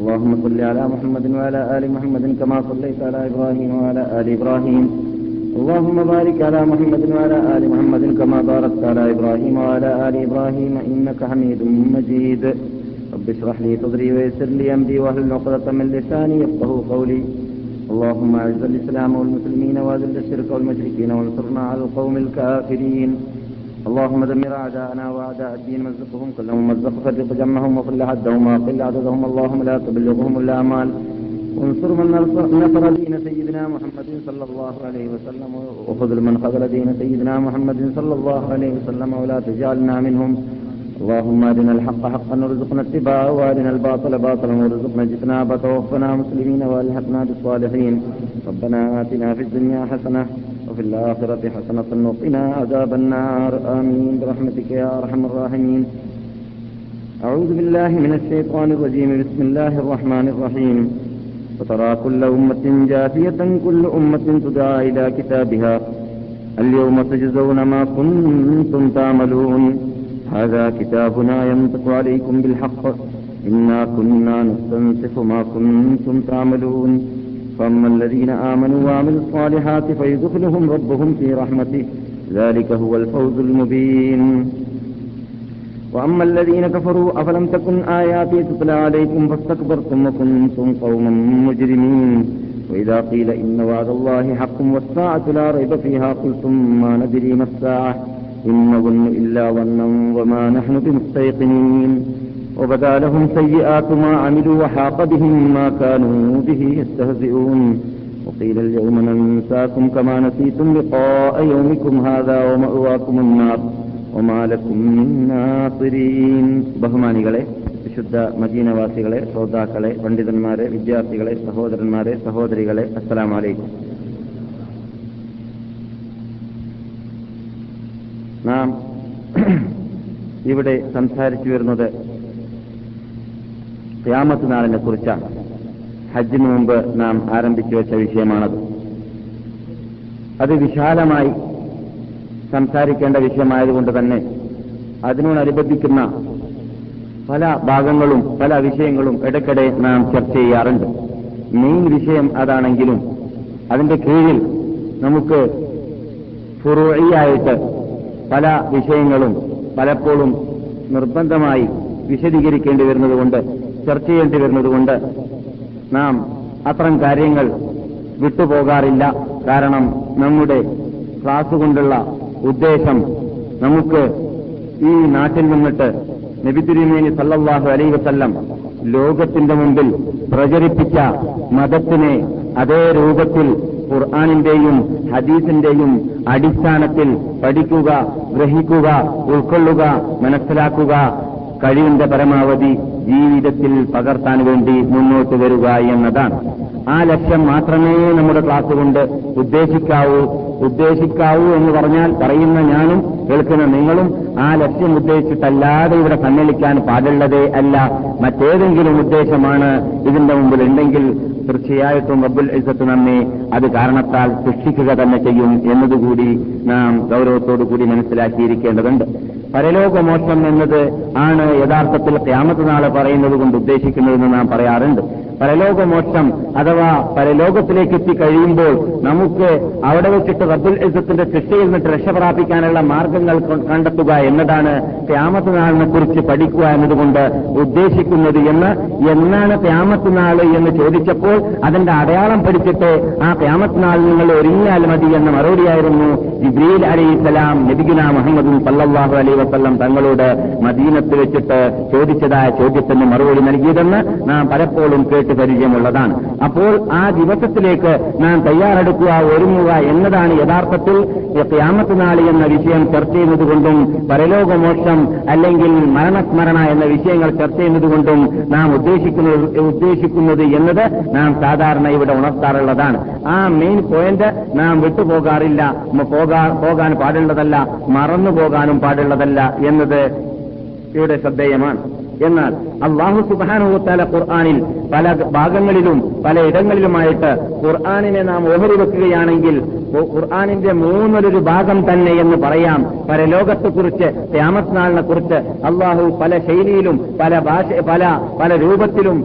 اللهم صل على محمد وعلى آل محمد كما صليت على إبراهيم وعلى آل إبراهيم. اللهم بارك على محمد وعلى آل محمد كما باركت على إبراهيم وعلى آل إبراهيم. إنك حميد مجيد. رب اشرح لي صدري ويسر لي أمري واهلل عقدة من لساني يفقه قولي. اللهم أعز الإسلام والمسلمين وأذل الشرك والمشركين وانصرنا على القوم الكافرين. اللهم دمر أعداءنا وأعداء الدين مزقهم كلهم مزق فرق جمعهم وقل عدهم وقل عددهم. اللهم لا تبلغهم الأعمال وانصر من نصر دين سيدنا محمد صلى الله عليه وسلم وخذل من خذل دين سيدنا محمد صلى الله عليه وسلم ولا تجعلنا منهم. اللهم أرنا الحق حقا وارزقنا اتباعه وأرنا الباطل باطلا وارزقنا اجتنابه. توفنا مسلمين وألحقنا بالصالحين. ربنا آتنا في الدنيا حسنة وفي الآخرة حسنة وقنا عذاب النار. آمين. برحمتك يا أرحم الراحمين. أعوذ بالله من الشيطان الرجيم. بسم الله الرحمن الرحيم. وترى كل أمة جاثية كل أمة تدعى إلى كتابها. اليوم تجزون ما كنتم تعملون. هذا كتابنا ينطق عليكم بالحق. إنا كنا نستنسخ ما كنتم تعملون. فأما الذين آمنوا وعملوا الصالحات فيدخلهم ربهم في رحمته. ذلك هو الفوز المبين. وأما الذين كفروا أفلم تكن آياتي تتلى عليكم فاستكبرتم وكنتم قوما مجرمين. وإذا قيل إن وعد الله حق والساعة لا ريب فيها قلتم ما ندري ما الساعة. إن نظن إلا ظنا وما نحن بمستيقنين. وبدالهم سيئات ما عملوا وحاق بهم ما كانوا به يستهزئون وقيل اليوم ننساكم كما نسيتم لقاء يومكم هذا ومأواكم النار وما لكم من ناصرين بهماني قلي വിശുദ്ധ മദീനവാസികളെ ശ്രോതാക്കളെ പണ്ഡിതന്മാരെ വിദ്യാർത്ഥികളെ സഹോദരന്മാരെ സഹോദരികളെ അസ്സലാം വലൈക്കും നാം ഇവിടെ സംസാരിച്ചു വരുന്നത് ക്യാമത്ത് നാളിനെ കുറിച്ചാണ് ഹജ്ജിന് മുമ്പ് നാം ആരംഭിച്ചു വെച്ച വിഷയമാണത്. അത് വിശാലമായി സംസാരിക്കേണ്ട വിഷയമായതുകൊണ്ട് തന്നെ അതിനോടനുബന്ധിക്കുന്ന പല ഭാഗങ്ങളും പല വിഷയങ്ങളും ഇടയ്ക്കിടെ നാം ചർച്ച ചെയ്യാറുണ്ട്. മെയിൻ വിഷയം അതാണെങ്കിലും അതിന്റെ കീഴിൽ നമുക്ക് ഫുറുവഴിയായിട്ട് പല വിഷയങ്ങളും പലപ്പോഴും നിർബന്ധമായി വിശദീകരിക്കേണ്ടി വരുന്നതുകൊണ്ട് ചർച്ച ചെയ്യേണ്ടി വരുന്നതുകൊണ്ട് നാം അത്തരം കാര്യങ്ങൾ വിട്ടുപോകാറില്ല. കാരണം നമ്മുടെ ക്ലാസ് കൊണ്ടുള്ള ഉദ്ദേശം നമുക്ക് ഈ നാട്ടിൽ നിന്നിട്ട് നബിതിരുമേനി സല്ലാഹു അലൈ വസല്ലം ലോകത്തിന്റെ മുമ്പിൽ പ്രചരിപ്പിച്ച മതത്തിനെ അതേ രൂപത്തിൽ ഖുർആാനിന്റെയും ഹദീസിന്റെയും അടിസ്ഥാനത്തിൽ പഠിക്കുക ഗ്രഹിക്കുക ഉൾക്കൊള്ളുക മനസ്സിലാക്കുക കഴിവിന്റെ പരമാവധി ജീവിതത്തിൽ പകർത്താൻ വേണ്ടി മുന്നോട്ട് വരിക എന്നതാണ്. ആ ലക്ഷ്യം മാത്രമേ നമ്മുടെ ക്ലാസ് കൊണ്ട് ഉദ്ദേശിക്കാവൂ. ഉദ്ദേശിക്കാവൂ എന്ന് പറഞ്ഞാൽ പറയുന്ന ഞാനും കേൾക്കുന്ന നിങ്ങളും ആ ലക്ഷ്യം ഉദ്ദേശിച്ചിട്ടല്ലാതെ ഇവിടെ സമ്മേളിക്കാൻ പാടുള്ളതേ അല്ല. മറ്റേതെങ്കിലും ഉദ്ദേശമാണ് ഇതിന്റെ മുമ്പിൽ ഉണ്ടെങ്കിൽ തീർച്ചയായിട്ടും റബ്ബുൽ ഇസത്ത് നമ്മെ അത് കാരണത്താൽ ശിക്ഷിക്കുക തന്നെ ചെയ്യും എന്നതുകൂടി നാം ഗൗരവത്തോടുകൂടി മനസ്സിലാക്കിയിരിക്കേണ്ടതുണ്ട്. പരലോകമോക്ഷം എന്നത് ആണ് യഥാർത്ഥത്തിൽ ക്യാമത്ത് നാളെ പറയുന്നത് കൊണ്ട് ഉദ്ദേശിക്കുന്നതെന്ന് നാം പറയാറുണ്ട്. പരലോകമോക്ഷം അഥവാ പരലോകത്തിലേക്ക് എത്തി കഴിയുമ്പോൾ നമുക്ക് അവിടെ വെച്ചിട്ട് റബ്ബുൽ ഇസത്തിന്റെ ശിക്ഷയിൽ നിന്നിട്ട് രക്ഷപ്രാപിക്കാനുള്ള മാർഗങ്ങൾ കണ്ടെത്തുക എന്നതാണ് ക്യാമത്ത് നാളിനെ കുറിച്ച് പഠിക്കുക എന്നതുകൊണ്ട് ഉദ്ദേശിക്കുന്നത് എന്ന്. എന്നാണ് ക്യാമത്ത് എന്ന് ചോദിച്ചപ്പോൾ അതിന്റെ അടയാളം പഠിച്ചിട്ട് ആ ക്യാമത്ത് നാൾ നിങ്ങൾ ഒരുങ്ങിയാൽ മതി എന്ന മറുപടിയായിരുന്നു ജിബ്രീൽ അലൈഹിസ്സലാം നബിഗുന മുഹമ്മദും സല്ലാഹു അലൈ വസ്ലം തങ്ങളോട് മദീനത്ത് വെച്ചിട്ട് ചോദിച്ചതായ ചോദ്യത്തിന് മറുപടി നൽകിയതെന്ന് നാം പലപ്പോഴും കേട്ട് കേട്ട് പരിചയമുള്ളതാണ്. അപ്പോൾ ആ ദിവസത്തിലേക്ക് നാം തയ്യാറെടുക്കുക ഒരുങ്ങുക എന്നതാണ് യഥാർത്ഥത്തിൽ ക്യാമത്ത് നാളി എന്ന വിഷയം ചർച്ച ചെയ്യുന്നതുകൊണ്ടും പരലോകമോക്ഷം അല്ലെങ്കിൽ മരണസ്മരണ എന്ന വിഷയങ്ങൾ ചർച്ച ചെയ്യുന്നതുകൊണ്ടും നാം ഉദ്ദേശിക്കുന്നത് ഉദ്ദേശിക്കുന്നത് എന്നത് നാം സാധാരണ ഇവിടെ ഉണർത്താറുള്ളതാണ്. ആ മെയിൻ പോയിന്റ് നാം വിട്ടുപോകാറില്ല പോകാൻ പാടുള്ളതല്ല മറന്നു പോകാനും പാടുള്ളതല്ല എന്നത് ഇവിടെ ശ്രദ്ധേയമാണ്. എന്നാൽ അള്ളാഹു സുബാനുത്താല ഖുർആാനിൽ പല ഭാഗങ്ങളിലും പല ഇടങ്ങളിലുമായിട്ട് ഖുർആാനിനെ നാം ഓഹരി വെക്കുകയാണെങ്കിൽ ഖുർആാനിന്റെ മൂന്നൊരു ഭാഗം തന്നെ എന്ന് പറയാം. പരലോകത്തെക്കുറിച്ച് ലോകത്തെക്കുറിച്ച് നാളിനെ കുറിച്ച് അള്ളാഹു പല ശൈലിയിലും പല ഭാഷ പല പല രൂപത്തിലും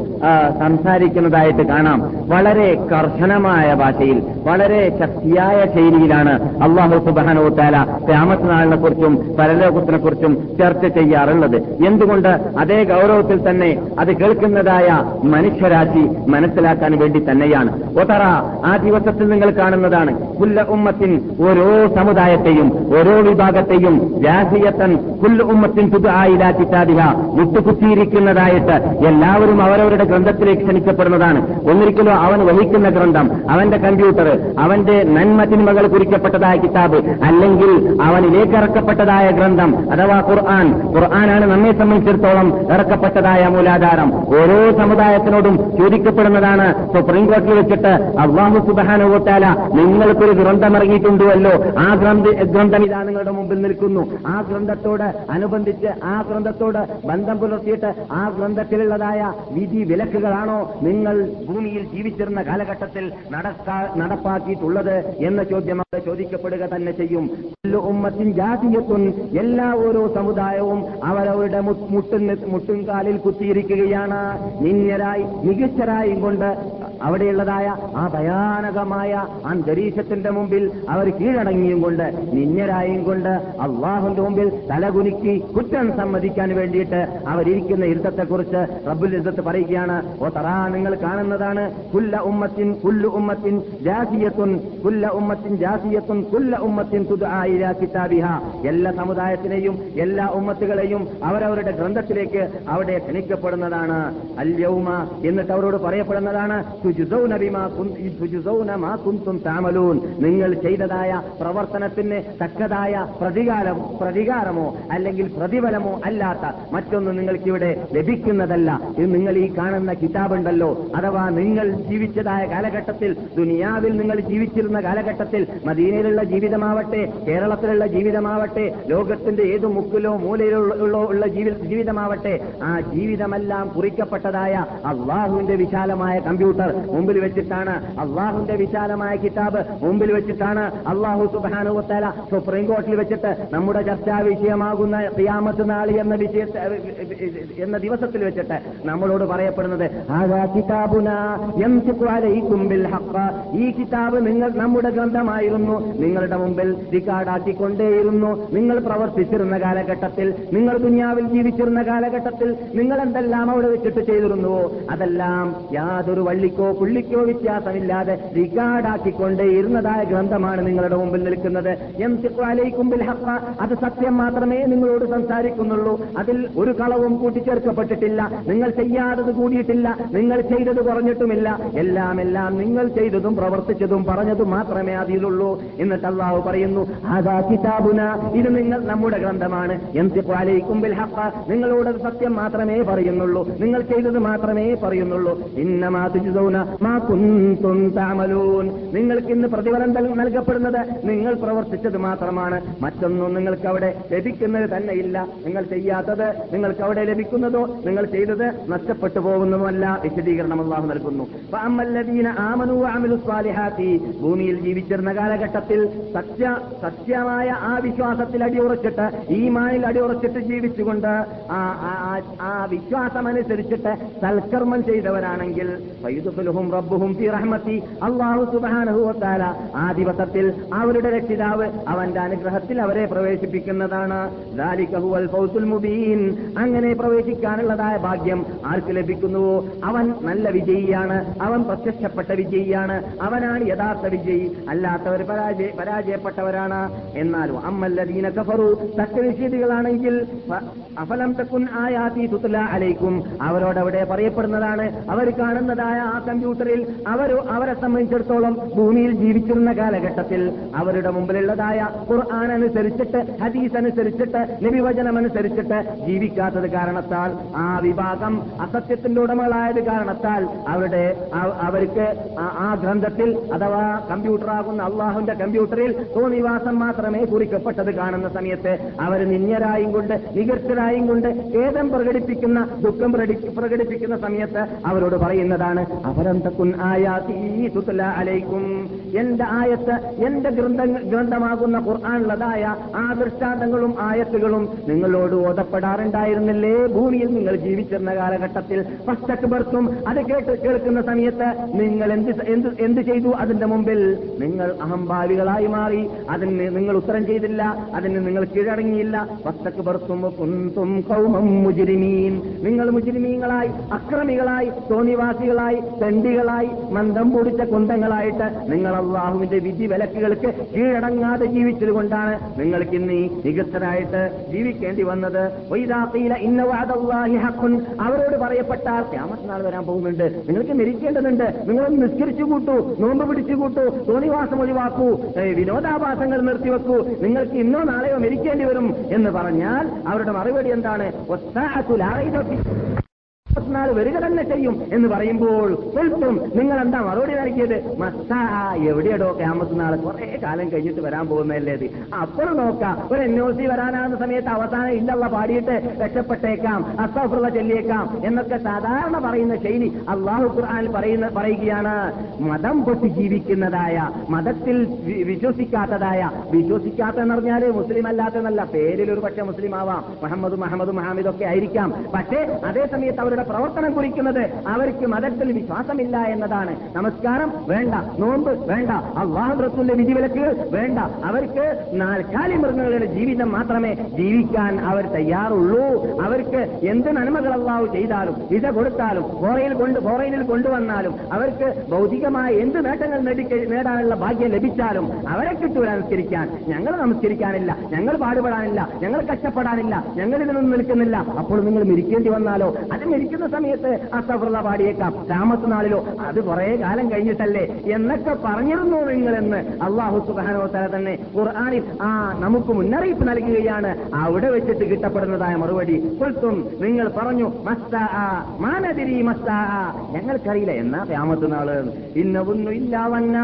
സംസാരിക്കുന്നതായിട്ട് കാണാം. വളരെ കർശനമായ ഭാഷയിൽ വളരെ ശക്തിയായ ശൈലിയിലാണ് അള്ളാഹു സുബാനുത്താല ക്യാമത്ത് നാളിനെ കുറിച്ചും പരലോകത്തിനെ കുറിച്ചും ചർച്ച ചെയ്യാറുള്ളത്. എന്തുകൊണ്ട് അതേ ഗൗരവത്തിൽ തന്നെ അത് കേൾക്കുന്നതായ മനുഷ്യരാശി മനസ്സിലാക്കാൻ വേണ്ടി തന്നെയാണ്. ഒതറ ആ ദിവസത്തിൽ നിങ്ങൾ കാണുന്നതാണ്. കുല്ല ഉമ്മത്തിൻ ഓരോ സമുദായത്തെയും ഓരോ വിഭാഗത്തെയും രാജീയത്തൻ കുല്ല ഉമ്മത്തിൻ പുതുആയില കിതാബിഹ മുട്ടുകുത്തിയിരിക്കുന്നതായിട്ട് എല്ലാവരും അവരവരുടെ ഗ്രന്ഥത്തിലേക്ക് ക്ഷണിക്കപ്പെടുന്നതാണ്. ഒന്നിരിക്കലോ അവൻ വഹിക്കുന്ന ഗ്രന്ഥം അവന്റെ കമ്പ്യൂട്ടർ അവന്റെ നന്മ തിന്മകൾ കുറിക്കപ്പെട്ടതായ കിതാബ് അല്ലെങ്കിൽ അവനിലേക്ക് ഇറക്കപ്പെട്ടതായ ഗ്രന്ഥം അഥവാ ഖുർആൻ. ഖുർആനാണ് നമ്മെ സംബന്ധിച്ചിടത്തോളം ഇറക്കപ്പെട്ടതായ മൂലാധാരം ഓരോ സമുദായത്തിനോടും ചോദിക്കപ്പെടുന്നതാണ്. സുപ്രീം കോടതിയിൽ വെച്ചിട്ട് അള്ളാഹു സുബാനുവത്താല നിങ്ങൾക്കൊരു ഗ്രന്ഥം ഇറങ്ങിയിട്ടുണ്ടല്ലോ ആ ഗ്രന്ഥ ഗ്രന്ഥം ഇതാ നിങ്ങളുടെ മുമ്പിൽ നിൽക്കുന്നു. ആ ഗ്രന്ഥത്തോട് അനുബന്ധിച്ച് ആ ഗ്രന്ഥത്തോട് ബന്ധം പുലർത്തിയിട്ട് ആ ഗ്രന്ഥത്തിലുള്ളതായ വിധി വിലക്കുകളാണോ നിങ്ങൾ ഭൂമിയിൽ ജീവിച്ചിരുന്ന കാലഘട്ടത്തിൽ നടപ്പാക്കിയിട്ടുള്ളത് എന്ന ചോദ്യം അവിടെ ചോദിക്കപ്പെടുക തന്നെ ചെയ്യും. ഉമ്മത്തിൻ എല്ലാ ഓരോ സമുദായവും അവരവരുടെ മുട്ടും മുട്ടും കാലിൽ കുത്തിയിരിക്കുകയാണ്. നിന്യരായി മികച്ചരായും കൊണ്ട് അവിടെയുള്ളതായ ആ ഭയാനകമായ അന്തരീക്ഷത്തിന്റെ മുമ്പിൽ അവർ കീഴടങ്ങിയും കൊണ്ട് നിന്നരായും കൊണ്ട് അള്ളാഹുന്റെ മുമ്പിൽ തലകുനിക്കി കുറ്റം സമ്മതിക്കാൻ വേണ്ടിയിട്ട് അവരിയ്ക്കുന്ന ഇരുത്തത്തെക്കുറിച്ച് റബ്ബുൽ ഇസ്സത്ത് പറയുകയാണ് ഓ തറാ നിങ്ങൾ കാണുന്നതാണ് കുല്ല ഉമ്മത്തിൻ കുല്ലു ഉമ്മത്തിൻ ജാസിയത്തുൻ കുല്ല ഉമ്മത്തിൻ ജാസിയത്തുൻ കുല്ല ഉമ്മത്തിൻ കിതാബിഹ. എല്ലാ സമുദായത്തിനെയും എല്ലാ ഉമ്മത്തുകളെയും അവരവരുടെ ഗ്രന്ഥത്തിലേക്ക് അവിടെ ക്ഷണിക്കപ്പെടുന്നതാണ്. അല്യൗമ എന്നിട്ട് അവരോട് പറയപ്പെടുന്നതാണ് മാ താമലൂൻ. നിങ്ങൾ ചെയ്തതായ പ്രവർത്തനത്തിന് തക്കതായ പ്രതികാരം പ്രതികാരമോ അല്ലെങ്കിൽ പ്രതിഫലമോ അല്ലാത്ത മറ്റൊന്നും നിങ്ങൾക്കിവിടെ ലഭിക്കുന്നതല്ല. നിങ്ങൾ ഈ കാണുന്ന കിതാബുണ്ടല്ലോ. അഥവാ നിങ്ങൾ ജീവിച്ചതായ കാലഘട്ടത്തിൽ ദുനിയാവിൽ നിങ്ങൾ ജീവിച്ചിരുന്ന കാലഘട്ടത്തിൽ മദീനയിലുള്ള ജീവിതമാവട്ടെ കേരളത്തിലുള്ള ജീവിതമാവട്ടെ ലോകത്തിന്റെ ഏതു മുക്കിലോ മൂലയിലോ ഉള്ള- ഉള്ള ജീവിതമാവട്ടെ ആ ജീവിതമെല്ലാം കുറിക്കപ്പെട്ടതായ അള്ളാഹുവിന്റെ വിശാലമായ കമ്പ്യൂട്ടർ മുമ്പിൽ വെച്ചിട്ടാണ് അള്ളാഹുന്റെ വിശാലമായ കിതാബ് മുമ്പിൽ വെച്ചിട്ടാണ് അള്ളാഹു സുബാനുവത്തല സുപ്രീം കോർട്ടിൽ വെച്ചിട്ട് നമ്മുടെ ചർച്ചാ വിഷയമാകുന്ന ഖിയാമത്ത് നാളി എന്ന വിഷയ എന്ന ദിവസത്തിൽ വെച്ചിട്ട് നമ്മളോട് പറയപ്പെടുന്നത്. ഈ കിതാബ് നിങ്ങൾ നമ്മുടെ ഗ്രന്ഥമായിരുന്നു നിങ്ങളുടെ മുമ്പിൽ റിക്കാർഡാക്കിക്കൊണ്ടേയിരുന്നു നിങ്ങൾ പ്രവർത്തിച്ചിരുന്ന കാലഘട്ടത്തിൽ നിങ്ങൾ ദുനിയാവിൽ ജീവിച്ചിരുന്ന കാലഘട്ടത്തിൽ നിങ്ങൾ എന്തെല്ലാം അവിടെ വെച്ചിട്ട് ചെയ്തിരുന്നുവോ അതെല്ലാം യാതൊരു വള്ളിക്കോ പുള്ളിക്കോ വ്യത്യാസമില്ലാതെ റിഗാർഡാക്കിക്കൊണ്ട് ഇരുന്നതായ ഗ്രന്ഥമാണ് നിങ്ങളുടെ മുമ്പിൽ നിൽക്കുന്നത്. എം അലൈക്കും ഹക്ക. അത് സത്യം മാത്രമേ നിങ്ങളോട് സംസാരിക്കുന്നുള്ളൂ. അതിൽ ഒരു കളവും കൂട്ടിച്ചേർക്കപ്പെട്ടിട്ടില്ല. നിങ്ങൾ ചെയ്യാത്തത് കൂടിയിട്ടില്ല. നിങ്ങൾ ചെയ്തത് കുറഞ്ഞിട്ടുമില്ല. എല്ലാം എല്ലാം നിങ്ങൾ ചെയ്തതും പ്രവർത്തിച്ചതും പറഞ്ഞതും മാത്രമേ അതിലുള്ളൂ. എന്നിട്ട് അള്ളാഹു പറയുന്നു അതാ കിതാബുന. ഇത് നിങ്ങൾ നമ്മുടെ ഗ്രന്ഥമാണ്. എം അലൈക്കും ബിൽ ഹഖ്. നിങ്ങളോട് സത്യം മാത്രമേ പറയുന്നുള്ളൂ. നിങ്ങൾ ചെയ്തത് മാത്രമേ പറയുന്നുള്ളൂ. ഇന്നമാ തുജ്സൗന തഅമലൂൻ. നിങ്ങൾക്ക് പ്രതിഫലം നൽകപ്പെടുന്നത് നിങ്ങൾ പ്രവർത്തിച്ചത് മാത്രമാണ്. മറ്റൊന്നും നിങ്ങൾക്ക് അവിടെ ലഭിക്കുന്നത് തന്നെയില്ല. നിങ്ങൾ ചെയ്യാത്തത് നിങ്ങൾക്ക് അവിടെ ലഭിക്കുന്നതോ നിങ്ങൾ ചെയ്തത് നഷ്ടപ്പെട്ടു പോകുന്നതുമല്ല വിശദീകരണം അള്ളാഹു നൽകുന്നു. സ്വാലിഹാത്തി. ഭൂമിയിൽ ജീവിച്ചിരുന്ന കാലഘട്ടത്തിൽ സത്യ സത്യമായ ആ വിശ്വാസത്തിൽ അടിയുറച്ചിട്ട് ഈ മാനിൽ അടിയുറച്ചിട്ട് ജീവിച്ചുകൊണ്ട് ആ ആ- ആ- ആ വിശ്വാസം അനുസരിച്ചിട്ട് സൽക്കർമ്മം ചെയ്തവരാണെങ്കിൽ യുദ്ഖിലുഹും റബ്ബുഹും റഹ്മത്തി അല്ലാഹു സുബ്ഹാനഹു വതആല. ആ ദിവസത്തിൽ അവരുടെ രക്ഷിതാവ് അവന്റെ അനുഗ്രഹത്തിൽ അവരെ പ്രവേശിപ്പിക്കുന്നതാണ്. ഫൗസുൽ മുബീൻ. അങ്ങനെ പ്രവേശിക്കാനുള്ളതായ ഭാഗ്യം ആർക്ക് ലഭിക്കുന്നുവോ അവൻ നല്ല വിജയിയാണ്. അവൻ പ്രത്യക്ഷപ്പെട്ട വിജയിയാണ്. അവനാണ് യഥാർത്ഥ വിജയി. അല്ലാത്തവർ പരാജയ പരാജയപ്പെട്ടവരാണ്. എന്നാലും അമ്മല്ലദീന കഫറു സത്യനിഷേധികളാണെങ്കിൽ ഫ- അഫലം തക്കുൻ ആയാതി തുത്തല അലൈക്കും. അവരോടവിടെ പറയപ്പെടുന്നതാണ്. അവർ കാണുന്നതായ ആ കമ്പ്യൂട്ടറിൽ അവർ അവരെ സംബന്ധിച്ചിടത്തോളം ഭൂമിയിൽ ജീവിച്ചിരുന്ന കാലഘട്ടത്തിൽ അവരുടെ മുമ്പിലുള്ളതായ ഖുർആൻ അനുസരിച്ചിട്ട് ഹദീസ് അനുസരിച്ചിട്ട് നിവിവചനം അനുസരിച്ചിട്ട് ജീവിക്കാത്തത് കാരണത്താൽ ആ വിഭാഗം അസത്യത്തിന്റെ ഉടമകളായത് കാരണത്താൽ അവരുടെ അവർക്ക് ആ- ഗ്രന്ഥത്തിൽ അഥവാ കമ്പ്യൂട്ടറാകുന്ന അള്ളാഹുവിന്റെ കമ്പ്യൂട്ടറിൽ തോന്നിവാസം മാത്രമേ കുറിക്കപ്പെട്ടത് കാണുന്ന സമയത്ത് അവർ നിന്യരായും കൊണ്ട് നികർച്ചരായും കൊണ്ട് ഖേദം പ്രകടിപ്പിക്കുന്ന ദുഃഖം പ്രകടി- പ്രകടിപ്പിക്കുന്ന സമയത്ത് അവരോട് പറയുന്നതാണ് തുത്ല അലൈക്കും. എന്റെ ആയത്ത് എന്റെ ഗ്രന്ഥ ഗ്രന്ഥമാകുന്ന ഖുർആാനുള്ളതായ ആ ദൃഷ്ടാന്തങ്ങളും ആയത്തുകളും നിങ്ങളോട് ഓതപ്പെടാറുണ്ടായിരുന്നില്ലേ? ഭൂമിയിൽ നിങ്ങൾ ജീവിച്ചിരുന്ന കാലഘട്ടത്തിൽ പശ്ചക്ബർത്തും അത് കേട്ട് കേൾക്കുന്ന സമയത്ത് നിങ്ങൾ എന്ത് എന്ത് എന്ത് ചെയ്തു? അതിന്റെ മുമ്പിൽ നിങ്ങൾ അഹംഭാവികളായി മാറി. അതിന് നിങ്ങൾ ഉത്തരം ചെയ്തില്ല. അതിന് നിങ്ങൾ കീഴടങ്ങിയില്ല. പശ്ചക്ബർത്തും കുന്തും കൗമം മുജിരിമീൻ. നിങ്ങൾ മുജിരിമീങ്ങളായി അക്രമികളായി തോന്നിവാസികളായി തെണ്ടികളായി മന്ദം പൊടിച്ച കുന്തങ്ങളായിട്ട് നിങ്ങൾ അള്ളാഹുവിന്റെ വിധി വിലക്കുകൾക്ക് കീഴടങ്ങാതെ ജീവിച്ചത് കൊണ്ടാണ് നിങ്ങൾക്ക് ഇന്ന് ഈ നികത്തരായിട്ട് ജീവിക്കേണ്ടി വന്നത്. അവരോട് പറയപ്പെട്ടാൽ ക്യാമത്ത് നാൾ വരാൻ പോകുന്നുണ്ട്. നിങ്ങൾക്ക് മരിക്കേണ്ടതുണ്ട്. നിങ്ങളൊന്ന് നിസ്കരിച്ചു കൂട്ടൂ നോമ്പ് പിടിച്ചു കൂട്ടൂ തോന്നിവാസം ഒഴിവാക്കൂ വിനോദാഭാസങ്ങൾ നിർത്തിവെക്കൂ. നിങ്ങൾക്ക് ഇന്നോ നാളെയോ മരിക്കേണ്ടി വരും എന്ന് പറഞ്ഞാൽ അവരുടെ മറുപടി എന്താണ്? "വസ്സാഅത്തു റൈബ വരിക തന്നെ ചെയ്യും എന്ന് പറയുമ്പോൾ സ്വൽപ്പം നിങ്ങൾ എന്താ മറുപടി നൽകിയത്? മസ്സാ എവിടെയടോ ക്യാമത്ത് നാളെ. കുറെ കാലം കഴിഞ്ഞിട്ട് വരാൻ പോകുന്നതല്ലേ അത് അപ്പോഴും നോക്കാം. ഒരു എൻ ഒ സി വരാനാകുന്ന സമയത്ത് അവസാനം ഇല്ലള്ള പാടിയിട്ട് രക്ഷപ്പെട്ടേക്കാം. അസ്തഫുള്ള ചെല്ലിയേക്കാം. എന്നൊക്കെ സാധാരണ പറയുന്ന ശൈലി അള്ളാഹു ഖുർആൻ പറയുന്ന പറയുകയാണ്. മതം പൊട്ടി ജീവിക്കുന്നതായ മതത്തിൽ വിശ്വസിക്കാത്തതായ വിശ്വസിക്കാത്ത എന്ന് പറഞ്ഞാൽ മുസ്ലിം അല്ലാത്തതെന്നല്ല. പേരിൽ ഒരു പക്ഷേ മുസ്ലിം ആവാം മുഹമ്മദ് മുഹമ്മദ് മുഹമ്മദ് ഒക്കെ ആയിരിക്കാം. പക്ഷേ അതേ സമയത്ത് അവരുടെ പ്രവർത്തനം കുറിക്കുന്നത് അവർക്ക് മതത്തിൽ വിശ്വാസമില്ല എന്നതാണ്. നമസ്കാരം. വേണ്ട. നോമ്പ്. വേണ്ട. അള്ളാഹു റസൂലിന്റെ വിധിവിലക്കുകൾ വേണ്ട. അവർക്ക് നാൽക്കാലി മൃഗങ്ങളുടെ ജീവിതം മാത്രമേ ജീവിക്കാൻ അവർ തയ്യാറുള്ളൂ. അവർക്ക് എന്ത് നന്മകൾ അള്ളാഹു ചെയ്താലും വിസ കൊടുത്താലും ഫോറയിൽ കൊണ്ട് ഫോറയിനിൽ കൊണ്ടുവന്നാലും അവർക്ക് ഭൗതികമായ എന്ത് നേട്ടങ്ങൾ നേടാനുള്ള ഭാഗ്യം ലഭിച്ചാലും അവരെ കിട്ടൂല നമസ്കരിക്കാൻ. ഞങ്ങൾ നമസ്കരിക്കാനില്ല. ഞങ്ങൾ പാടുപെടാനില്ല. ഞങ്ങൾ കഷ്ടപ്പെടാനില്ല. ഞങ്ങളിൽ നിന്ന് നിൽക്കുന്നില്ല. അപ്പോൾ നിങ്ങൾ മരിക്കേണ്ടി വന്നാലോ? അത് മരിക്കുന്ന സമയത്ത് അസഫറുള്ള പാടിയേക്കാം താമസ നാളിലോ അത് കുറെ കാലം കഴിഞ്ഞിട്ടല്ലേ? എന്നൊക്കെ പറഞ്ഞിരുന്നു നിങ്ങളെന്ന് അള്ളാഹു സുബാനോ തല തന്നെ ഖുർആാനിൽ ആ നമുക്ക് മുന്നറിയിപ്പ് നൽകുകയാണ്. അവിടെ വെച്ചിട്ട് കിട്ടപ്പെടുന്നതായ മറുപടി കൊൽത്തും നിങ്ങൾ പറഞ്ഞു മാനതിരി ഞങ്ങൾക്കറിയില്ല എന്നാ രാമത്ത് നാൾ ഇന്നൊന്നു ഇല്ലാവന്ന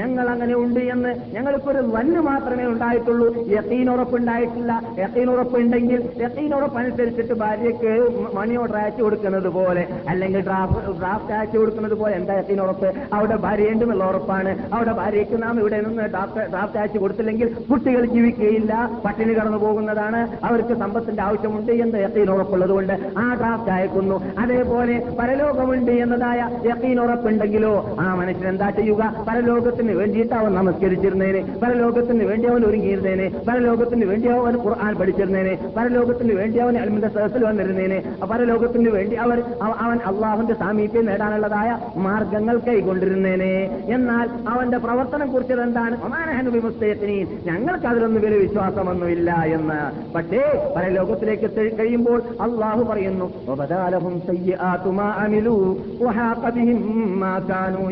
ഞങ്ങൾ അങ്ങനെ ഉണ്ട് എന്ന് ഞങ്ങൾക്കൊരു വന്ന് മാത്രമേ ഉണ്ടായിട്ടുള്ളൂ. യത്തീനുറപ്പുണ്ടായിട്ടില്ല യത്തീനുറപ്പുണ്ടെങ്കിൽ യത്തീനുറപ്പ് അനുസരിച്ചിട്ട് ഭാര്യയ്ക്ക് മണി ഓർഡർ അയച്ചു കൊടുക്കുന്നത് പോലെ അല്ലെങ്കിൽ ഡ്രാഫ്റ്റ് ഡ്രാഫ്റ്റ് അയച്ചു കൊടുക്കുന്നത് പോലെ എന്താ ഉറപ്പ് അവിടെ ഭാര്യ ഉണ്ടെന്നുള്ള ഉറപ്പാണ്. അവിടെ ഭാര്യയ്ക്ക് നാം ഇവിടെ നിന്ന് ഡ്രാഫ്റ്റ് അയച്ചു കൊടുത്തില്ലെങ്കിൽ കുട്ടികൾ ജീവിക്കുകയില്ല പട്ടിണി കടന്നു പോകുന്നതാണ്. അവർക്ക് സമ്പത്തിന്റെ ആവശ്യമുണ്ട് എന്ന് യക്കീൻ ഉറപ്പുള്ളത് കൊണ്ട് ആ ഡ്രാഫ്റ്റ് അയക്കുന്നു. അതേപോലെ പരലോകമുണ്ട് എന്നതായ യക്കീൻ ഉറപ്പുണ്ടെങ്കിലോ ആ മനുഷ്യൻ എന്താ ചെയ്യുക? പരലോകത്തിന് വേണ്ടിയിട്ട് അവൻ നമസ്കരിച്ചിരുന്നേനെ. പരലോകത്തിന് വേണ്ടി അവൻ ഒരുങ്ങിയിരുന്നേനെ. പരലോകത്തിന് വേണ്ടി അവൻ ഖുർആൻ പഠിച്ചിരുന്നേനെ. പരലോകത്തിന് വേണ്ടി അവൻ അൽമിന്റെ സഹത്തിൽ വന്നിരുന്നേനെ. പരലോകത്തിന് വേണ്ടി അവർ അവൻ അള്ളാഹുന്റെ സാമീപ്യം നേടാനുള്ളതായ മാർഗങ്ങൾ കൈകൊണ്ടിരുന്നേനെ. എന്നാൽ അവന്റെ പ്രവർത്തനം കുറിച്ചത് എന്താണ്? ഒമാനഹനുവിമുസ്തയത്തിനി ഞങ്ങൾക്ക് അതിലൊന്നും വലിയ വിശ്വാസമൊന്നുമില്ല എന്ന്. പക്ഷേ പരലോകത്തിലേക്ക് കഴിയുമ്പോൾ അള്ളാഹു പറയുന്നു "വബദാലഹും സയ്യിആതു അമിലൂ വഹാഖ ബിഹിം മാ കാനൂ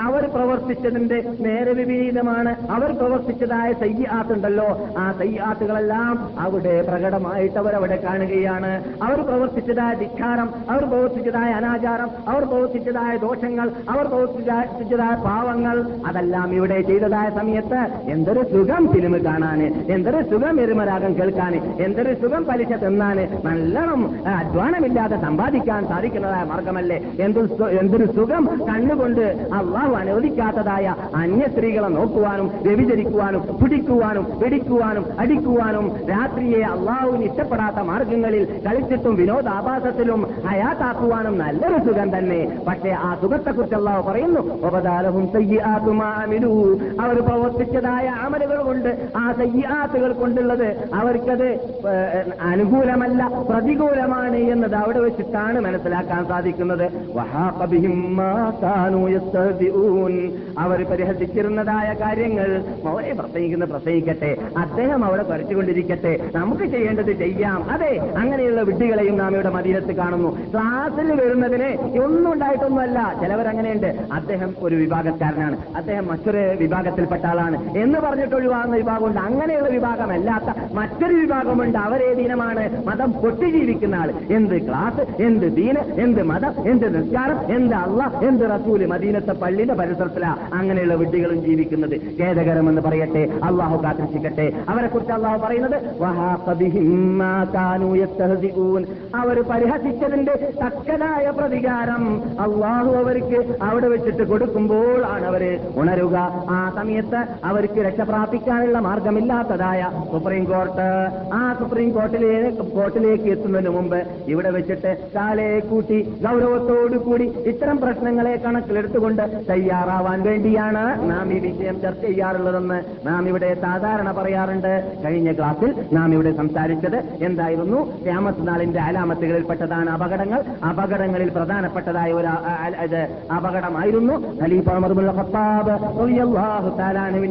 അവർ പ്രവർത്തിച്ചതിന്റെ നേരെ വിപരീതമാണ്. അവർ പ്രവർത്തിച്ചതായ സയ്യാത്തുണ്ടല്ലോ ആ സയ്യാത്തുകളെല്ലാം അവിടെ പ്രകടമായിട്ട് അവരവിടെ കാണുകയാണ്. അവർ പ്രവർത്തിച്ചതായ ധിക്കാരം അവർ പ്രവർത്തിച്ചതായ അനാചാരം അവർ പ്രവർത്തിച്ചതായ ദോഷങ്ങൾ അവർ പ്രവർത്തിച്ചതായ പാവങ്ങൾ അതെല്ലാം ഇവിടെ ചെയ്തതായ സമയത്ത് എന്തൊരു സുഖം ഫിലിം കാണാന് എന്തൊരു സുഖം എരുമരാഗം കേൾക്കാന് എന്തൊരു സുഖം പലിശ തിന്നാന് നല്ലോണം അധ്വാനമില്ലാതെ സമ്പാദിക്കാൻ സാധിക്കുന്നതായ മാർഗമല്ലേ? എന്തൊരു എന്തൊരു സുഖം കണ്ണുകൊണ്ട് അള്ളാഹു അനുവദിക്കാത്തതായ അന്യ സ്ത്രീകളെ നോക്കുവാനും വ്യഭിചരിക്കുവാനും പിടിക്കുവാനും പിടിക്കുവാനും അടിക്കുവാനും രാത്രിയെ അള്ളാഹുവിന് ഇഷ്ടപ്പെടാത്ത പാടില്ലാത്ത മാർഗങ്ങളിൽ കളിച്ചിട്ടും വിനോദാഭാസത്തിലും ഹയാത്താക്കുവാനും നല്ലൊരു സുഖം തന്നെ. പക്ഷേ ആ സുഖത്തെക്കുറിച്ച് അള്ളാഹു പറയുന്നു ഉപതാരവും സയ്യാത്തുമാമിലു അവർ പ്രവർത്തിച്ചതായ അമലുകൾ കൊണ്ട് ആ സയ്യാത്തുകൾ കൊണ്ടുള്ളത് അവർക്കത് അനുകൂലമല്ല പ്രതികൂലമാണ് എന്നത് അവിടെ വെച്ചിട്ടാണ് മനസ്സിലാക്കാൻ സാധിക്കുന്നത്. അവർ പരിഹസിച്ചിരുന്നതായ കാര്യങ്ങൾ മൗലെ പ്രസംഗിക്കുന്ന പ്രസംഗിക്കട്ടെ അദ്ദേഹം അവിടെ കുറച്ചുകൊണ്ടിരിക്കട്ടെ നമുക്ക് ചെയ്യേണ്ടത് ചെയ്യാം. അതെ അങ്ങനെയുള്ള വിഡ്ഢികളെയും നാം ഇവിടെ മദീനത്ത് കാണുന്നു. ക്ലാസ്സിൽ വരുന്നതിന് ഒന്നും ഉണ്ടായിട്ടൊന്നുമല്ല. ചിലവരങ്ങനെയുണ്ട് അദ്ദേഹം ഒരു വിഭാഗക്കാരനാണ്. അദ്ദേഹം മറ്റൊരു വിഭാഗത്തിൽപ്പെട്ട ആളാണ് എന്ന് പറഞ്ഞിട്ട് ഒഴിവാകുന്ന വിഭാഗമുണ്ട്. അങ്ങനെയുള്ള വിഭാഗമല്ലാത്ത മറ്റൊരു വിഭാഗമുണ്ട്. അവരേ ദീനമാണ്. മതം പൊട്ടി ജീവിക്കുന്ന ആൾ. എന്ത് ക്ലാസ് എന്ത് ദീന് എന്ത് മതം എന്ത് നിസ്കാരം എന്ത് അള്ള എന്ത് റസൂൽ മദീനത്തെ പള്ളിയുടെ പരിസരത്തിലാ അങ്ങനെയുള്ള വിട്ടികളും ജീവിക്കുന്നത്. ഖേദകരമെന്ന് പറയട്ടെ. അള്ളാഹു കാത്തിരിക്കട്ടെ. അവരെ കുറിച്ച് അള്ളാഹു പറയുന്നത് വഹാഖ അവർ പരിഹസിച്ചതിന്റെ തക്കതായ പ്രതികാരം അള്ളാഹു അവർക്ക് അവിടെ വെച്ചിട്ട് കൊടുക്കുമ്പോൾ ആണ് അവർ ഉണരുക. ആ സമയത്ത് അവർക്ക് രക്ഷപ്രാപിക്കാനുള്ള മാർഗമില്ലാത്തതായ സുപ്രീം കോർട്ട് ആ സുപ്രീം കോർട്ടിലെ കോർട്ടിലേക്ക് എത്തുന്നതിന് മുമ്പ് ഇവിടെ വെച്ചിട്ട് കാലയെ കൂട്ടി ഗൗരവത്തോടു കൂടി ഇത്തരം പ്രശ്നങ്ങളെ കണക്കിലെടുത്തുകൊണ്ട് തയ്യാറാവാൻ വേണ്ടിയാണ് നാം ഈ വിഷയം ചർച്ച ചെയ്യാറുള്ളതെന്ന് നാം ഇവിടെ സാധാരണ പറയാറുണ്ട്. കഴിഞ്ഞ ക്ലാസ്സിൽ നാം ഇവിടെ സംസാരിച്ചത് എന്തായിരുന്നു? രാമത്തനാളിന്റെ നാളിന്റെ അലാമത്തുകളിൽപ്പെട്ടതാണ് അപകടങ്ങൾ. അപകടങ്ങളിൽ പ്രധാനപ്പെട്ടതായ ഒരു അപകടമായിരുന്നു. ഖലീഫ ഖത്താബ്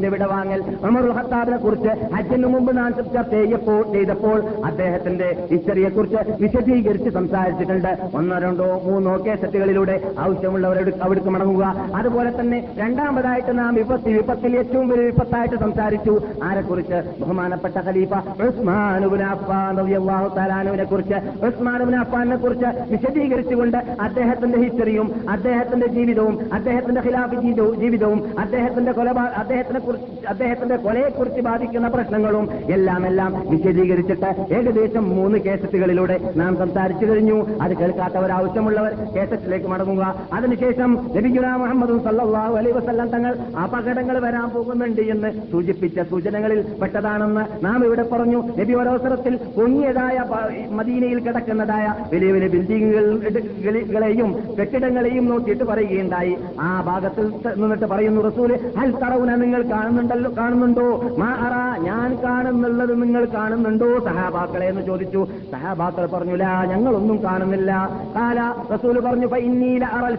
വിടവാങ്ങൽ ഉമർ ഖത്താബിനെ കുറിച്ച് ഹജ്ജിന് മുമ്പ് നാം ചർച്ച ചെയ്യപ്പോൾ ചെയ്തപ്പോൾ അദ്ദേഹത്തിന്റെ ഹിസ്റ്ററിയെ കുറിച്ച് വിശദീകരിച്ച് സംസാരിച്ചിട്ടുണ്ട്. ഒന്നോ രണ്ടോ മൂന്നോ കേസറ്റുകളിലൂടെ ആവശ്യമുള്ളവരോട് അവിടേക്ക് മടങ്ങുക. അതുപോലെ തന്നെ രണ്ടാമതായിട്ട് നാം വിപത്ത് വിപത്തിൽ ഏറ്റവും വലിയ വിപത്തായിട്ട് സംസാരിച്ചു. ആരെക്കുറിച്ച് ബഹുമാനപ്പെട്ട ഖലീഫ ഉസ്മാനുബിൻ അഫ്ഫാൻ റളിയല്ലാഹു തആലാനുവിനെ കുറിച്ച് ഉസ്മാനുബിൻ അഫ്ഫാനെ കുറിച്ച് വിശദീകരിച്ചുകൊണ്ട് അദ്ദേഹത്തിന്റെ ഹിസ്റ്ററിയും അദ്ദേഹത്തിന്റെ ജീവിതവും അദ്ദേഹത്തിന്റെ ഖിലാഫ് ജീവിതവും ജീവിതവും അദ്ദേഹത്തിന്റെ കൊല അദ്ദേഹത്തിനെ കുറിച്ച് അദ്ദേഹത്തിന്റെ കൊലയെക്കുറിച്ച് ബാധിക്കുന്ന പ്രശ്നങ്ങളും എല്ലാം എല്ലാം വിശദീകരിച്ചിട്ട് ഏകദേശം മൂന്ന് കേസറ്റുകളിലൂടെ നാം സംസാരിച്ചു കഴിഞ്ഞു. അത് കേൾക്കാത്തവർ ആവശ്യമുള്ളവർ കേസറ്റിലേക്ക് മടങ്ങുക. അതിനുശേഷം നബിഗുല മുഹമ്മദും സല്ലാഹു അലൈ വസല്ലം തങ്ങൾ അപകടങ്ങൾ വരാൻ പോകുന്നുണ്ട് എന്ന് സൂചിപ്പിച്ച സൂചനകളിൽ പെട്ടതാണെന്ന് നാം ഇവിടെ പറഞ്ഞു. നബി ഒരവസരത്തിൽ പൊങ്ങിയതായ മദീനയിൽ കിടക്കുന്നതായ വലിയ വലിയ ബിൽഡിങ്ങുകളെയും കെട്ടിടങ്ങളെയും നോക്കിയിട്ട് പറയുകയുണ്ടായി. ആ ഭാഗത്തിൽ നിന്നിട്ട് പറയുന്നു റസൂൽ ഹൽ തറവുന നിങ്ങൾ കാണുന്നുണ്ടല്ലോ കാണുന്നുണ്ടോ? മാ അറ ഞാൻ കാണുന്നുള്ളത് നിങ്ങൾ കാണുന്നുണ്ടോ? സഹാബാക്കളെ എന്ന് ചോദിച്ചു. സഹാബാക്കൾ പറഞ്ഞില്ല ഞങ്ങളൊന്നും കാണുന്നില്ല. കാല റസൂൽ പറഞ്ഞു ഫഇന്നീല അറൽ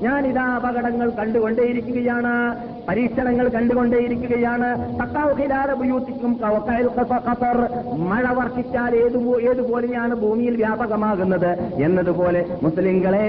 ഞാൻ ഇതാ അപകടങ്ങൾ കണ്ടുകൊണ്ടേയിരിക്കുകയാണ്. പരീക്ഷണങ്ങൾ കണ്ടുകൊണ്ടേയിരിക്കുകയാണ്. തക്കാവ് ഖിലാല കവക്കയൽ ഖസ- ഖസർ ഏത് ഏതുപോലെയാണ് ഭൂമിയിൽ വ്യാപകമാകുന്നത്? എന്നതുപോലെ മുസ്ലിങ്ങളെ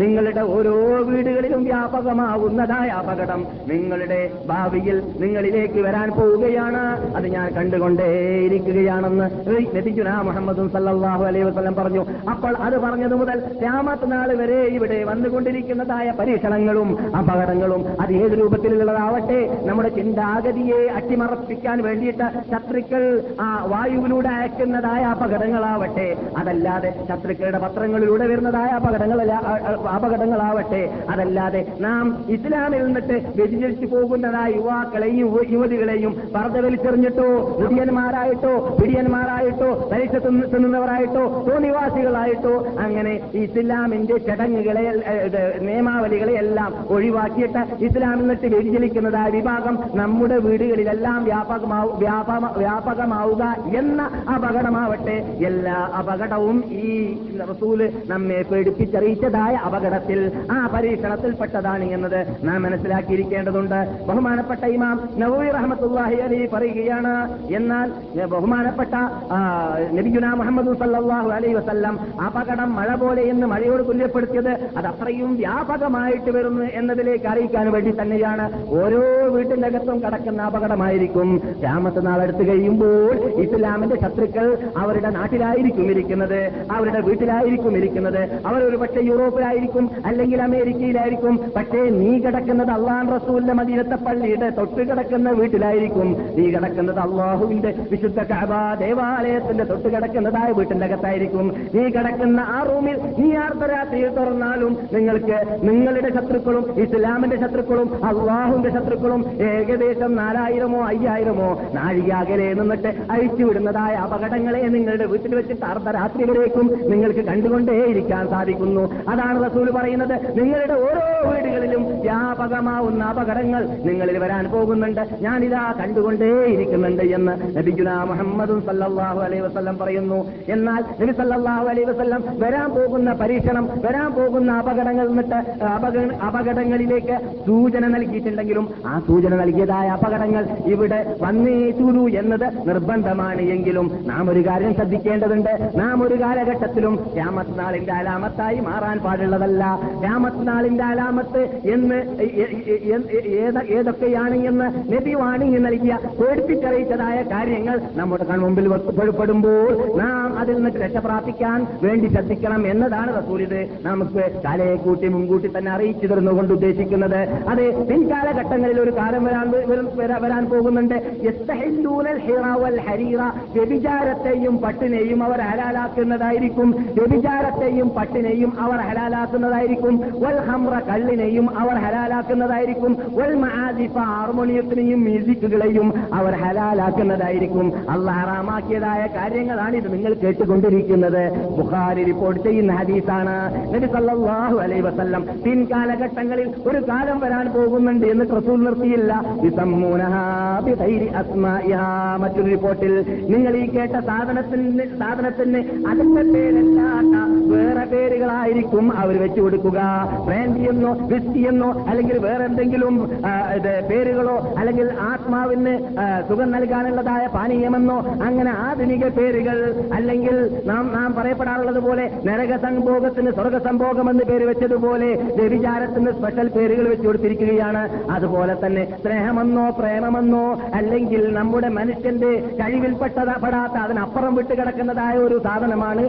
നിങ്ങളുടെ ഓരോ വീടുകളിലും വ്യാപകമാകുന്നതായ അപകടം നിങ്ങളുടെ ഭാവിയിൽ നിങ്ങളിലേക്ക് വരാൻ പോവുകയാണ്. അത് ഞാൻ കണ്ടുകൊണ്ടേയിരിക്കുകയാണെന്ന് നബിജുന മുഹമ്മദും സല്ലാഹു അലൈഹി വസ്ലം പറഞ്ഞു. അപ്പോൾ അത് പറഞ്ഞത് മുതൽ രാമത്ത് നാൾ വരെ ഇവിടെ വന്നുകൊണ്ടിരിക്കുന്നതായ പരീക്ഷണങ്ങളും അപകടങ്ങളും അത് ഏത് രൂപത്തിലുള്ളതാവട്ടെ? നമ്മുടെ ചിന്താഗതിയെ അട്ടിമറപ്പിക്കാൻ വേണ്ടിയിട്ട് ശത്രുക്കൾ ആ വായുവിലൂടെ അയക്കുന്നതായ അപകടങ്ങളാവട്ടെ. അതല്ലാതെ ശത്രുക്കളുടെ പത്രങ്ങളിലൂടെ വരുന്നതായ അപകടങ്ങളല്ല അപകടങ്ങളാവട്ടെ. അതല്ലാതെ നാം ഇസ്ലാമിൽ നിന്നിട്ട് വ്യതിചരിച്ചു പോകുന്നതായ യുവാക്കളെയും യുവതികളെയും പർദ്ദ വലിച്ചെറിഞ്ഞിട്ടോ മുടിയന്മാരായിട്ടോ പിടിയന്മാരായിട്ടോ പരീക്ഷ തിന്ന് തിന്നുന്നവരായിട്ടോ തോന്നിവാസികളായിട്ടോ അങ്ങനെ ഇസ്ലാമിന്റെ ചടങ്ങുകളെ നിയമാവലികളെ എല്ലാം ഒഴിവാക്കിയിട്ട് ഇസ്ലാമിൽ നിന്നിട്ട് വ്യതിചലിക്കുന്നതായ വിഭാഗം നമ്മുടെ വീടുകളിലെല്ലാം വ്യാപകമാവു വ്യാപകമാവുക എന്ന അപകടമാവട്ടെ എല്ലാ അപകടവും ഈ റസൂൽ നമ്മെ പേടിപ്പിച്ചറിയിച്ചതായ അപകടത്തിൽ ആ പരീക്ഷണത്തിൽപ്പെട്ടതാണ് എന്നത് നാം മനസ്സിലാക്കിയിരിക്കേണ്ടതുണ്ട്. ബഹുമാനപ്പെട്ട ഇമാം നവൂർ റഹ്മത്തുള്ളാഹി അലി പറയുകയാണ് എന്നാൽ ബഹുമാനപ്പെട്ട നബിഗുന മുഹമ്മദ് സല്ലാഹു അലൈ വസ്ല്ലാം അപകടം മഴ പോലെ എന്ന് മഴയോട് തുല്യപ്പെടുത്തിയത് അത് അത്രയും വ്യാപകമായിട്ട് വരുന്നു എന്നതിലേക്ക് അറിയിക്കാൻ വേണ്ടി തന്നെയാണ്. ഓരോ വീട്ടിന്റെ അകത്തും കടക്കുന്ന അപകടമായിരിക്കും. രാമത്ത് നാളെടുത്ത് കഴിയുമ്പോൾ ഇസ്ലാമിന്റെ ശത്രുക്കൾ അവരുടെ നാട്ടിലായിരിക്കും ഇരിക്കുന്നത് അവരുടെ വീട്ടിലായിരിക്കും ഇരിക്കുന്നത്. അവർ ഒരു പക്ഷേ യൂറോപ്പിലായിരിക്കും അല്ലെങ്കിൽ അമേരിക്കയിലായിരിക്കും. പക്ഷേ നീ കിടക്കുന്നത് അള്ളാൻ റസൂലിന്റെ മദീനത്തെ പള്ളിയുടെ തൊട്ട് കിടക്കുന്ന വീട്ടിലായിരിക്കും. നീ കിടക്കുന്നത് അള്ളാഹുവിന്റെ വിശുദ്ധ കഅബ ദേവാലയത്തിന്റെ തൊട്ട് കിടക്കുന്നതായ വീട്ടിന്റെ അകത്തായിരിക്കും. നീ കിടക്കുന്ന ആ റൂമിൽ നീ അർദ്ധരാത്രിയിൽ തുറന്നാലും നിങ്ങൾക്ക് നിങ്ങളുടെ ശത്രുക്കളും ഇസ്ലാമിന്റെ ശത്രുക്കളും അള്ളാഹുവിന്റെ ശത്രുക്കളും ഏകദേശം നാലായിരമോ അയ്യായിരമോ നാഴികാകലെ നിന്നിട്ട് അഴിച്ചുവിടുന്നതായ അപകടങ്ങൾ അപകടങ്ങളെ നിങ്ങളുടെ വീട്ടിൽ വെച്ചിട്ട് അർദ്ധരാത്രികളിലേക്കും നിങ്ങൾക്ക് കണ്ടുകൊണ്ടേയിരിക്കാൻ സാധിക്കുന്നു. അതാണ് റസൂൽ പറയുന്നത്. നിങ്ങളുടെ ഓരോ വീടുകളിലും വ്യാപകമാവുന്ന അപകടങ്ങൾ നിങ്ങളിൽ വരാൻ പോകുന്നുണ്ട്. ഞാനിതാ കണ്ടുകൊണ്ടേയിരിക്കുന്നുണ്ട് എന്ന് നബിഗുല മുഹമ്മദും സല്ലാഹു അലൈഹി വസ്ലം പറയുന്നു. എന്നാൽ നബി സല്ലാഹു അലൈഹി വസ്ലം വരാൻ പോകുന്ന പരീക്ഷണം വരാൻ പോകുന്ന അപകടങ്ങൾ എന്നിട്ട് അപകട- അപകടങ്ങളിലേക്ക് സൂചന നൽകിയിട്ടുണ്ടെങ്കിലും ആ സൂചന നൽകിയതായ അപകടങ്ങൾ ഇവിടെ വന്നേ തീരൂ എന്നത് നിർബന്ധമാണ് എങ്കിലും നാം ഒരു കാര്യം ശ്രദ്ധിക്കേണ്ടതുണ്ട്. നാം ഒരു കാലഘട്ടത്തിലും രാമത്ത് നാളിന്റെ അലാമത്തായി മാറാൻ പാടുള്ളതല്ല. രാമത്ത് നാളിന്റെ അലാമത്ത് എന്ന് ഏതൊക്കെയാണ് എന്ന് നബി വാണിംഗ് നൽകിയ പേടിപ്പിച്ചറിയിച്ചതായ കാര്യങ്ങൾ നമ്മുടെ കൺമുമ്പിൽ വെളിപ്പെടുമ്പോൾ നാം അതിൽ നിന്ന് രക്ഷ പ്രാപിക്കാൻ വേണ്ടി ശ്രദ്ധിക്കണം എന്നതാണ് ഇത്. നമുക്ക് കാലയെ കൂട്ടി മുൻകൂട്ടി തന്നെ അറിയിച്ചു തരുന്നുകൊണ്ട് ഉദ്ദേശിക്കുന്നത്. അത് പിൻകാലഘട്ടങ്ങളിൽ ഒരു കാലം വരാൻ വരാൻ പോകുന്നുണ്ട്. ഹരീറ വ്യഭിചാരത്തെയും പട്ടിനെയും അവർ ഹലാലാക്കുന്നതായിരിക്കും. വ്യഭിചാരത്തെയും പട്ടിനെയും അവർ ഹലാലാക്കുന്നതായിരിക്കും. വൽ ഹംറ കള്ളിനെയും അവർ ഹലാലാക്കുന്നതായിരിക്കും. വൽ മഹാദിഫ ഹാർമോണിയത്തിനെയും മ്യൂസിക്കുകളെയും അവർ ഹലാലാക്കുന്നതായിരിക്കും. അള്ളാഹ് ഹറാമാക്കിയതായ കാര്യങ്ങളാണ് ഇത് നിങ്ങൾ കേട്ടുകൊണ്ടിരിക്കുന്നത്. ബുഖാരി റിപ്പോർട്ട് ചെയ്യുന്ന ഹദീസാണ്. നബി അലൈഹി വസല്ലം പിൻകാലഘട്ടങ്ങളിൽ ഒരു കാലം വരാൻ പോകുന്നുണ്ട് എന്ന് റസൂൽ നിർത്തിയില്ല. മറ്റൊരു റിപ്പോർട്ടിൽ നിങ്ങൾ ഈ കേട്ട സാധനത്തിന് സാധനത്തിന് അതിന്റെ പേരല്ലാത്ത വേറെ പേരുകളായിരിക്കും അവർ വെച്ചു കൊടുക്കുക. ബ്രാൻഡി എന്നോ അല്ലെങ്കിൽ വേറെ എന്തെങ്കിലും പേരുകളോ അല്ലെങ്കിൽ ആത്മാവിന് സുഖം നൽകാനുള്ളതായ പാനീയമെന്നോ അങ്ങനെ ആധുനിക പേരുകൾ അല്ലെങ്കിൽ നാം നാം പറയപ്പെടാറുള്ളത് പോലെ നരക സംഭോഗത്തിന് സ്വർഗ സംഭോഗം എന്ന് പേര് വെച്ചതുപോലെ വ്യഭിചാരത്തിന് സ്പെഷ്യൽ പേരുകൾ വെച്ചു കൊടുത്തിരിക്കുകയാണ്. അതുപോലെ തന്നെ സ്നേഹമെന്നോ പ്രേമമെന്നോ അല്ലെങ്കിൽ നമ്മുടെ മനുഷ്യന്റെ കഴിവിൽപ്പെട്ടതാ പെടാത്ത അതിനപ്പുറം വിട്ട് കിടക്കുന്നതായ ഒരു സാധനമാണ്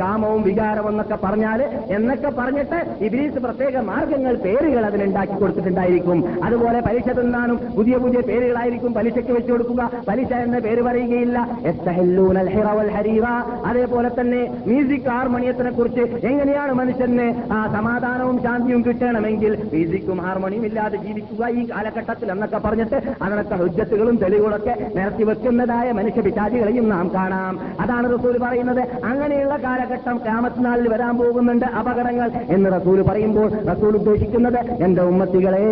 കാമവും വികാരവും എന്നൊക്കെ പറഞ്ഞാൽ എന്നൊക്കെ പറഞ്ഞിട്ട് ഇബ്ലീസ് പ്രത്യേക മാർഗങ്ങൾ പേരുകൾ അതിനുണ്ടാക്കി കൊടുത്തിട്ടുണ്ടായിരിക്കും. അതുപോലെ പലിശ തിന്നാനും പുതിയ പുതിയ പേരുകളായിരിക്കും പലിശയ്ക്ക് വെച്ചു കൊടുക്കുക. പലിശ എന്ന പേര് പറയുകയില്ല. അതേപോലെ തന്നെ മ്യൂസിക് ഹാർമോണിയത്തിനെ കുറിച്ച് എങ്ങനെയാണ് മനുഷ്യന് സമാധാനവും ശാന്തിയും കിട്ടണമെങ്കിൽ മ്യൂസിക്കും ഹാർമോണിയും ഇല്ലാതെ ജീവിക്കുക ഈ കാലഘട്ടത്തിൽ എന്നൊക്കെ പറഞ്ഞിട്ട് അതിനൊക്കെ ഹുജ്ജത്തുകളും തെളിവുകളൊക്കെ നിരത്തി വെക്കുന്നതായ മനുഷ്യ പിശാചികളെയും നാം കാണാം. അതാണ് റസൂൽ പറയുന്നത്. അങ്ങനെയുള്ള കാലഘട്ടം ക്യാമത്തിനാളിൽ വരാൻ പോകുന്നുണ്ട് അപകടങ്ങൾ എന്ന് റസൂൽ പറയുമ്പോൾ റസൂൽ ഉദ്ദേശിക്കുന്നത് എന്റെ ഉമ്മത്തികളെ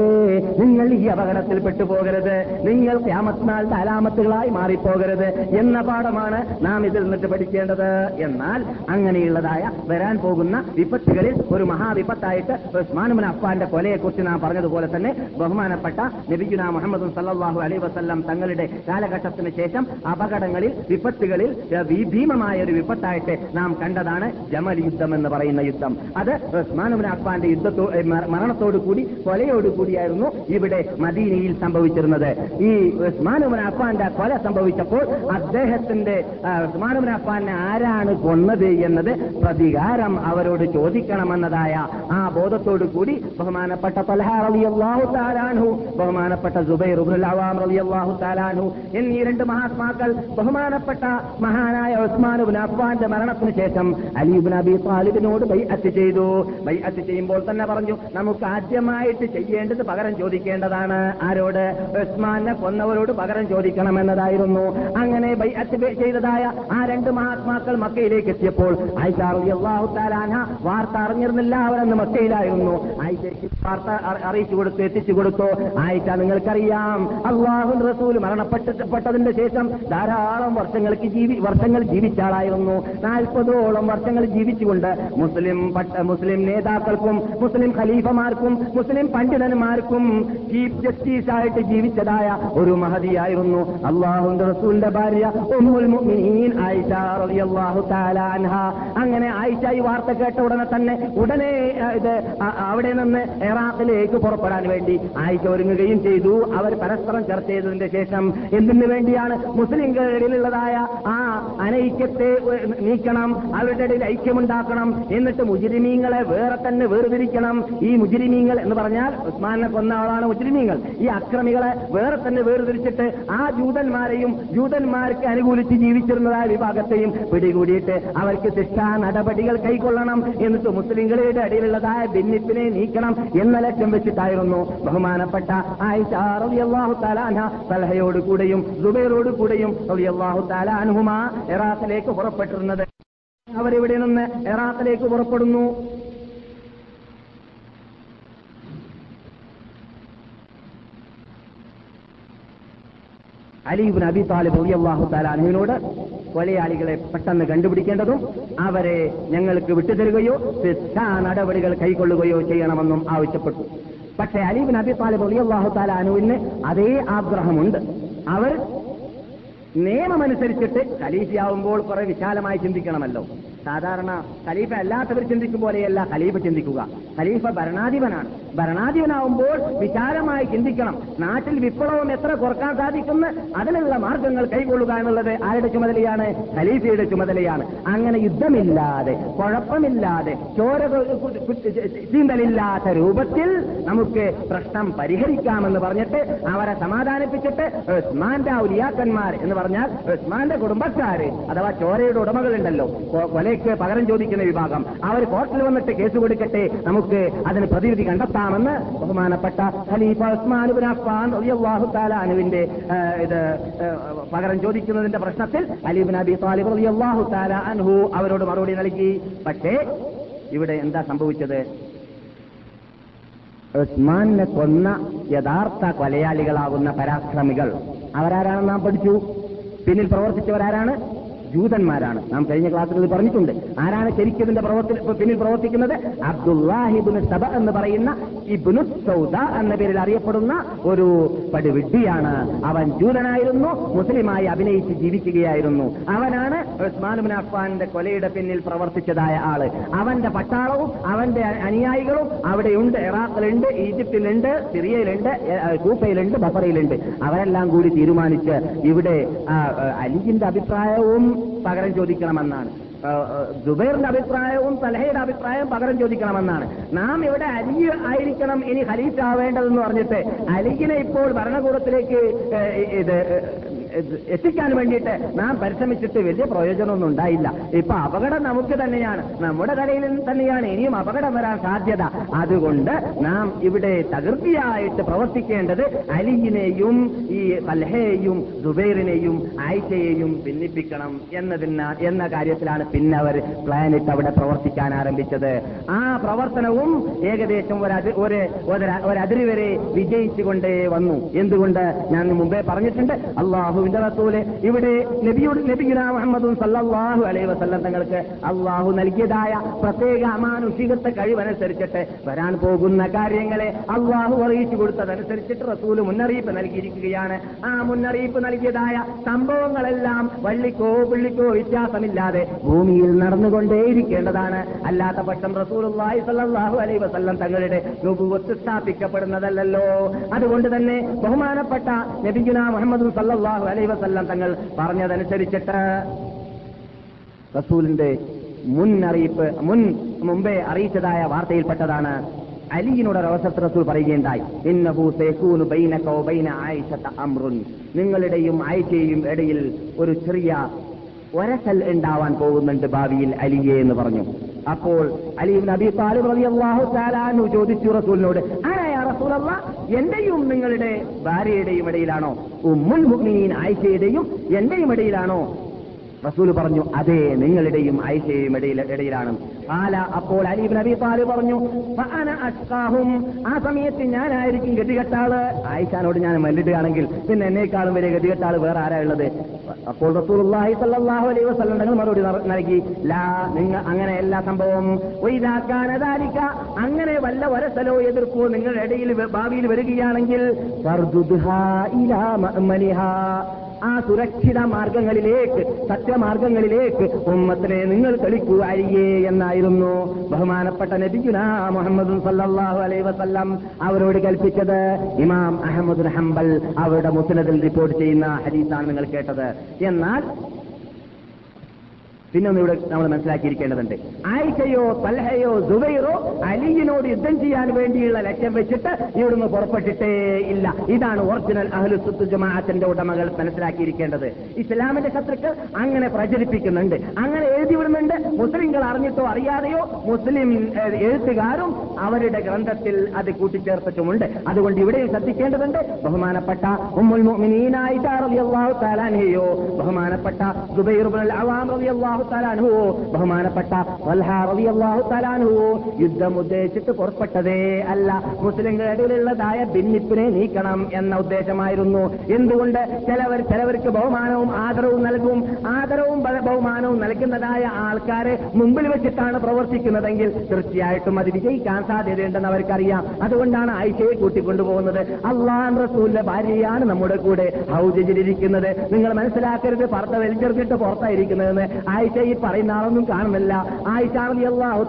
നിങ്ങൾ ഈ അപകടത്തിൽ പെട്ടുപോകരുത്. നിങ്ങൾ ക്യാമത്തിനാളിന്റെ അലാമത്തുകളായി മാറിപ്പോകരുത്. എന്ന പാഠമാണ് നാം ഇതിൽ നിന്നിട്ട് പഠിക്കേണ്ടത്. എന്നാൽ അങ്ങനെയുള്ളതായ വരാൻ പോകുന്ന വിപത്തുകളിൽ ഒരു മഹാവിപത്തായിട്ട് ഉസ്മാനുമൻ അപ്പാന്റെ കൊലയെക്കുറിച്ച് നാം പറഞ്ഞതുപോലെ തന്നെ ബഹുമാനപ്പെട്ട നബിഗുന മുഹമ്മദ് സല്ലാഹു അലൈ വസല്ലം തങ്ങളുടെ കാലഘട്ടത്തിന് ശേഷം അപകടങ്ങളിൽ വിപത്തുകളിൽ ഏഹ്, ഭീ- ഭീമമായ ഒരു വിപത്തായിട്ട് നാം കണ്ടതാണ് ജമൽ യുദ്ധം എന്ന് പറയുന്ന യുദ്ധം. അത് ഉസ്മാനുബിൻ അഫ്ബാന്റെ യുദ്ധത്തോ മരണത്തോടുകൂടി കൊലയോടുകൂടിയായിരുന്നു കൂടി കൊലയോടു കൂടിയായിരുന്നു ഇവിടെ മദീനയിൽ സംഭവിച്ചിരുന്നത്. ഈ ഉസ്മാനുബിൻ അഫ്ബാന്റെ കൊല സംഭവിച്ചപ്പോൾ അദ്ദേഹത്തിന്റെ ഉസ്മാനുബിൻ അഫ്ബാനെ ആരാണ് കൊന്നത് എന്നത് പ്രതികാരം അവരോട് ചോദിക്കണമെന്നതായ ആ ബോധത്തോടു കൂടി ബഹുമാനപ്പെട്ട പലഹാറിയാഹുത്താലാണു ബഹുമാനപ്പെട്ട സുബൈർ ഇബ്നുൽ അവാം റളിയല്ലാഹു എന്നീ രണ്ട് മഹാത്മാക്കൾ ബഹുമാനപ്പെട്ട മഹാനായ ഉസ്മാൻ ഇബ്നു അഫ്ഫാന്റെ മരണത്തിന് ശേഷം അലി ഇബ്നു അബി താലിബിനോട് ബൈഅത്ത് ചെയ്തു. ബൈഅത്ത് ചെയ്യുമ്പോൾ തന്നെ പറഞ്ഞു നമുക്ക് ആദ്യമായിട്ട് ചെയ്യേണ്ടത് പകരം ചോദിക്കേണ്ടതാണ്. ആരോട്? ഉസ്മാനെ കൊന്നവരോട് പകരം ചോദിക്കണമെന്നതായിരുന്നു. അങ്ങനെ ബൈഅത്ത് ചെയ്തതായ ആ രണ്ട് മഹാത്മാക്കൾ മക്കയിലേക്ക് എത്തിയപ്പോൾ വാർത്ത അറിഞ്ഞിരുന്നില്ല അവരെന്ന് മക്കയിലായിരുന്നു. ആയിഷയ്ക്ക് വാർത്ത അറിയിച്ചു കൊടുത്തു എത്തിച്ചു കൊടുത്തു. ആയിഷ നിങ്ങൾക്കറിയാം അള്ളാഹു റസൂൽ മരണപ്പെട്ടതിന്റെ ശേഷം ധാരാളം വർഷങ്ങൾക്ക് ജീവി വർഷങ്ങൾ ജീവിച്ചാളായിരുന്നു. നാൽപ്പതോളം വർഷങ്ങൾ ജീവിച്ചുകൊണ്ട് മുസ്ലിം മുസ്ലിം നേതാക്കൾക്കും മുസ്ലിം ഖലീഫമാർക്കും മുസ്ലിം പണ്ഡിതന്മാർക്കും ചീഫ് ജസ്റ്റിസ് ആയിട്ട് ജീവിച്ചതായ ഒരു മഹതിയായിരുന്നു അള്ളാഹുന്റെ റസൂലിന്റെ ഭാര്യ അങ്ങനെ ആയിഷ ഈ വാർത്ത കേട്ട ഉടനെ തന്നെ ഉടനെ ഇത് അവിടെ നിന്ന് ഇറാഖിലേക്ക് പുറപ്പെടാൻ വേണ്ടി ആയിഷ ഒരുങ്ങുകയും ചെയ്തു. അവർ പരസ്പരം ചർച്ച ചെയ്തതിന്റെ ശേഷം എന്തിനു വേണ്ടിയാണ് മുസ്ലിംകളിലുള്ളതായ ആ അനൈക്യത്തെ നീക്കണം അവരുടെ ഇടയിൽ ഐക്യമുണ്ടാക്കണം എന്നിട്ട് മുജിരിമീങ്ങളെ വേറെ തന്നെ വേർതിരിക്കണം. ഈ മുജിരിമീങ്ങൾ എന്ന് പറഞ്ഞാൽ ഉസ്മാനെ കൊന്ന ആളാണ് മുജിരിമീങ്ങൾ. ഈ അക്രമികളെ വേറെ തന്നെ വേർതിരിച്ചിട്ട് ആ ജൂതന്മാരെയും ജൂതന്മാർക്ക് അനുകൂലിച്ച് ജീവിച്ചിരുന്നതായ വിഭാഗത്തെയും പിടികൂടിയിട്ട് അവർക്ക് ശിക്ഷാ നടപടികൾ കൈക്കൊള്ളണം. എന്നിട്ട് മുസ്ലിങ്ങളുടെ ഇടയിലുള്ളതായ ഭിന്നിപ്പിനെ നീക്കണം എന്ന ലക്ഷ്യം വെച്ചിട്ടായിരുന്നു ബഹുമാനപ്പെട്ട ആയിഷ റളിയല്ലാഹു സലഹയോട് കൂടെയും സുബൈറോട് കൂടെയും റളിയല്ലാഹു തആല ഇറാഖിലേക്ക് പുറപ്പെട്ടിരുന്നത്. അവരിവിടെ നിന്ന് എറാത്തിലേക്ക് പുറപ്പെടുന്നു. അലീബിൻ അബി താലിബ് അള്ളാഹു തആല അൻഹുവിനോട് കൊലയാളികളെ പെട്ടെന്ന് കണ്ടുപിടിക്കേണ്ടതും അവരെ ഞങ്ങൾക്ക് വിട്ടുതരികയോ ശിക്ഷാ നടപടികൾ കൈക്കൊള്ളുകയോ ചെയ്യണമെന്നും ആവശ്യപ്പെട്ടു. പക്ഷേ അലീബിൻ അബി താലിബ് അള്ളാഹു തആല അൻഹുവിന് അതേ ആഗ്രഹമുണ്ട്. അവർ നിയമമനുസരിച്ചിട്ട് ഖലീഫയാവുമ്പോൾ കുറെ വിശാലമായി ചിന്തിക്കണമല്ലോ. സാധാരണ ഖലീഫ അല്ലാത്തവർ ചിന്തിക്കും പോലെയല്ല ഖലീഫ ചിന്തിക്കുക. ഖലീഫ ഭരണാധിപനാണ്. ഭരണാധിപനാവുമ്പോൾ വിശാലമായി ചിന്തിക്കണം. നാട്ടിൽ വിപ്ലവം എത്ര കുറയ്ക്കാൻ സാധിക്കുന്ന അതിനുള്ള മാർഗങ്ങൾ കൈകൊള്ളുക എന്നുള്ളത് ആരുടെ ചുമതലയാണ്? ഖലീഫയുടെ ചുമതലയാണ്. അങ്ങനെ യുദ്ധമില്ലാതെ കുഴപ്പമില്ലാതെ ചോര ചീന്തലില്ലാത്ത രൂപത്തിൽ നമുക്ക് പ്രശ്നം പരിഹരിക്കാമെന്ന് പറഞ്ഞിട്ട് അവരെ സമാധാനിപ്പിച്ചിട്ട് ഉസ്മാന്റെ ഔലിയാക്കന്മാർ എന്ന് പറഞ്ഞാൽ ഉസ്മാന്റെ കുടുംബക്കാര് അഥവാ ചോരയുടെ ഉടമകളുണ്ടല്ലോ. കൊ- കൊലയ്ക്ക് പകരം ചോദിക്കുന്ന വിഭാഗം. അവർ കോർട്ടിൽ വന്നിട്ട് കേസ് കൊടുക്കട്ടെ നമുക്ക് അതിന് പ്രതിവിധി കണ്ടെത്താമെന്ന് ബഹുമാനപ്പെട്ട ഖലീഫ ഉസ്മാൻ അനുവിന്റെ ഇത് പകരം ചോദിക്കുന്നതിന്റെ പ്രശ്നത്തിൽ അലിബിൻ അബി താലിബ് റളിയല്ലാഹു തആല അൻഹു അവരോട് മറുപടി നൽകി. പക്ഷേ ഇവിടെ എന്താ സംഭവിച്ചത്? ഉസ്മാനെ കൊന്ന യഥാർത്ഥ കൊലയാളികളാകുന്ന പരാക്രമികൾ. അവരാരാണെന്ന് നാം പഠിച്ചു. പിന്നിൽ പ്രവർത്തിച്ചവരാരാണ്? ജൂതന്മാരാണ് നാം കഴിഞ്ഞ ക്ലാസ്സിൽ ഇത് പറഞ്ഞിട്ടുണ്ട്. ആരാണ് ശരിക്കും ഇതിന്റെ പ്രവർത്തി പിന്നിൽ പ്രവർത്തിക്കുന്നത്? അബ്ദുല്ലാഹിബുന് സബ എന്ന് പറയുന്ന ഇബ്നു സൗദ എന്ന പേരിൽ അറിയപ്പെടുന്ന ഒരു പടുവിഡ്ഢിയാണ്. അവൻ ജൂതനായിരുന്നു മുസ്ലിമായി അഭിനയിച്ച് ജീവിക്കുകയായിരുന്നു. അവനാണ് ഉസ്മാനുബിൻ അഫ്ഫാന്റെ കൊലയുടെ പിന്നിൽ പ്രവർത്തിച്ചതായ ആൾ. അവന്റെ പട്ടാളവും അവന്റെ അനുയായികളും അവിടെയുണ്ട്. ഇറാഖിലുണ്ട് ഈജിപ്തിലുണ്ട് സിറിയയിലുണ്ട് കൂപ്പയിലുണ്ട് ബഫറയിലുണ്ട്. അവരെല്ലാം കൂടി തീരുമാനിച്ച് ഇവിടെ അലിജിന്റെ അഭിപ്രായവും പകരം ചോദിക്കണമെന്നാണ്. ജുബൈറിന്റെ അഭിപ്രായവും സലഹയുടെ അഭിപ്രായവും പകരം ചോദിക്കണമെന്നാണ്. നാം ഇവിടെ അലി ആയിരിക്കണം ഇനി ഖലീഫ ആവേണ്ടതെന്ന് പറഞ്ഞിട്ട് അലിജിനെ ഇപ്പോൾ ഭരണകൂടത്തിലേക്ക് ഇത് എത്തിക്കാൻ വേണ്ടിയിട്ട് നാം പരിശ്രമിച്ചിട്ട് വലിയ പ്രയോജനമൊന്നും ഉണ്ടായില്ല. ഇപ്പൊ അപകടം നമുക്ക് തന്നെയാണ്. നമ്മുടെ കടയിൽ തന്നെയാണ് ഇനിയും അപകടം വരാൻ സാധ്യത. അതുകൊണ്ട് നാം ഇവിടെ തകൃതിയായിട്ട് പ്രവർത്തിക്കേണ്ടത് അലിയിനെയും ഈ സൽഹയെയും ദുബൈറിനെയും ആയിഷയെയും ഭിന്നിപ്പിക്കണം എന്നതിന എന്ന കാര്യത്തിലാണ് പിന്നെ അവർ പ്ലാനിട്ട് അവിടെ പ്രവർത്തിക്കാൻ ആരംഭിച്ചത്. ആ പ്രവർത്തനവും ഏകദേശം ഒരു ഒരു അതിരി വരെ വിജയിച്ചുകൊണ്ടേ വന്നു. എന്തുകൊണ്ട്? ഞാൻ മുമ്പേ പറഞ്ഞിട്ടുണ്ട്. അള്ളാഹുവിന്റെ റസൂൽ. ഇവിടെ നബിയുടെ നബിഗുന മുഹമ്മദും സല്ലാഹു അലൈ വസല്ലം തങ്ങൾക്ക് അള്ളാഹു നൽകിയതായ പ്രത്യേക അമാനുഷികത്തെ കഴിവനുസരിച്ചിട്ട് വരാൻ പോകുന്ന കാര്യങ്ങളെ അള്ളാഹു അറിയിച്ചു കൊടുത്തതനുസരിച്ചിട്ട് റസൂൽ മുന്നറിയിപ്പ് നൽകിയിരിക്കുകയാണ്. ആ മുന്നറിയിപ്പ് നൽകിയതായ സംഭവങ്ങളെല്ലാം വള്ളിക്കോ പുള്ളിക്കോ വ്യത്യാസമില്ലാതെ ഭൂമിയിൽ നടന്നുകൊണ്ടേയിരിക്കേണ്ടതാണ്. അല്ലാത്ത പക്ഷം റസൂലുള്ളാഹി സല്ലാഹു അലൈ വസല്ലം തങ്ങളുടെ രൂപവത്ത് സ്ഥാപിക്കപ്പെടുന്നതല്ലല്ലോ. അതുകൊണ്ട് തന്നെ ബഹുമാനപ്പെട്ട നബിഗുന മുഹമ്മദ് സല്ലല്ലാഹു അലൈഹി വസല്ലം തങ്ങൾ പറഞ്ഞതനുസരിച്ചിട്ട് റസൂലിന്റെ മുൻ മുന്നറിയിപ്പ് മുൻ മുമ്പേ അറിയിച്ചതായ വാർത്തയിൽപ്പെട്ടതാണ്. അലിയിനോട് അവസരത്ത് റസൂൽ പറയുകയുണ്ടായി അംറുൻ. നിങ്ങളുടെയും ആയിഷയും ഇടയിൽ ഒരു ചെറിയ ഒരസൽ ഉണ്ടാവാൻ പോകുന്നുണ്ട് ഭാവിയിൽ അലിയെ എന്ന് പറഞ്ഞു. അപ്പോൾ അലീം നബി താലിബ് റളിയല്ലാഹു അള്ളാഹു താലാനു ചോദിച്ചു റസൂലിനോട് ആരായ റസൂലല്ല? എന്റെയും നിങ്ങളുടെ ഭാര്യയുടെയും ഇടയിലാണോ? ഉമ്മുൽ മുഗ്നീൻ ആയിഷയുടെയും എന്റെയും ഇടയിലാണോ? റസൂൽ പറഞ്ഞു അതെ നിങ്ങളുടെയും ഐശയും ഇടയിൽ ഇടയിലാണ്. ആല അപ്പോൾ അലീബ് നബി പാൽ പറഞ്ഞു അഷ്കാഹും. അഷ്ഖാഹും." ആ സമയത്ത് ഞാനായിരിക്കും ഗതികെട്ടാൾ. ആയിഷാനോട് ഞാൻ മല്ലിടുകയാണെങ്കിൽ പിന്നെ എന്നേക്കാളും വലിയ ഗതികെട്ടാൾ വേറെ ആരാ ഉള്ളത്? അപ്പോൾ റസൂലുള്ളാഹി അലൈഹി വസല്ലം തങ്ങൾ മറുപടി നൽകി ലാ നിങ്ങൾ അങ്ങനെ എല്ലാ സംഭവം. ഒയ്താക്കാനതാലിക്ക അങ്ങനെ വല്ല ഒരസലോ എതിർപ്പോ നിങ്ങളുടെ ഇടയിൽ ഭാവിയിൽ വരികയാണെങ്കിൽ. ആ സുരക്ഷിത മാർഗങ്ങളിലേക്ക് സത്യമാർഗങ്ങളിലേക്ക് ഉമ്മത്തിനെ നിങ്ങൾ തെളിക്കൂ അരിയേ എന്നായിരുന്നു ബഹുമാനപ്പെട്ട നബിഗുന മുഹമ്മദ് സല്ലാഹു അലൈ വസല്ലം അവരോട് കൽപ്പിച്ചത്. ഇമാം അഹമ്മദ് ഹംബൽ അവരുടെ മുസ്നദിൽ റിപ്പോർട്ട് ചെയ്യുന്ന ഹരീസാണ് നിങ്ങൾ കേട്ടത്. എന്നാൽ പിന്നെ ഒന്ന് ഇവിടെ നമ്മൾ മനസ്സിലാക്കിയിരിക്കേണ്ടതുണ്ട്. ആയിഷയോ തൽഹയോ ദുബൈറോ അലിയിനോട് യുദ്ധം ചെയ്യാൻ വേണ്ടിയുള്ള ലക്ഷ്യം വെച്ചിട്ട് ഇവിടുന്ന് പുറപ്പെട്ടിട്ടേ ഇല്ല. ഇതാണ് ഒറിജിനൽ അഹ്ലുസുത്ത് ജമാഅത്തിന്റെ ഉടമകൾ മനസ്സിലാക്കിയിരിക്കേണ്ടത്. ഇസ്ലാമിന്റെ ശത്രുക്കൾ അങ്ങനെ പ്രചരിപ്പിക്കുന്നുണ്ട്. അങ്ങനെ എഴുതി വിടുന്നുണ്ട് മുസ്ലിങ്ങൾ അറിഞ്ഞിട്ടോ അറിയാതെയോ മുസ്ലിം എഴുത്തുകാരും അവരുടെ ഗ്രന്ഥത്തിൽ അത് കൂട്ടിച്ചേർത്തിട്ടുമുണ്ട്. അതുകൊണ്ട് ഇവിടെ ശ്രദ്ധിക്കേണ്ടതുണ്ട്. ബഹുമാനപ്പെട്ട ഉമ്മുൽ മുഅ്മിനീൻ റളിയല്ലാഹു ബഹുമാനപ്പെട്ട ഇബ്നുൽ അവാം അൻഹുവോ ബഹുമാനപ്പെട്ട തആല അൻഹുവോ യുദ്ധം ഉദ്ദേശിച്ചിട്ട് പുറപ്പെട്ടതേ അല്ല. മുസ്ലിങ്ങളുടെ ഇടയിലുള്ളതായ ഭിന്നിപ്പിനെ നീക്കണം എന്ന ഉദ്ദേശമായിരുന്നു. എന്തുകൊണ്ട്? ചിലവർ ചിലവർക്ക് ബഹുമാനവും ആദരവും നൽകും. ആദരവും ബഹുമാനവും നൽകുന്നതായ ആൾക്കാരെ മുമ്പിൽ വെച്ചിട്ടാണ് പ്രവർത്തിക്കുന്നതെങ്കിൽ തീർച്ചയായിട്ടും അത് വിജയിക്കാൻ സാധ്യതയുണ്ടെന്ന് അവർക്കറിയാം. അതുകൊണ്ടാണ് ആയിഷയെ കൂട്ടിക്കൊണ്ടുപോകുന്നത്. അള്ളാൻ റസൂലിന്റെ ഭാര്യയാണ് നമ്മുടെ കൂടെ ഹൗജിരിക്കുന്നത് നിങ്ങൾ മനസ്സിലാക്കരുത് പർദ്ദ വലിച്ചെറിഞ്ഞിട്ട് പുറത്തായിരിക്കുന്നതെന്ന് ഈ പറയുന്ന ആളൊന്നും കാണുന്നില്ല. ആയിഷ അള്ളാഹു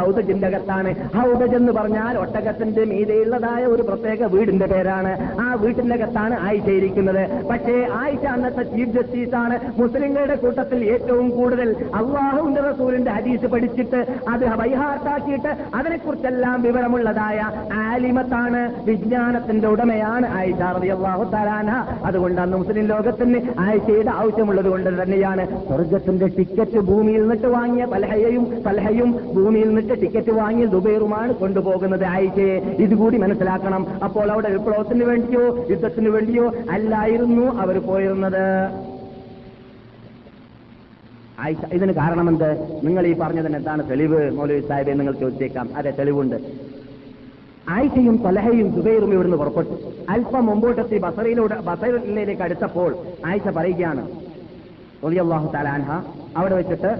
ഹൗദജിന്റെ അകത്താണ്. ഹൗദജ് എന്ന് പറഞ്ഞാൽ ഒട്ടകത്തിന്റെ മീതെയുള്ളതായ ഒരു പ്രത്യേക വീടിന്റെ പേരാണ്. ആ വീട്ടിന്റെ അകത്താണ് ആയിഷ ഇരിക്കുന്നത്. പക്ഷേ ആയിഷ അന്നത്തെ ചീഫ് ജസ്റ്റിസ് ആണ്. മുസ്ലിങ്ങളുടെ കൂട്ടത്തിൽ ഏറ്റവും കൂടുതൽ അള്ളാഹുവിന്റെ റസൂലിന്റെ ഹദീസ് പഠിച്ചിട്ട് അത് വൈഹാർട്ടാക്കിയിട്ട് അതിനെക്കുറിച്ചെല്ലാം വിവരമുള്ളതായ ആലിമത്താണ് വിജ്ഞാനത്തിന്റെ ഉടമയാണ് ആയിഷ അള്ളാഹു തആലാന അതുകൊണ്ട് അന്ന് മുസ്ലിം ലോകത്തിന് ആയിഷയുടെ ആവശ്യമുള്ളത് കൊണ്ട് തന്നെയാണ് സ്വർഗത്തിന്റെ ഭൂമിയിൽ നിന്നിട്ട് വാങ്ങിയ പലഹയും പലഹയും ഭൂമിയിൽ നിന്നിട്ട് ടിക്കറ്റ് വാങ്ങിയ ദുബൈറുമാണ് കൊണ്ടുപോകുന്നത്. ആയിഷയെ ഇതുകൂടി മനസ്സിലാക്കണം. അപ്പോൾ അവിടെ വിപ്ലവത്തിന് വേണ്ടിയോ യുദ്ധത്തിന് വേണ്ടിയോ അല്ലായിരുന്നു അവർ പോയിരുന്നത്. ഇതിന് കാരണമെന്ത്? നിങ്ങൾ ഈ പറഞ്ഞതിന് എന്താണ് തെളിവ്? മൗലവി സാഹിബെ നിങ്ങൾ ചോദിച്ചേക്കാം. അതെ തെളിവുണ്ട്. ആയിഷയും തലഹയും സുബൈറും ഇവിടുന്ന് പുറപ്പെട്ടു. അല്പം മുമ്പോട്ടെത്തി ബസറയിലൂടെ ബസറിലേക്ക് അടുത്തപ്പോൾ ആയിഷ പറയുകയാണ് റളിയല്ലാഹു തആല അൻഹ അവിടെ വെച്ചിട്ട്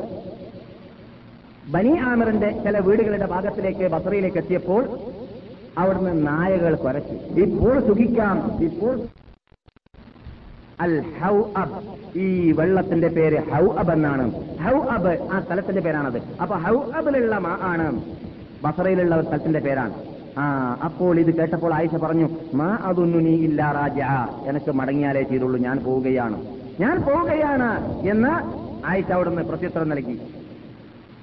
ബനി ആമിറിന്റെ ചില വീടുകളുടെ ഭാഗത്തിലേക്ക് ബസറയിലേക്ക് എത്തിയപ്പോൾ അവിടുന്ന് നായകൾ കുറച്ചു ഇപ്പോൾ സുഖിക്കാം ഇപ്പോൾ അൽ ഹൗ അബ് ഈ വെള്ളത്തിന്റെ പേര് ഹൗ അബ് എന്നാണ്. ഹൗ അബ് ആ സ്ഥലത്തിന്റെ പേരാണത്. അപ്പൊ ഹൗ അബിലുള്ള മാ ആണ്. ബസറയിലുള്ള ഒരു സ്ഥലത്തിന്റെ പേരാണ്. ആ അപ്പോൾ ഇത് കേട്ടപ്പോൾ ആയിഷ പറഞ്ഞു മാ അതൊന്നു നീ ഇല്ല രാജ എനിക്ക് മടങ്ങിയാലേ തീരുള്ളൂ ഞാൻ പോവുകയാണ്. ഞാൻ പോവുകയാണ് എന്ന് ആയിഷ അവിടുന്ന് പ്രത്യുത്തരം നൽകി.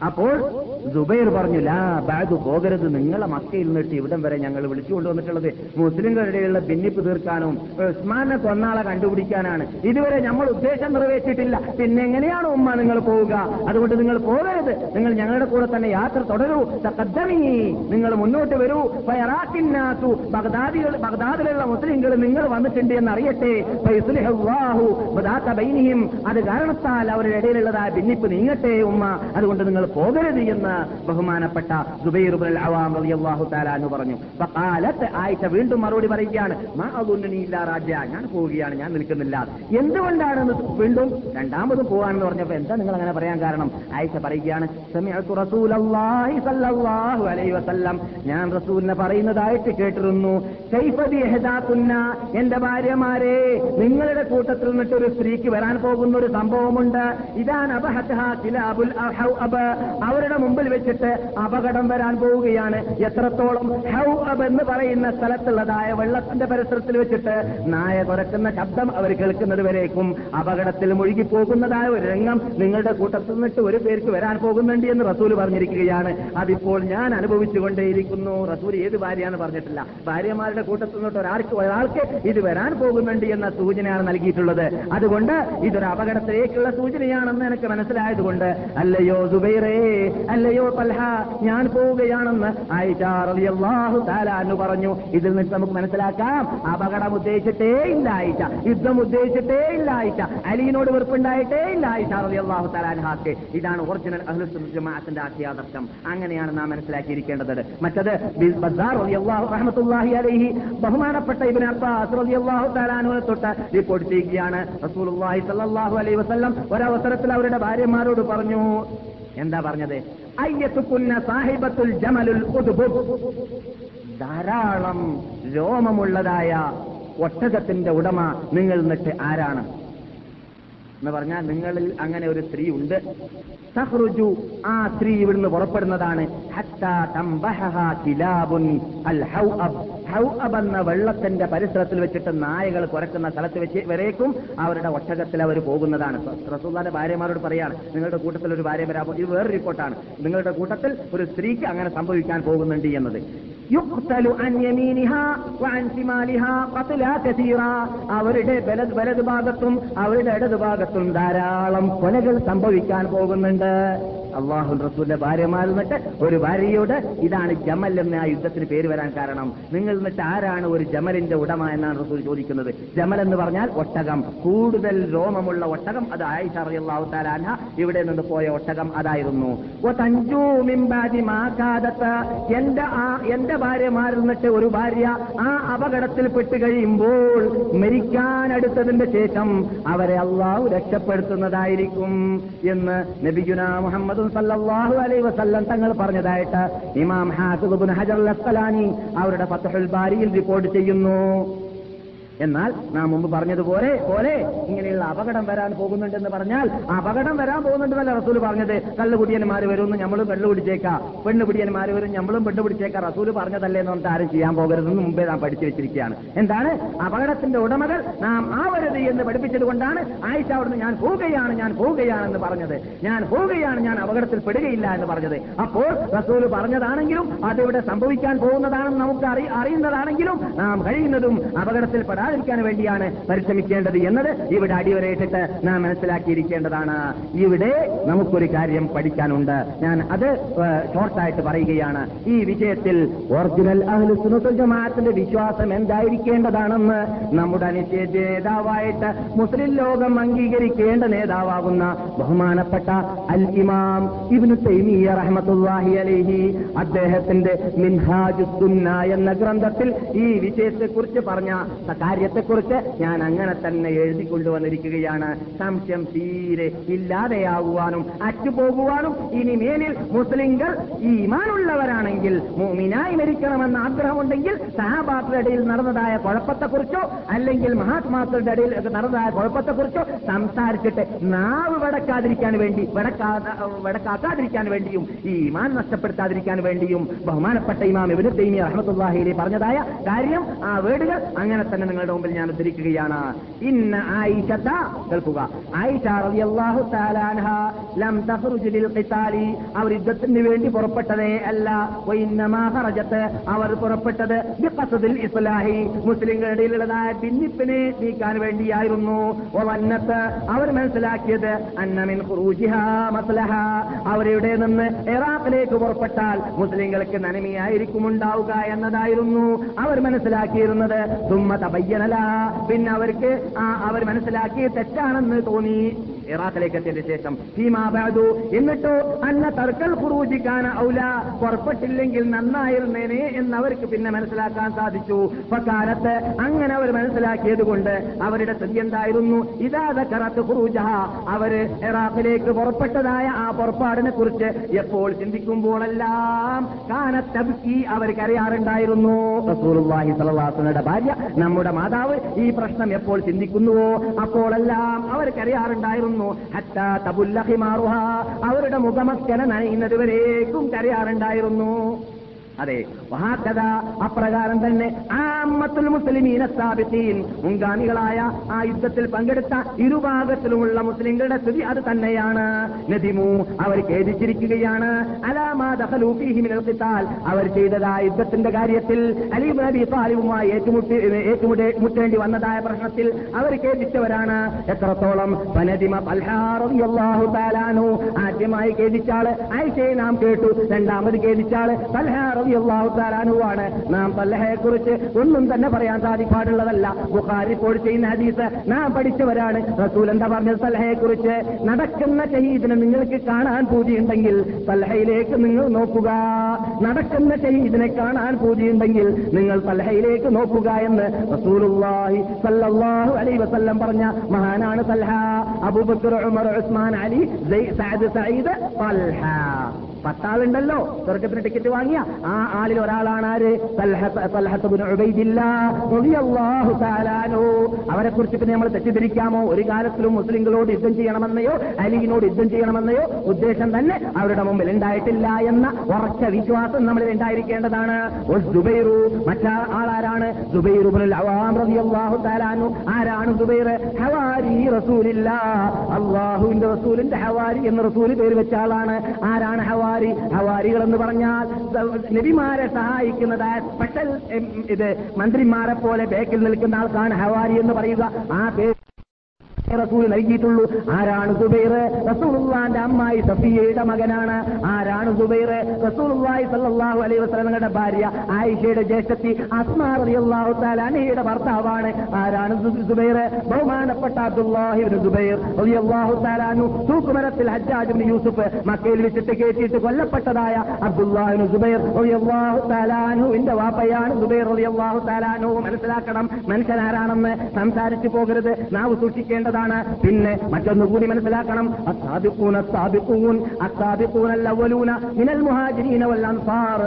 അപ്പോൾ ജുബൈർ പറഞ്ഞു ലാ ബാഗ് പോകരുത്. നിങ്ങളെ മക്കയിൽ നിന്നിട്ട് ഇവിടം വരെ ഞങ്ങൾ വിളിച്ചു വന്നിട്ടുള്ളത് മുസ്ലിങ്ങളുടെയുള്ള ഭിന്നിപ്പ് തീർക്കാനും ഉസ്മാനെ കൊന്നാളെ കണ്ടുപിടിക്കാനാണ്. ഇതുവരെ നമ്മൾ ഉദ്ദേശം നിറവേറ്റിട്ടില്ല പിന്നെ എങ്ങനെയാണ് ഉമ്മ നിങ്ങൾ പോവുക? അതുകൊണ്ട് നിങ്ങൾ പോകരുത്. നിങ്ങൾ ഞങ്ങളുടെ കൂടെ തന്നെ യാത്ര തുടരൂ. തക്കദ്ദമീ നിങ്ങൾ മുന്നോട്ട് വരൂ. ഫയറാക്കിന്നാത്തു ബഗ്ദാദികൾ ബഗ്ദാദിലുള്ള മുസ്ലിങ്ങൾ നിങ്ങൾ വന്നിട്ടുണ്ട് എന്ന് അറിയട്ടെ അത് കാരണത്താൽ അവരുടെ ഇടയിലുള്ളതായ ഭിന്നിപ്പ് നീങ്ങട്ടെ ഉമ്മ. അതുകൊണ്ട് നിങ്ങൾ പോകരുത് എന്ന് ബഹുമാനപ്പെട്ട ഇബ്നുൽ അവാം പറഞ്ഞു. ഫഖാലത്ത് ആയിഷ വീണ്ടും മറുപടി പറയുകയാണ് മാ അദുന്നനി ഇല്ലാ രാജ ഞാൻ പോവുകയാണ് ഞാൻ നിൽക്കുന്നില്ല. എന്തുകൊണ്ടാണ് വീണ്ടും രണ്ടാമതും പോകാനെന്ന് പറഞ്ഞപ്പോ എന്താ നിങ്ങൾ അങ്ങനെ പറയാൻ കാരണം? ആയിഷ പറയുകയാണ് ഞാൻ റസൂലിനെ പറയുന്നതായിട്ട് കേട്ടിരുന്നു. എന്റെ ഭാര്യമാരെ നിങ്ങളുടെ കൂട്ടത്തിൽ നിന്നിട്ട് ഒരു സ്ത്രീക്ക് വരാൻ പോകുന്ന ഒരു സംഭവമുണ്ട് ഇതാണ് ഹൗ അബ് അവരുടെ മുമ്പിൽ വെച്ചിട്ട് അപകടം വരാൻ പോവുകയാണ്. എത്രത്തോളം ഹൗ അബ് എന്ന് പറയുന്ന സ്ഥലത്തുള്ളതായ വെള്ളത്തിന്റെ പരിസരത്തിൽ വെച്ചിട്ട് നായ തുറക്കുന്ന ശബ്ദം അവർ കേൾക്കുന്നത് വരേക്കും. അപകടത്തിൽ മുഴുകി പോകുന്നതായ ഒരു രംഗം നിങ്ങളുടെ കൂട്ടത്തിൽ നിന്നിട്ട് ഒരു പേർക്ക് വരാൻ പോകുന്നുണ്ട് എന്ന് റസൂൽ പറഞ്ഞിരിക്കുകയാണ്. അതിപ്പോൾ ഞാൻ അനുഭവിച്ചുകൊണ്ടേയിരിക്കുന്നു. റസൂൽ ഏത് ഭാര്യയാണ് പറഞ്ഞിട്ടില്ല. ഭാര്യമാരുടെ കൂട്ടത്തിൽ നിന്നിട്ട് ഒരാൾക്ക് ഒരാൾക്ക് ഇത് വരാൻ പോകുന്നുണ്ട് എന്ന സൂചനയാണ് നൽകിയിട്ടുള്ളത്. അതുകൊണ്ട് ഇതൊരു അപകടത്തിലേക്കുള്ള സൂചനയാണെന്ന് എനിക്ക് മനസ്സിലായതുകൊണ്ട് അല്ലയോ സുബൈറേ അല്ലയോ പൽഹ ഞാൻ പോവുകയാണെന്ന് ആയിഷ റളിയല്ലാഹു തആല എന്ന് പറഞ്ഞു. ഇതിൽ നിന്ന് നമുക്ക് മനസ്സിലാക്കാം. അപകടം ഉദ്ദേശിച്ചിട്ടേ ഇല്ല ആയിഷ. യുദ്ധം ഉദ്ദേശിച്ചിട്ടേ ഇല്ല ആയിഷ. അലീനോട് വെറുപ്പുണ്ടായിട്ടേ ഇല്ല ആയിഷ റളിയല്ലാഹു തആല അൻഹാക്ക്. ഇതാണ് ഒറിജിനൽ അഹ്ലുസുന്നത്ത് ജമാഅത്തിന്റെ ആശയാദർശം. അങ്ങനെയാണ് നാം മനസ്സിലാക്കിയിരിക്കേണ്ടത്. മറ്റത് അലൈഹി ബഹുമാനപ്പെട്ട ഇബ്നു അബ്ബാസ് റളിയല്ലാഹു തആല അൻഹുവിനെ തൊട്ട് റിപ്പോർട്ട് ചെയ്യുകയാണ്. റസൂലുള്ളാഹി സ്വല്ലല്ലാഹു അലൈഹി വസല്ലം ഒരവസരത്തിൽ അവരുടെ ഭാര്യമാരോട് പറഞ്ഞു എന്താ പറഞ്ഞത്? അയ്യത്തുക്കുന്ന സാഹിബത്തുൽ ജമലുൽ ധാരാളം രോമമുള്ളതായ ഒട്ടകത്തിന്റെ ഉടമ നിങ്ങൾ എന്നിട്ട് ആരാണ്? എന്ന് പറഞ്ഞാൽ നിങ്ങളിൽ അങ്ങനെ ഒരു സ്ത്രീ ഉണ്ട്. സഹ്റുജു ആ സ്ത്രീ ഇവിടുന്ന് പുറപ്പെടുന്നതാണ്. ഹൗഅബ് എന്ന വെള്ളത്തിന്റെ പരിസരത്തിൽ വെച്ചിട്ട് നായകൾ കുരക്കുന്ന സ്ഥലത്ത് വെച്ച് വരേക്കും അവരുടെ ഒട്ടകത്തിൽ അവർ പോകുന്നതാണ്. റസൂള്ളാന്റെ ഭാര്യമാരോട് പറയാണ് നിങ്ങളുടെ കൂട്ടത്തിൽ ഒരു ഭാര്യ വരാമോ ഇത് വേറെ റിപ്പോർട്ടാണ്. നിങ്ങളുടെ കൂട്ടത്തിൽ ഒരു സ്ത്രീക്ക് അങ്ങനെ സംഭവിക്കാൻ പോകുന്നുണ്ട് എന്നത്. അവരുടെ വലത് ഭാഗത്തും അവരുടെ ഇടത് ഭാഗത്തും ധാരാളം കൊലകൾ സംഭവിക്കാൻ പോകുന്നുണ്ട്. അള്ളാഹു റസൂലിന്റെ എന്നിട്ട് ഒരു ഭാര്യയോട് ഇതാണ് ജമൽ എന്ന ആ യുദ്ധത്തിന് പേര് വരാൻ കാരണം. നിങ്ങൾ എന്നിട്ട് ആരാണ് ഒരു ജമലിന്റെ ഉടമ എന്നാണ് റസൂൽ ചോദിക്കുന്നത്. ജമൽ എന്ന് പറഞ്ഞാൽ ഒട്ടകം. കൂടുതൽ രോമമുള്ള ഒട്ടകം അത് ആയിഷ അൻഹ ഇവിടെ നിന്ന് പോയ ഒട്ടകം അതായിരുന്നു. എന്റെ ആ എന്റെ ഭാര്യമാരിൽ നിന്നിട്ട് ഒരു ഭാര്യ ആ അപകടത്തിൽ പെട്ട് കഴിയുമ്പോൾ മരിക്കാൻ അടുത്തതിന്റെ ശേഷം അവരെ അള്ളാഹു രക്ഷപ്പെടുത്തുന്നതായിരിക്കും എന്ന് നബിഗുന മുഹമ്മദ് സല്ലല്ലാഹു അലൈഹി വസല്ലം തങ്ങൾ പറഞ്ഞതായിട്ട് ഇമാം ഹാസുബുൻ ഹജർ അൽ അസ്ഖലാനി അവരുടെ ഫത്ഹുൽ ബാരിയിൽ റിപ്പോർട്ട് ചെയ്യുന്നു. എന്നാൽ നാം മുമ്പ് പറഞ്ഞതുപോലെ പോലെ ഇങ്ങനെയുള്ള അപകടം വരാൻ പോകുന്നുണ്ടെന്ന് പറഞ്ഞാൽ അപകടം വരാൻ പോകുന്നുണ്ടെന്നല്ല റസൂൽ പറഞ്ഞത്. കള്ളുകുടിയന്മാർ വരുമെന്ന് നമ്മളും കള്ളു പിടിച്ചേക്കാം പെണ്ണ് പിടിയന്മാർ വരും നമ്മളും പെണ്ണ് പിടിച്ചേക്കാം റസൂൽ പറഞ്ഞതല്ലേ എന്ന് പറഞ്ഞിട്ട് ആരും ചെയ്യാൻ പോകരുതെന്ന് മുമ്പേ നാം പഠിച്ചു വെച്ചിരിക്കുകയാണ്. എന്താണ്? അപകടത്തിന്റെ ഉടമകൾ നാം ആവരുത് എന്ന് പഠിപ്പിച്ചത് കൊണ്ടാണ് ആയിഷ അവിടുന്ന് ഞാൻ പോവുകയാണ് ഞാൻ പോവുകയാണെന്ന് പറഞ്ഞത്. ഞാൻ പോവുകയാണ് ഞാൻ അപകടത്തിൽ പെടുകയില്ല എന്ന് പറഞ്ഞത്. അപ്പോൾ റസൂൽ പറഞ്ഞതാണെങ്കിലും അതിവിടെ സംഭവിക്കാൻ പോകുന്നതാണെന്ന് നമുക്ക് അറിയുന്നതാണെങ്കിലും നാം കഴിയുന്നതും അപകടത്തിൽ പെടാതിരിക്കാൻ വേണ്ടിയാണ് പരിശ്രമിക്കേണ്ടത് എന്നത് ഇവിടെ അടിവരയിട്ടിട്ട് നാം മനസ്സിലാക്കിയിരിക്കേണ്ടതാണ്. ഇവിടെ നമുക്കൊരു കാര്യം പഠിക്കാനുണ്ട്. ഞാൻ അത് ഷോർട്ടായിട്ട് പറയുകയാണ്. ഈ വിജയത്തിൽ ഒറിജിനൽ അഹ്ലുസുനത്തുൽ ജമാഅത്തിന്റെ വിശ്വാസം എന്തായിരിക്കേണ്ടതാണെന്ന് നമ്മുടെ അനിശ്ചയ നേതാവായിട്ട് മുസ്ലിം ലോകം അംഗീകരിക്കേണ്ട നേതാവാകുന്ന ബഹുമാനപ്പെട്ട അൽ ഇമാം ഇബ്നു തൈമിയ റഹ്മത്തുള്ളാഹി അലൈഹി അദ്ദേഹത്തിന്റെ മിൻഹാജുസുന്ന എന്ന ഗ്രന്ഥത്തിൽ ഈ വിജയത്തെക്കുറിച്ച് പറഞ്ഞ കാര്യത്തെക്കുറിച്ച് ഞാൻ അങ്ങനെ തന്നെ എഴുതിക്കൊണ്ടുവന്നിരിക്കുകയാണ്. സംശയം തീരെ ഇല്ലാതെയാകുവാനും അറ്റുപോകുവാനും ഇനി മേലിൽ ഈ ഈമാനുള്ളവരാണെങ്കിൽ മോമിനായി മരിക്കണമെന്ന ആഗ്രഹമുണ്ടെങ്കിൽ സഹാബാക്കളുടെ ഇടയിൽ നടന്നതായ കുഴപ്പത്തെക്കുറിച്ചോ അല്ലെങ്കിൽ മഹാത്മാക്കളുടെ ഇടയിൽ നടന്നതായ കുഴപ്പത്തെക്കുറിച്ചോ സംസാരിച്ചിട്ട് നാവ് വടക്കാതിരിക്കാൻ വേണ്ടി വടക്കാ വടക്കാക്കാതിരിക്കാൻ വേണ്ടിയും ഈ ഈമാൻ നഷ്ടപ്പെടുത്താതിരിക്കാൻ വേണ്ടിയും ബഹുമാനപ്പെട്ട ഇമാം ഇബ്നു തൈമിയ അഹമ്മദ് പറഞ്ഞതായ കാര്യം ആ വേടുകൾ അങ്ങനെ തന്നെ നിങ്ങളുടെ മുമ്പിൽ ഞാൻ ഉദ്ധരിക്കുകയാണ്. ഇന്ന ആയിഷത്ത കേൾക്കുക. ആയിഷ റളിയല്ലാഹു ലം ലിൽ ഖിതാലി അവർ യുദ്ധത്തിന് വേണ്ടി പുറപ്പെട്ടതേ അല്ല. അവർ പുറപ്പെട്ടത് ഇസ്ലാഹി. മുസ്ലിങ്ങളുടെ ഇടയിലുള്ളതായ ഭിന്നിപ്പിനെ നീക്കാൻ വേണ്ടിയായിരുന്നു. വന്നത്ത് അവർ മനസ്സിലാക്കിയത് അന്നമിൻ മസ്ലഹ. അവരുടെ നിന്ന് ഇറാഖിലേക്ക് പുറപ്പെട്ടാൽ മുസ്ലിങ്ങൾക്ക് നന്മയായിരിക്കും ഉണ്ടാവുക എന്നതായിരുന്നു. അവർ മനസ്സിലാക്കിയിരുന്നത് സുമ്മ തബയ്യനല പിന്നെ അവർക്ക് അവർ മനസ്സിലാക്കി തെറ്റാണെന്ന് തോന്നി. ഇറാഖിലേക്ക് എത്തിയതിന് ശേഷം ഭീമാബാദു എന്നിട്ടോ അന്ന തർക്കൽ ഖുറൂജിക്കാന ഔല പുറപ്പെട്ടില്ലെങ്കിൽ നന്നായിരുന്നേനെ എന്ന് അവർക്ക് പിന്നെ മനസ്സിലാക്കാൻ സാധിച്ചു. കാലത്ത് അങ്ങനെ അവർ മനസ്സിലാക്കിയത് കൊണ്ട് അവരുടെ സ്ഥിതി എന്തായിരുന്നു? ഇതാത കറത്ത് ഖുറൂജഹ അവർ ഇറാഖിലേക്ക് പുറപ്പെട്ടതായ ആ പുറപ്പാടിനെ കുറിച്ച് എപ്പോൾ ചിന്തിക്കുമ്പോഴെല്ലാം കാനത്തബ്ക്കി അവർ കരയാറുണ്ടായിരുന്നു റസൂലുള്ളാഹി ഭാര്യ നമ്മുടെ മാതാവ് ഈ പ്രശ്നം എപ്പോൾ ചിന്തിക്കുന്നുവോ? അപ്പോഴെല്ലാം അവർ കരയാറുണ്ടായിരുന്നു ഹത്താ തബുല്ല അവരുടെ മുഖമക്കന നനയുന്നതുവരേക്കും കരയാറുണ്ടായിരുന്നു. അതെ. മഹാകഥ അപ്രകാരം തന്നെ ആമ്മത്തുൽ മുസ്ലിമീന സ്ഥാപിത്തീൻ മുൻഗാമികളായ ആ യുദ്ധത്തിൽ പങ്കെടുത്ത ഇരുഭാഗത്തിലുമുള്ള മുസ്ലിങ്ങളുടെ സ്ഥിതി അത് തന്നെയാണ്. നദിമു അവർ ഖേദിച്ചിരിക്കുകയാണ്. അലാമാദാൽ അവർ ചെയ്തതായ യുദ്ധത്തിന്റെ കാര്യത്തിൽ അലീബ് നബി താലിബുമായി ഏറ്റുമുട്ടി ഏറ്റുമുട്ടേണ്ടി മുട്ടേണ്ടി വന്നതായ പ്രശ്നത്തിൽ അവർ ഖേദിച്ചവരാണ്. എത്രത്തോളം? പനദിമ ആദ്യമായി ഖേദിച്ചാൾ ആയിഷയെ നാം കേട്ടു. രണ്ടാമത് ഖേദിച്ചാൾ പൽഹാറിയാഹു താലാനുവാണ് നാം തല്ലഹയെ കുറിച്ച് ഒന്നും തന്നെ പറയാൻ സാധിപ്പാടുള്ളതല്ല. ബുഖാരി പോയി ചെയ്യുന്ന ഹദീസ് നാം പഠിച്ചവരാണ്. റസൂൽ എന്താ പറഞ്ഞത്? സലഹയെ കുറിച്ച് നടക്കുന്ന ഷഹീദിനെ നിങ്ങൾക്ക് കാണാൻ പൂതിയുണ്ടെങ്കിൽ സലഹയിലേക്ക് നിങ്ങൾ നോക്കുക. നടക്കുന്ന ഷഹീദിനെ കാണാൻ പൂതിയുണ്ടെങ്കിൽ നിങ്ങൾ സലഹയിലേക്ക് നോക്കുക എന്ന് റസൂലുള്ളാഹി സല്ലല്ലാഹു അലൈഹി വസല്ലം പറഞ്ഞ മഹാനാണ് സൽഹ Abu Bakr Umar Usman Ali Saad Saeed Talha. പത്താളുണ്ടല്ലോ. സ്വർഗത്തിന് ടിക്കറ്റ് വാങ്ങിയ ആ ആളിൽ ഒരാളാണ് ആര്. അവരെ കുറിച്ച് പിന്നെ നമ്മൾ തെറ്റിദ്ധരിക്കാമോ? ഒരു കാലത്തിലും മുസ്ലിങ്ങളോട് യുദ്ധം ചെയ്യണമെന്നയോ അലിയിനോട് യുദ്ധം ചെയ്യണമെന്നയോ ഉദ്ദേശം തന്നെ അവരുടെ മുമ്പിൽ ഉണ്ടായിട്ടില്ല എന്ന ഉറച്ച വിശ്വാസം നമ്മളിൽ ഉണ്ടായിരിക്കേണ്ടതാണ്. മറ്റാ ആളാരാണ്? അൻഹു. ആരാണ് ഹവാരി റസൂലില്ല. റസൂലിന്റെ ഹവാരി എന്ന് റസൂൽ പേര് വെച്ച ആളാണ്. ആരാണ് ഹവാരി ഹവാരികൾ എന്ന് പറഞ്ഞാൽ നബിമാരെ സഹായിക്കുന്നതായ സ്പെഷ്യൽ ഇത് മന്ത്രിമാരെ പോലെ ബേക്കിൽ നിൽക്കുന്ന ആൾക്കാണ് ഹവാരി എന്ന് പറയുക. ആ പേര് റസൂൽ നൽകിയിട്ടുള്ളൂ. ആരാണ് സുബൈർ? റസൂലുള്ളാന്റെ അമ്മായി സഫിയയുടെ മകനാണ്. ആരാണ് സുബൈർ? റസൂലുള്ളാഹി സല്ലല്ലാഹു അലൈഹി വസല്ലമയുടെ ഭാര്യ ആയിഷയുടെ ജ്യേഷ്ഠത്തി അസ്മാ റളിയല്ലാഹു തആല അൻഹയുടെ ഭർത്താവാണ്. ആരാണ് സുബൈർ? ബഹുമാനപ്പെട്ട അബ്ദുല്ലാഹി ഇബ്നു സുബൈർ റളിയല്ലാഹു തആല അൻഹു തൂക്കുമരത്തിൽ ഹജ്ജാജ് ഇബ്നു യൂസുഫ് മക്കയിൽ വെച്ചിട്ട് കയറ്റിയിട്ട് കൊല്ലപ്പെട്ടതായ അബ്ദുല്ലാഹി ഇബ്നു സുബൈർ റളിയല്ലാഹു തആല അൻഹുവിന്റെ വാപ്പയാണ് സുബൈർ റളിയല്ലാഹു തആല അൻഹു. മനസ്സിലാക്കണം. മനുഷ്യൻ ആരാണെന്ന് സംസാരിച്ചു പോകരുത്. നാവ് സൂക്ഷിക്കേണ്ടതാണ്. പിന്നെ മറ്റൊന്ന് കൂടി മനസ്സിലാക്കണം അസാബിഖൂൻ അസാബിഖൂന അല്ലവലൂന മിനൽ മുഹാജിരീന വൽ അൻസാർ.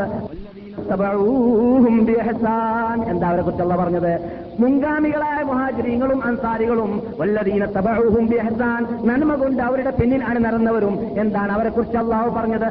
എന്താ അവരെ കുറിച്ചുള്ള പറഞ്ഞത്? മുൻഗാമികളായ മുഹാജിരീങ്ങളും അൻസാരികളും വല്ലതീന തബഹും ബിഹസാൻ നന്മ കൊണ്ട് അവരുടെ പിന്നിൽ നടന്നവരും എന്താണ് അവരെ കുറിച്ച് അള്ളാഹു പറഞ്ഞത്?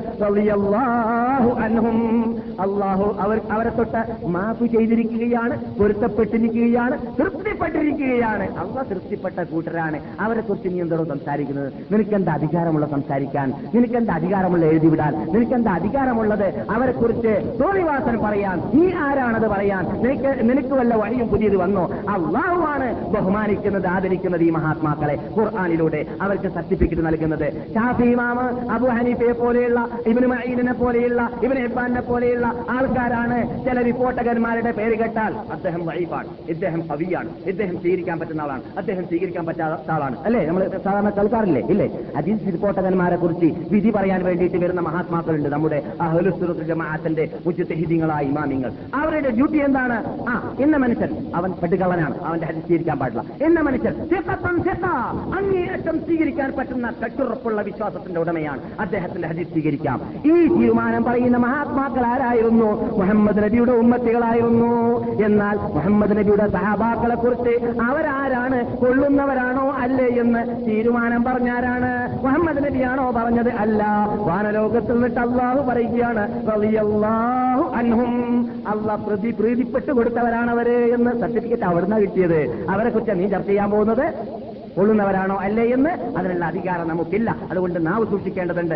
അൻഹും. അള്ളാഹു അവർ അവരെ തൊട്ട് മാപ്പ് ചെയ്തിരിക്കുകയാണ് പൊരുത്തപ്പെട്ടിരിക്കുകയാണ് തൃപ്തിപ്പെട്ടിരിക്കുകയാണ്. അവ തൃപ്തിപ്പെട്ട കൂട്ടരാണ്. അവരെ കുറിച്ച് നീ എന്തോ സംസാരിക്കുന്നത്? നിനക്കെന്താ അധികാരമുള്ള സംസാരിക്കാൻ? നിനക്കെന്താ അധികാരമുള്ള എഴുതിവിടാൻ? നിനക്കെന്താ അധികാരമുള്ളത്? അവരെ കുറിച്ച് തോന്നിവാസൻ പറയാൻ. നീ ആരാണത് പറയാൻ? നിനക്ക് നിനക്ക് വല്ല വഴിയും പുതിയത് വന്നോ അള്ളാഹുവാണ് ബഹുമാനിക്കുന്നത് ആദരിക്കുന്നത് ഈ മഹാത്മാക്കളെ. ഖുർആാനിലൂടെ അവർക്ക് സർട്ടിഫിക്കറ്റ് നൽകുന്നത്. ഷാഫി ഇമാമ് അബു ഹനീഫയെ പോലെയുള്ള ഇബിന് മഈദിനെ പോലെയുള്ള ഇബിന് ഇബ്ബാനെ പോലെയുള്ള ആൾക്കാരാണ് ചില റിപ്പോർട്ടകന്മാരുടെ പേര് കേട്ടാൽ അദ്ദേഹം വൈഫാണ്. ഇദ്ദേഹം കവിയാണ്. ഇദ്ദേഹം സ്വീകരിക്കാൻ പറ്റുന്ന ആളാണ്. അദ്ദേഹം സ്വീകരിക്കാൻ പറ്റാത്ത ആളാണ്. അല്ലേ? നമ്മൾ സാധാരണ കേൾക്കാറില്ലേ? ഇല്ലേ? അജീസ് റിപ്പോർട്ടകന്മാരെ കുറിച്ച് വിധി പറയാൻ വേണ്ടിയിട്ട് വരുന്ന മഹാത്മാക്കളുണ്ട്. നമ്മുടെ അഹ്ലുസുറത്ത് ജമാഅത്തിന്റെ മുജ്തഹിദീങ്ങളായ ഇമാമിങ്ങൾ. അവരുടെ ഡ്യൂട്ടി എന്താണ്? ആ ഇന്ന മനുഷ്യൻ. അവൻ പെട്ടുകള്ളനാണ് അവന്റെ ഹരി സ്വീകരിക്കാൻ പാടില്ല. എന്ന മനുഷ്യൻ അങ്ങേയറ്റം സ്വീകരിക്കാൻ പറ്റുന്ന കട്ടുറപ്പുള്ള വിശ്വാസത്തിന്റെ ഉടമയാണ്. അദ്ദേഹത്തിന്റെ ഹരി സ്വീകരിക്കാം. ഈ തീരുമാനം പറയുന്ന മഹാത്മാക്കൾ ആരായിരുന്നു? മുഹമ്മദ് നബിയുടെ ഉമ്മത്തികളായിരുന്നു. എന്നാൽ മുഹമ്മദ് നബിയുടെ സഹാബാക്കളെ കുറിച്ച് അവരാരാണ്? കൊള്ളുന്നവരാണോ അല്ലേ എന്ന് തീരുമാനം പറഞ്ഞാരാണ്? മുഹമ്മദ് നബിയാണോ പറഞ്ഞത്? അല്ല. വാനലോകത്തിൽ നിന്നിട്ട് അള്ളാഹു പറയുകയാണ് അൻഹും. അള്ളാഹ് പ്രതി പ്രീതിപ്പെട്ടു കൊടുത്തവരാണവര് എന്ന് സർട്ടിഫിക്കറ്റ് അവിടുന്ന് കിട്ടിയത്. അവരെ കുറിച്ച് നീ ചർച്ച ചെയ്യാൻ പോകുന്നത്? കൊള്ളുന്നവരാണോ അല്ലേ എന്ന് അതിനുള്ള അധികാരം നമുക്കില്ല. അതുകൊണ്ട് നാവ് സൂക്ഷിക്കേണ്ടതുണ്ട്.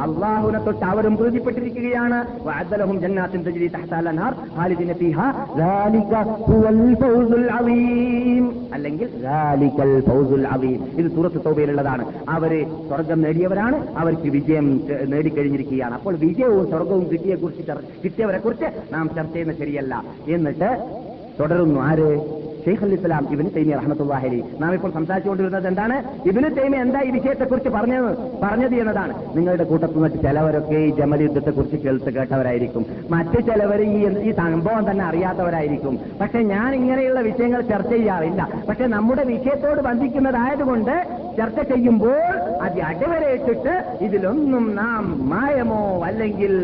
അള്ളാഹുനെ തൊട്ട് അവരും പ്രീതിപ്പെട്ടിരിക്കുകയാണ്. അല്ലെങ്കിൽ ഇത് സൂറത്ത് തോബയിലുള്ളതാണ്. അവർ സ്വർഗം നേടിയവരാണ്. അവർക്ക് വിജയം നേടിക്കഴിഞ്ഞിരിക്കുകയാണ്. അപ്പോൾ വിജയവും സ്വർഗവും കിട്ടിയെ കുറിച്ച് കിട്ടിയവരെ കുറിച്ച് നാം ചർച്ച ചെയ്യുന്നത് ശരിയല്ല. എന്നിട്ട് തുടരുന്നു. ആര്? ഷെയ്ഖ് അൽ ഇസ്ലാം ഇബിന് തൈമി റഹ്മത്തുള്ളാഹലി നാം ഇപ്പോൾ സംസാരിച്ചുകൊണ്ടിരുന്നത് എന്താണ്? ഇബിന് തൈമി എന്താ ഈ വിഷയത്തെക്കുറിച്ച് പറഞ്ഞത്? പറഞ്ഞത് എന്നതാണ്. നിങ്ങളുടെ കൂട്ടത്തിൽ നിന്ന് ചിലവരൊക്കെ ഈ ജമൽ യുദ്ധത്തെക്കുറിച്ച് കേൾത്ത് കേട്ടവരായിരിക്കും. മറ്റ് ചിലവർ ഈ ഈ സംഭവം തന്നെ അറിയാത്തവരായിരിക്കും. പക്ഷെ ഞാൻ ഇങ്ങനെയുള്ള വിഷയങ്ങൾ ചർച്ച ചെയ്യാറില്ല. പക്ഷെ നമ്മുടെ വിഷയത്തോട് ബന്ധിക്കുന്നതായതുകൊണ്ട് ചർച്ച ചെയ്യുമ്പോൾ അത് അടിവരയിട്ടിട്ട് ഇതിലൊന്നും നാം മായമോ അല്ലെങ്കിൽ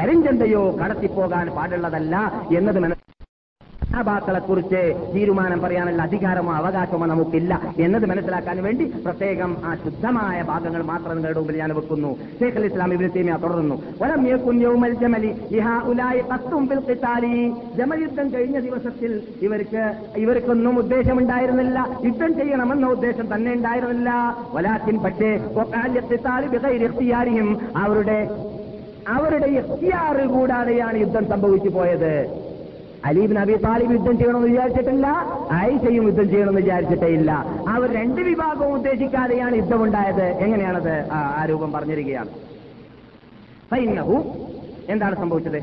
കരിഞ്ചന്തയോ കടത്തിപ്പോകാൻ പാടുള്ളതല്ല എന്നത് മനസ്സിലാക്കി സഹാബാക്കളെ കുറിച്ച് തീരുമാനം പറയാനുള്ള അധികാരമോ അവകാശമോ നമുക്കില്ല എന്നത് മനസ്സിലാക്കാൻ വേണ്ടി പ്രത്യേകം ആ ശുദ്ധമായ ഭാഗങ്ങൾ മാത്രം നിങ്ങളുടെ മുമ്പിൽ ഞാൻ വെക്കുന്നു. ഷേഖൽ ഇസ്ലാം ഇബ്നു തീമിയ തുടർന്നു. വലം യകുൻ യൗമൽ ജമലി ലിഹാഉലായി ഖത്തും ബിൽ ഖിതാലി. ജമൽ യുദ്ധം കഴിഞ്ഞ ദിവസത്തിൽ ഇവർക്ക് ഇവർക്കൊന്നും ഉദ്ദേശമുണ്ടായിരുന്നില്ല. യുദ്ധം ചെയ്യണമെന്ന ഉദ്ദേശം തന്നെ ഉണ്ടായിരുന്നില്ല. വലാത്തിൻ പക്ഷേ അവരുടെ അവരുടെ ഇഖ്തിയാറ് കൂടാതെയാണ് യുദ്ധം സംഭവിച്ചു പോയത്. അലീബിൻ അബി താലിബ് യുദ്ധം ചെയ്യണമെന്ന് വിചാരിച്ചിട്ടില്ല ആയിഷയും യുദ്ധം ചെയ്യണമെന്ന് വിചാരിച്ചിട്ടേ ഇല്ല അവർ രണ്ട് വിഭാഗവും ഉദ്ദേശിക്കാതെയാണ് യുദ്ധമുണ്ടായത്. എങ്ങനെയാണത്? ആ രൂപം പറഞ്ഞിരിക്കുകയാണ്. എന്താണ് സംഭവിച്ചത്?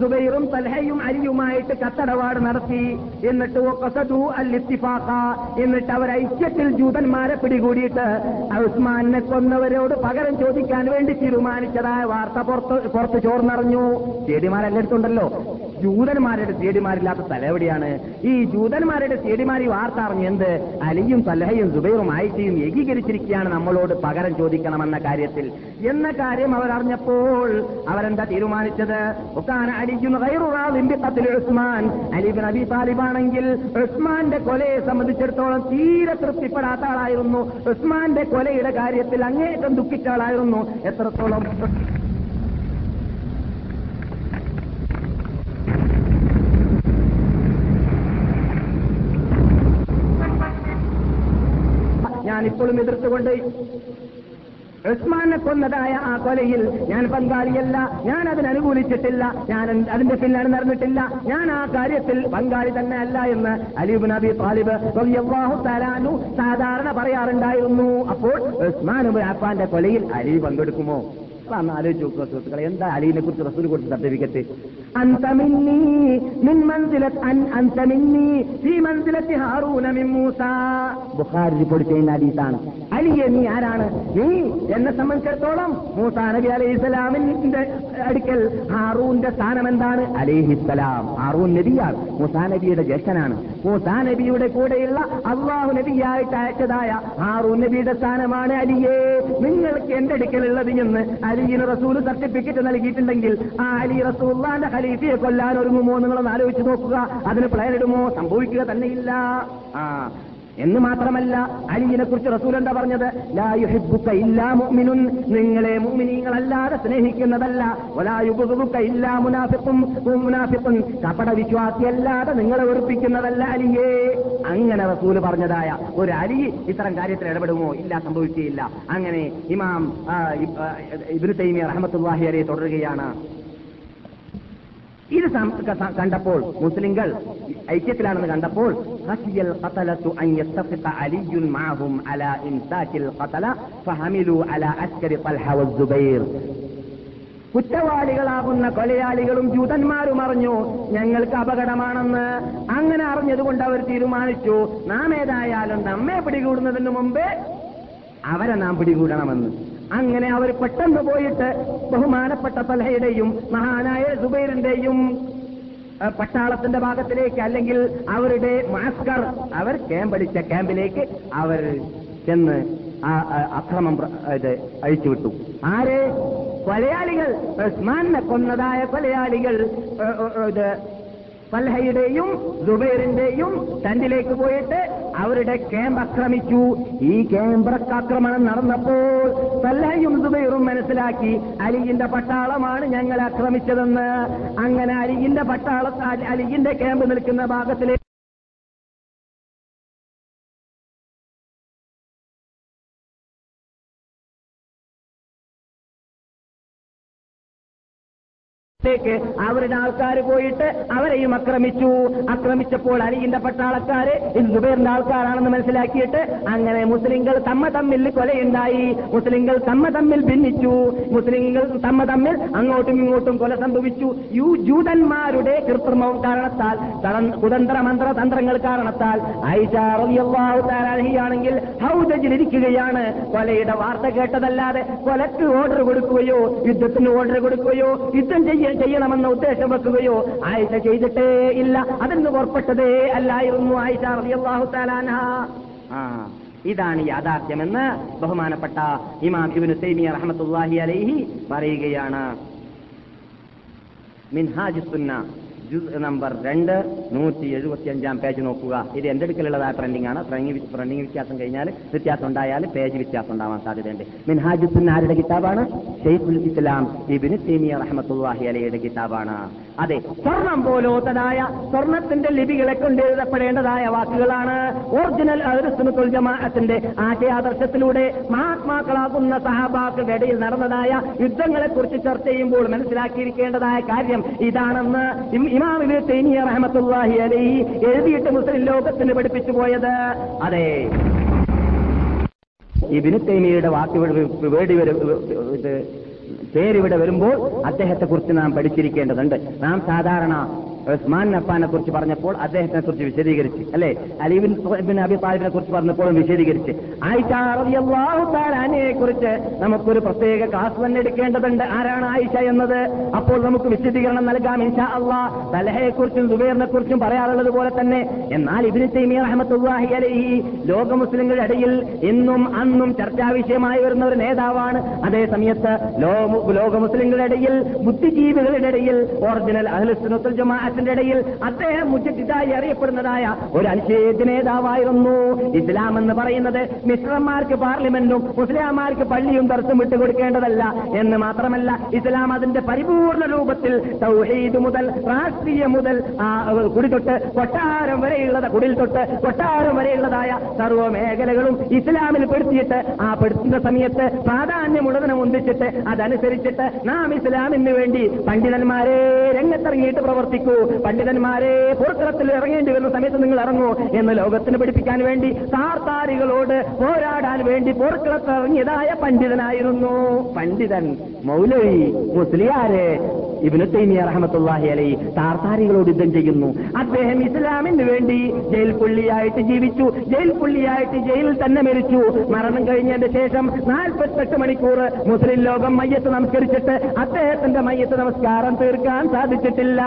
സുബൈറും തൽഹയും അലിയുമായിട്ട് കത്തടപാട് നടത്തി. എന്നിട്ട് എന്നിട്ട് അവർ ഐക്യത്തിൽ ജൂതന്മാരെ പിടികൂടിയിട്ട് ഉസ്മാനെ കൊന്നവരോട് പകരം ചോദിക്കാൻ വേണ്ടി തീരുമാനിച്ചതായ വാർത്ത പുറത്ത് പുറത്ത് ചോർന്നറിഞ്ഞു. ചേടിമാരല്ലെടുത്തുണ്ടല്ലോ ജൂതന്മാരുടെ ചേടിമാരില്ലാത്ത സ്ഥലം എവിടെയാണ്? ഈ ജൂതന്മാരുടെ ചേടിമാരി വാർത്ത അറിഞ്ഞു എന്ത്? അലിയും തലഹയും സുബൈറും ആയിഷയും ഏകീകരിച്ചിരിക്കുകയാണ് നമ്മളോട് പകരം ചോദിക്കണമെന്ന കാര്യത്തിൽ. എന്ന കാര്യം അവരറിഞ്ഞപ്പോൾ അവരെന്താ തീരുമാനിച്ചത്? ഒക്കാന ഗൈറുറാദിന്റെ ഉസ്മാൻ. അലിബിൻ അബി താലിബാണെങ്കിൽ ഉസ്മാന്റെ കൊലയെ സംബന്ധിച്ചിടത്തോളം തീരെ തൃപ്തിപ്പെടാത്ത ആളായിരുന്നു. ഉസ്മാന്റെ കൊലയുടെ കാര്യത്തിൽ അങ്ങേറ്റം ദുഃഖിച്ച ആളായിരുന്നു. എത്രത്തോളം ഞാനിപ്പോഴും എതിർത്തുകൊണ്ട് ഉസ്മാനെ കൊന്നതായ ആ കൊലയിൽ ഞാൻ പങ്കാളിയല്ല. ഞാൻ അതിനനുകൂലിച്ചിട്ടില്ല ഞാൻ അതിന്റെ പിന്നാണ് നടന്നിട്ടില്ല. ഞാൻ ആ കാര്യത്തിൽ പങ്കാളി തന്നെ അല്ല എന്ന് അലീബ് നബി താലിബ് തആലാനു സാധാരണ പറയാറുണ്ടായിരുന്നു. അപ്പോൾ ഉസ്മാൻ അഫാന്റെ കൊലയിൽ അലി പങ്കെടുക്കുമോ? അന്ന് ആലോചിച്ച് നോക്കുക സുഹൃത്തുക്കളെ. എന്താ അലീനെ കുറിച്ച് റസൂൽ കൊടുത്ത സർട്ടിഫിക്കറ്റ്? ബുഖാരി അലിയെ നീ ആരാണ്? നീ എന്നെ സംബന്ധിച്ചിടത്തോളം മൂസാ നബി അലൈഹി സ്വലാമിന്റെ അടുക്കൽ ഹാറൂന്റെ സ്ഥാനം എന്താണ് അലിഹിസ്സലാം ഹാറൂൻ നബിയാണ്. മൂസാ നബിയുടെ ജ്യേഷ്ഠനാണ്. മൂസാ നബിയുടെ കൂടെയുള്ള അള്ളാഹു നബിയായിട്ട് അയച്ചതായ ഹാറൂൻ നബിയുടെ സ്ഥാനമാണ് അലിയെ. നിങ്ങൾക്ക് എന്റെ അടുക്കലുള്ളത് എന്ന് അലിയിന് റസൂൽ സർട്ടിഫിക്കറ്റ് നൽകിയിട്ടുണ്ടെങ്കിൽ ആ അലി റസൂള്ളാന്റെ ഖലീഫയെ കൊല്ലാൻ ഒരുങ്ങുമോ നിങ്ങളൊന്ന് ആലോചിച്ച് നോക്കുക. അതിന് പ്ലാൻ ഇടുമോ? സംഭവിക്കുക തന്നെയില്ല. ആ എന്ന് മാത്രമല്ല അലിയിനെ കുറിച്ച് റസൂൽ എന്താ പറഞ്ഞത്? ലായുഹിബുക്ക ഇല്ലാ മുഅ്മിനുൻ. നിങ്ങളെ മുഅ്മിനീങ്ങളല്ലാതെ സ്നേഹിക്കുന്നതല്ല. വലാ യുബ്ഗുദുക ഇല്ലാ മുനാഫിഖും. മുനാഫിഖുൻ. കപട വിശ്വാസിയല്ലാതെ നിങ്ങളെ വെറുപ്പിക്കുന്നതല്ല അലിയേ. അങ്ങനെ റസൂൽ പറഞ്ഞതായ ഒരു അലി ഇത്തരം കാര്യത്തിൽ ഇടപെടുമോ? ഇല്ല സംഭവിക്കുകയില്ല. അങ്ങനെ ഇമാം ഇബ്നു തൈമിയ റഹ്മത്തുള്ളാഹി അലൈഹി തുടരുകയാണ്. ഇത് കണ്ടപ്പോൾ മുസ്ലിങ്ങൾ ഐക്യത്തിലാണെന്ന് കണ്ടപ്പോൾ കുറ്റവാളികളാകുന്ന കൊലയാളികളും ജൂതന്മാരും അറിഞ്ഞു ഞങ്ങൾക്ക് അപകടമാണെന്ന്. അങ്ങനെ അറിഞ്ഞതുകൊണ്ട് അവർ തീരുമാനിച്ചു നാം ഏതായാലും നമ്മെ പിടികൂടുന്നതിന് മുമ്പേ അവരെ നാം പിടികൂടണമെന്ന്. അങ്ങനെ അവർ പെട്ടെന്ന് പോയിട്ട് ബഹുമാനപ്പെട്ട തലഹയുടെയും മഹാനായ സുബൈറിന്റെയും പട്ടാളത്തിന്റെ ഭാഗത്തിലേക്ക് അല്ലെങ്കിൽ അവരുടെ മാസ്കർ അവർ ക്യാമ്പടിച്ച ക്യാമ്പിലേക്ക് അവർ ചെന്ന് ആ അക്രമം ഇത് അഴിച്ചുവിട്ടു. ആരെ? കൊലയാളികൾ. ഉസ്മാനെ കൊന്നതായ കൊലയാളികൾ. ഇത് ഫൽഹയുടെയും സുബൈറിന്റെയും തന്റിലേക്ക് പോയിട്ട് അവരുടെ ക്യാമ്പ് ആക്രമിച്ചു. ഈ ക്യാമ്പ് ആക്രമണം നടന്നപ്പോൾ ഫൽഹയും സുബൈറും മനസ്സിലാക്കി അലിയിന്റെ പട്ടാളമാണ് ഞങ്ങൾ ആക്രമിച്ചതെന്ന്. അങ്ങനെ അലിയിന്റെ പട്ടാള അലിയിന്റെ ക്യാമ്പ് നിൽക്കുന്ന ഭാഗത്തിലേക്ക് ത്തേക്ക് അവരുടെ ആൾക്കാർ പോയിട്ട് അവരെയും ആക്രമിച്ചു. ആക്രമിച്ചപ്പോൾ അലിയിന്റെ പട്ടാളക്കാര് ഇത് ആൾക്കാരാണെന്ന് മനസ്സിലാക്കിയിട്ട് അങ്ങനെ മുസ്ലിങ്ങൾ തമ്മ തമ്മിൽ കൊലയുണ്ടായി. മുസ്ലിങ്ങൾ തമ്മ തമ്മിൽ ഭിന്നിച്ചു. മുസ്ലിങ്ങൾ തമ്മ തമ്മിൽ അങ്ങോട്ടും ഇങ്ങോട്ടും കൊല സംഭവിച്ചു. യു ജൂതന്മാരുടെ കൃത്രിമവും കാരണത്താൽ കുതന്ത്ര മന്ത്ര തന്ത്രങ്ങൾ കാരണത്താൽ ആയിഷ റളിയല്ലാഹു ഇരിക്കുകയാണ്. കൊലയുടെ വാർത്ത കേട്ടതല്ലാതെ കൊലക്ക് ഓർഡർ കൊടുക്കുകയോ യുദ്ധത്തിന് ഓർഡർ കൊടുക്കുകയോ യുദ്ധം ചെയ്യ ചെയ്യണമെന്ന ഉദ്ദേശം വെക്കുകയോ ആയിഷ ചെയ്തിട്ടേ ഇല്ല. അതെന്ന് പുറപ്പെട്ടതേ? അല്ലായിരുന്നു ആയിഷ റളിയല്ലാഹു തആല അൻഹ. ആ. ഇതാണ് യാഥാർത്ഥ്യമെന്ന് ബഹുമാനപ്പെട്ട ഇമാം ഇബ്നു തൈമിയ റഹ്മത്തുള്ളാഹി അലൈഹി പറയുകയാണ്. മിൻഹാജ് സുന്ന ജുസ് നമ്പർ രണ്ട് നൂറ്റി എഴുപത്തി അഞ്ചാം പേജ് നോക്കുക. ഇത് എന്റെ അടുക്കലുള്ളതായ ട്രെൻഡിംഗ് ആണ്. ട്രെൻഡിംഗ് വ്യത്യാസം കഴിഞ്ഞാൽ വ്യത്യാസം ഉണ്ടായാൽ പേജ് വ്യത്യാസം ഉണ്ടാവാൻ സാധ്യതയുണ്ട്. മിൻഹാജ് സുന്ന ആരുടെ കിതാബാണ്? ഷെയ്ഖുൽ ഇസ്ലാം ഇബിന് തൈമിയ റഹ്മത്തുള്ളാഹി അലയുടെ കിതാബാണ്. അതെ സ്വർണം പോലോത്തതായ സ്വർണത്തിന്റെ ലിപികളെ കൊണ്ട് എഴുതപ്പെടേണ്ടതായ വാക്കുകളാണ് ഒറിജിനൽ അഹ്ലുസുന്നത്തുൽ ജമാഅത്തിന്റെ ആശയാദർശത്തിലൂടെ മഹാത്മാക്കളാകുന്ന സഹാബാക്കളുടെ ഇടയിൽ നടന്നതായ യുദ്ധങ്ങളെക്കുറിച്ച് ചർച്ച ചെയ്യുമ്പോൾ മനസ്സിലാക്കിയിരിക്കേണ്ടതായ കാര്യം ഇതാണെന്ന് ഇമാമിന് ഇമാം ഇബ്നു അലൈ എഴുതിയിട്ട് മുസ്ലിം ലോകത്തിന് പഠിപ്പിച്ചു പോയത്. അതെ ഈ തൈമിയയുടെ വാക്ക് വേടി പേരിവിടെ വരുമ്പോൾ അദ്ദേഹത്തെക്കുറിച്ച് നാം പഠിച്ചിരിക്കേണ്ടതുണ്ട്. നാം സാധാരണ ഉസ്മാൻ നഫാനെ കുറിച്ച് പറഞ്ഞപ്പോൾ അദ്ദേഹത്തിനെ കുറിച്ച് വിശദീകരിച്ച് അല്ലെ? അലീബിൻ ബിൻ അബി താലിബിനെ കുറിച്ച് പറഞ്ഞപ്പോഴും വിശദീകരിച്ച്. ആയിഷ റളിയല്ലാഹു തആലയെ കുറിച്ച് നമുക്കൊരു പ്രത്യേക ക്ലാസ് തന്നെ എടുക്കേണ്ടതുണ്ട്. ആരാണ് ആയിഷ എന്നത്? അപ്പോൾ നമുക്ക് വിശദീകരണം നൽകാം ഇൻഷാ അള്ളാ തലഹയെ കുറിച്ചും സുബൈറിനെ കുറിച്ചും പറയാറുള്ളത് പോലെ തന്നെ എന്നാൽ ഇബിന് തൈമിയ റഹ്മത്തുള്ളാഹി അലൈഹി ലോക മുസ്ലിങ്ങളുടെ ഇടയിൽ ഇന്നും അന്നും ചർച്ചാ വിഷയമായി വരുന്ന ഒരു നേതാവാണ്. അതേ സമയത്ത് ലോക മുസ്ലിങ്ങളുടെ ഇടയിൽ ബുദ്ധിജീവികളുടെ ഇടയിൽ ഒറിജിനൽ അഹ്ലുസുന്നത്തുൽ ജമാഅത്തിന്റെ ഇടയിൽ അദ്ദേഹം മുജിദ്ദിദായി അറിയപ്പെടുന്നതായ ഒരു അനുശേദ നേതാവായിരുന്നു. ഇസ്ലാം എന്ന് പറയുന്നത് മിശ്രന്മാർക്ക് പാർലമെന്റും മുസ്ലിംമാർക്ക് പള്ളിയും തർത്തും വിട്ടുകൊടുക്കേണ്ടതല്ല എന്ന് മാത്രമല്ല ഇസ്ലാം അതിന്റെ പരിപൂർണ രൂപത്തിൽ തൗഹീദ് മുതൽ രാഷ്ട്രീയ മുതൽ കുടി തൊട്ട് കൊട്ടാരം വരെയുള്ളത് കുടിൽ തൊട്ട് കൊട്ടാരം വരെയുള്ളതായ സർവ മേഖലകളും ഇസ്ലാമിൽ പെടുത്തിയിട്ട് ആ പെടുത്തുന്ന സമയത്ത് പ്രാധാന്യമുള്ളതിനെ ഒന്നിച്ചിട്ട് അതനുസരിച്ചിട്ട് നാം ഇസ്ലാമിന് വേണ്ടി പണ്ഡിതന്മാരെ രംഗത്തിറങ്ങിയിട്ട് പ്രവർത്തിക്കൂ. പണ്ഡിതന്മാരെ പുറത്തിറത്തിൽ ഇറങ്ങേണ്ടി വരുന്ന സമയത്ത് നിങ്ങൾ ഇറങ്ങൂ എന്ന് ലോകത്തിന് പഠിപ്പിക്കാൻ വേണ്ടി സാർത്താരികളോട് പോരാടാൻ വേണ്ടി പുറത്തിറങ്ങിയതായ പണ്ഡിതനായിരുന്നു. പണ്ഡിതൻ മൗലവി മുസ്ലിയാര് ഇബിന് തൈമിയ റഹമത്തുല്ലാഹി അലൈ താർത്താരികളോട് യുദ്ധം ചെയ്യുന്നു. അദ്ദേഹം ഇസ്ലാമിന് വേണ്ടി ജയിൽ പുള്ളിയായിട്ട് ജീവിച്ചു. ജയിൽ പുള്ളിയായിട്ട് ജയിലിൽ തന്നെ മരിച്ചു. മരണം കഴിഞ്ഞതിന് ശേഷം നാൽപ്പത്തെട്ട് മണിക്കൂർ മുസ്ലിം ലോകം മയ്യത്ത് നമസ്കരിച്ചിട്ട് അദ്ദേഹത്തിന്റെ മയ്യത്ത് നമസ്കാരം തീർക്കാൻ സാധിച്ചിട്ടില്ല.